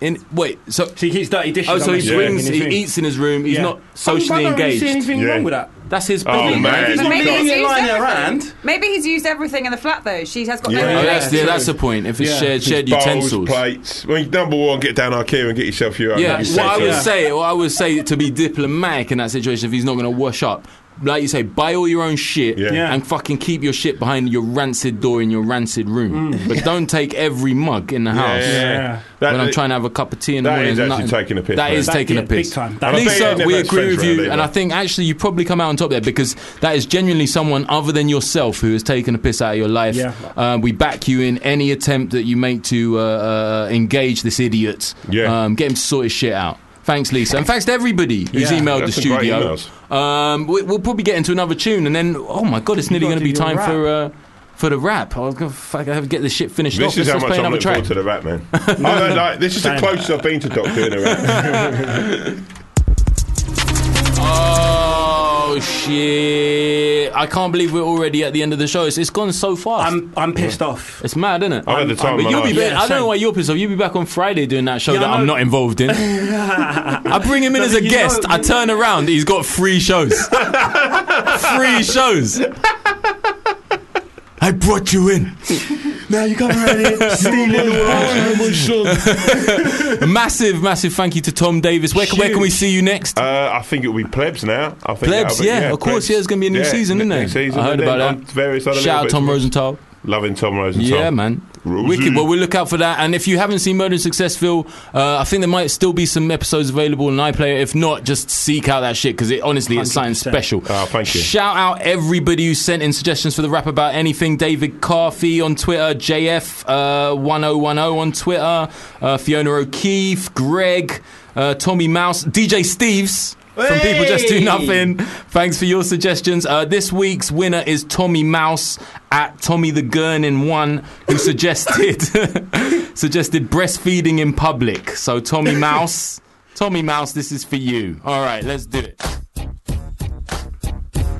in. Wait, so So he keeps dirty dishes. Oh, so he assuming, brings, in he eats in his room. He's Yeah. not socially I don't really engaged. see anything Yeah. wrong with that. That's his Oh, problem. man. He's not maybe leaving he's it used lying everything. around. Maybe he's used everything in the flat though. She has got Yeah. no Oh, Yeah. that's, yeah, that's the point. If it's Yeah. shared, shared Bowls, utensils. plates. Well, number one, get down IKEA and get yourself your own. Yeah, like you what I said. would Yeah. say, what I would say to be diplomatic in that situation, if he's not going to wash up, like you say, buy all your own shit Yeah. Yeah. and fucking keep your shit behind your rancid door in your rancid room. But don't take every mug in the house. Yeah, yeah. Yeah. That- when I'm trying to have a cup of tea in the morning, is there's actually taking a piss, That man. is That- taking yeah, a piss. big time. And Lisa, we agree with you, around and. I think actually you probably come out on top there because that is genuinely someone other than yourself who has taken a piss out of your life. Yeah. Uh, we back you in any attempt that you make to uh, uh, engage this idiot. Yeah. Um, get him to sort his shit out. Thanks, Lisa, and thanks to everybody who's Yeah. emailed That's the studio. Um, we, we'll probably get into another tune, and then oh my god, it's nearly going to be time for. Uh, for the rap, I was going to fuck, I have to get this shit finished off. This is Let's how much I'm looking track. forward to the rap, man. <laughs> I don't like, this is the closest I've been to Doc doing a rap. <laughs> Oh shit! I can't believe we're already at the end of the show. It's, it's gone so fast. I'm I'm pissed off. it's mad, isn't it? I've had the time But of my you'll be life. back, Yeah, I don't same. know why you're pissed off. You'll be back on Friday doing that show Yeah, that I I'm know. not involved in. <laughs> I bring him in No, as a but you guest. know- I turn around. He's got three shows. <laughs> three shows. I brought you in. Now you come around here <laughs> stealing A <laughs> massive, massive thank you to Tom Davis. Where, can- where can we see you next? Uh, I think it'll be plebs now. I think Plebs, be- yeah, of course, Plebs. yeah, it's gonna be a new Yeah, season, isn't it? Season, I heard about that. Various other Shout out bits Tom Rosenthal. Loving Tom Rosenthal. Yeah, man. Rosie. Wicked. Well, we'll look out for that. And if you haven't seen Murder in Successville, uh, I think there might still be some episodes available on iPlayer. If not, just seek out that shit because it honestly it's something 100%. special. Oh, thank you. Shout out everybody who sent in suggestions for the rap about anything. David Carthy on Twitter, JF uh, 1010 on Twitter, uh, Fiona O'Keefe, Greg, uh, Tommy Mouse, DJ Steves. From people just do nothing. Thanks for your suggestions. Uh, this week's winner is Tommy Mouse at Tommy the Gurn in one, who suggested <laughs> suggested breastfeeding in public. So Tommy <laughs> Mouse, Tommy Mouse, this is for you. All right, let's do it.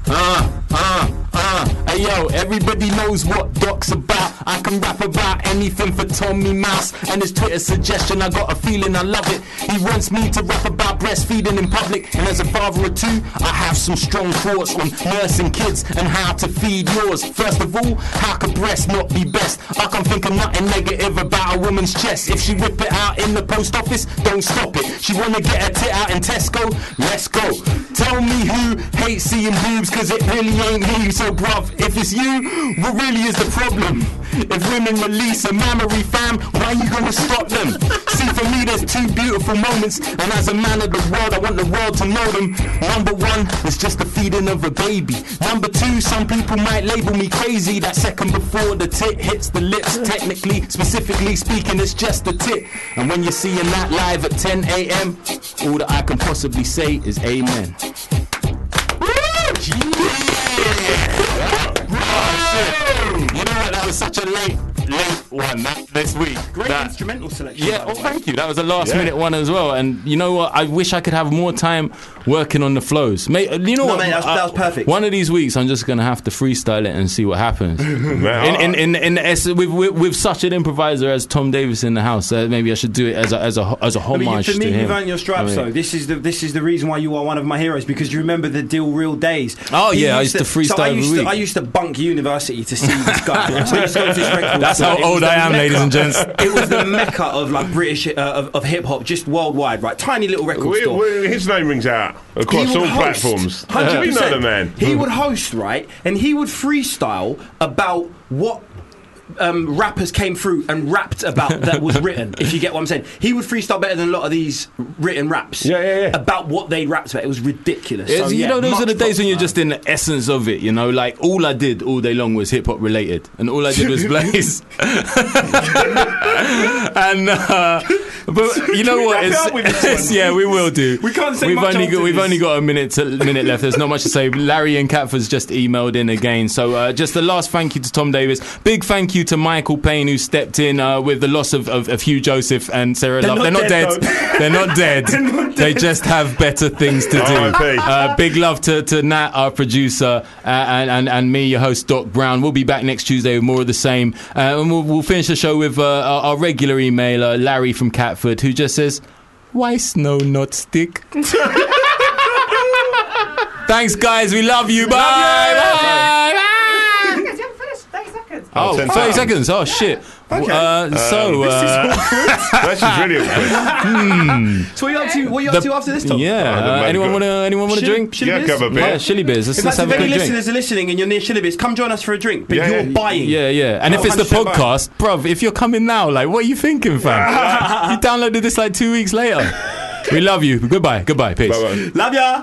Uh, uh, uh. Hey yo, everybody knows what Doc's about. I can rap about anything for Tommy Mouse and his Twitter suggestion. I got a feeling I love it. He wants me to rap about breastfeeding in public, and as a father of two, I have some strong thoughts on nursing kids and how to feed yours. First of all, how could breast not be best? I can't think of nothing negative about a woman's chest. If she whip it out in the post office, don't stop it. She wanna get her tit out in Tesco, let's go. Tell me who hates seeing boobs, cause it really ain't me. So bruv, if it's you, what really is the problem? If women release a mammary fam, why you gonna stop them? See, for me, there's two beautiful moments, and as a man of the world, I want the world to know them. Number one is just the feeding of a baby. Number two, some people might label me crazy. That second before the tit hits the lips, technically, specifically speaking, it's just the tit. And when you're seeing that live at 10 a.m., all that I can possibly say is amen. Yeah. You know what? That was such a late, late one that, this week. Great That- instrumental selection. Yeah, by oh, well, thank you. That was a last Yeah. minute one as well. And you know what? I wish I could have more time working on the flows. Mate, you know No, what? mate, that was- that was perfect. One of these weeks, I'm just going to have to freestyle it and see what happens. <laughs> in, in, in, in, the ess- with, with, with such an improviser as Tom Davis in the house, uh, maybe I should do it as a, as a, as a I mean, homage for me, to him. you've earned your stripes, I mean- though. This is the this is the reason why you are one of my heroes because you remember the Deal Real days. Oh, He yeah, I used to freestyle So I every used week. to, I used to bunk university to see this guy. so I used to go to this record That's how old I am, ladies and gents. <laughs> It was the mecca of like British uh, of, of hip hop, just worldwide, right? Tiny little record We- store. we- his name rings out across all host, platforms. 100%. We know the man. He would host, right? And he would freestyle about what um, rappers came through and rapped about <laughs> that was written, if you get what I'm saying. He would freestyle better than a lot of these written raps Yeah, yeah, yeah. about what they rapped about. It was ridiculous. So, you yeah, know, those are the days when you're just in the essence of it. You know, like all I did all day long was hip hop related, and all I did was <laughs> blaze. <laughs> and uh, but you know what? wrap it up with this It's, yeah, we will do. We can't say We've much only got, we've this. only got a minute to, minute left. There's not much to say. Larry and Catford's just emailed in again. So uh, just the last thank you to Tom Davis. Big thank you to Michael Payne who stepped in uh, with the loss of, of, of Hugh Joseph and Sarah They're Love. not They're not dead, dead. <laughs> They're not dead. <laughs> They just have better things to do. Uh, big love to, to Nat, our producer, uh, and, and, and me, your host, Doc Brown. We'll be back next Tuesday with more of the same. Uh, and we'll, we'll finish the show with uh, our, our regular emailer, Larry from Catford, who just says, Why snow not stick? <laughs> Thanks, guys. We love you. Bye. Bye. Bye. Seconds, you haven't finished. 30 seconds. Oh, 10 30 seconds. seconds. Oh, shit. Uh, so, this uh, That's just really awkward. So what are you up to? What are you up the- to after this, Tom? yeah. Oh, Uh, anyone want to anyone want to Shilly- drink? Shilly Yeah, Biz? grab a beer. Yeah, Shillibeers. Let's, In let's fact, have if a any quick drink. listeners are listening and you're near Shillibeer's, come join us for a drink. But Yeah, you're yeah. buying. Yeah, yeah. And if Oh, it's the 100% buy. podcast, bruv, if you're coming now, like, what are you thinking, fam? <laughs> you downloaded this like two weeks later. we love you. Goodbye. Goodbye. Peace. Bye-bye. Love ya.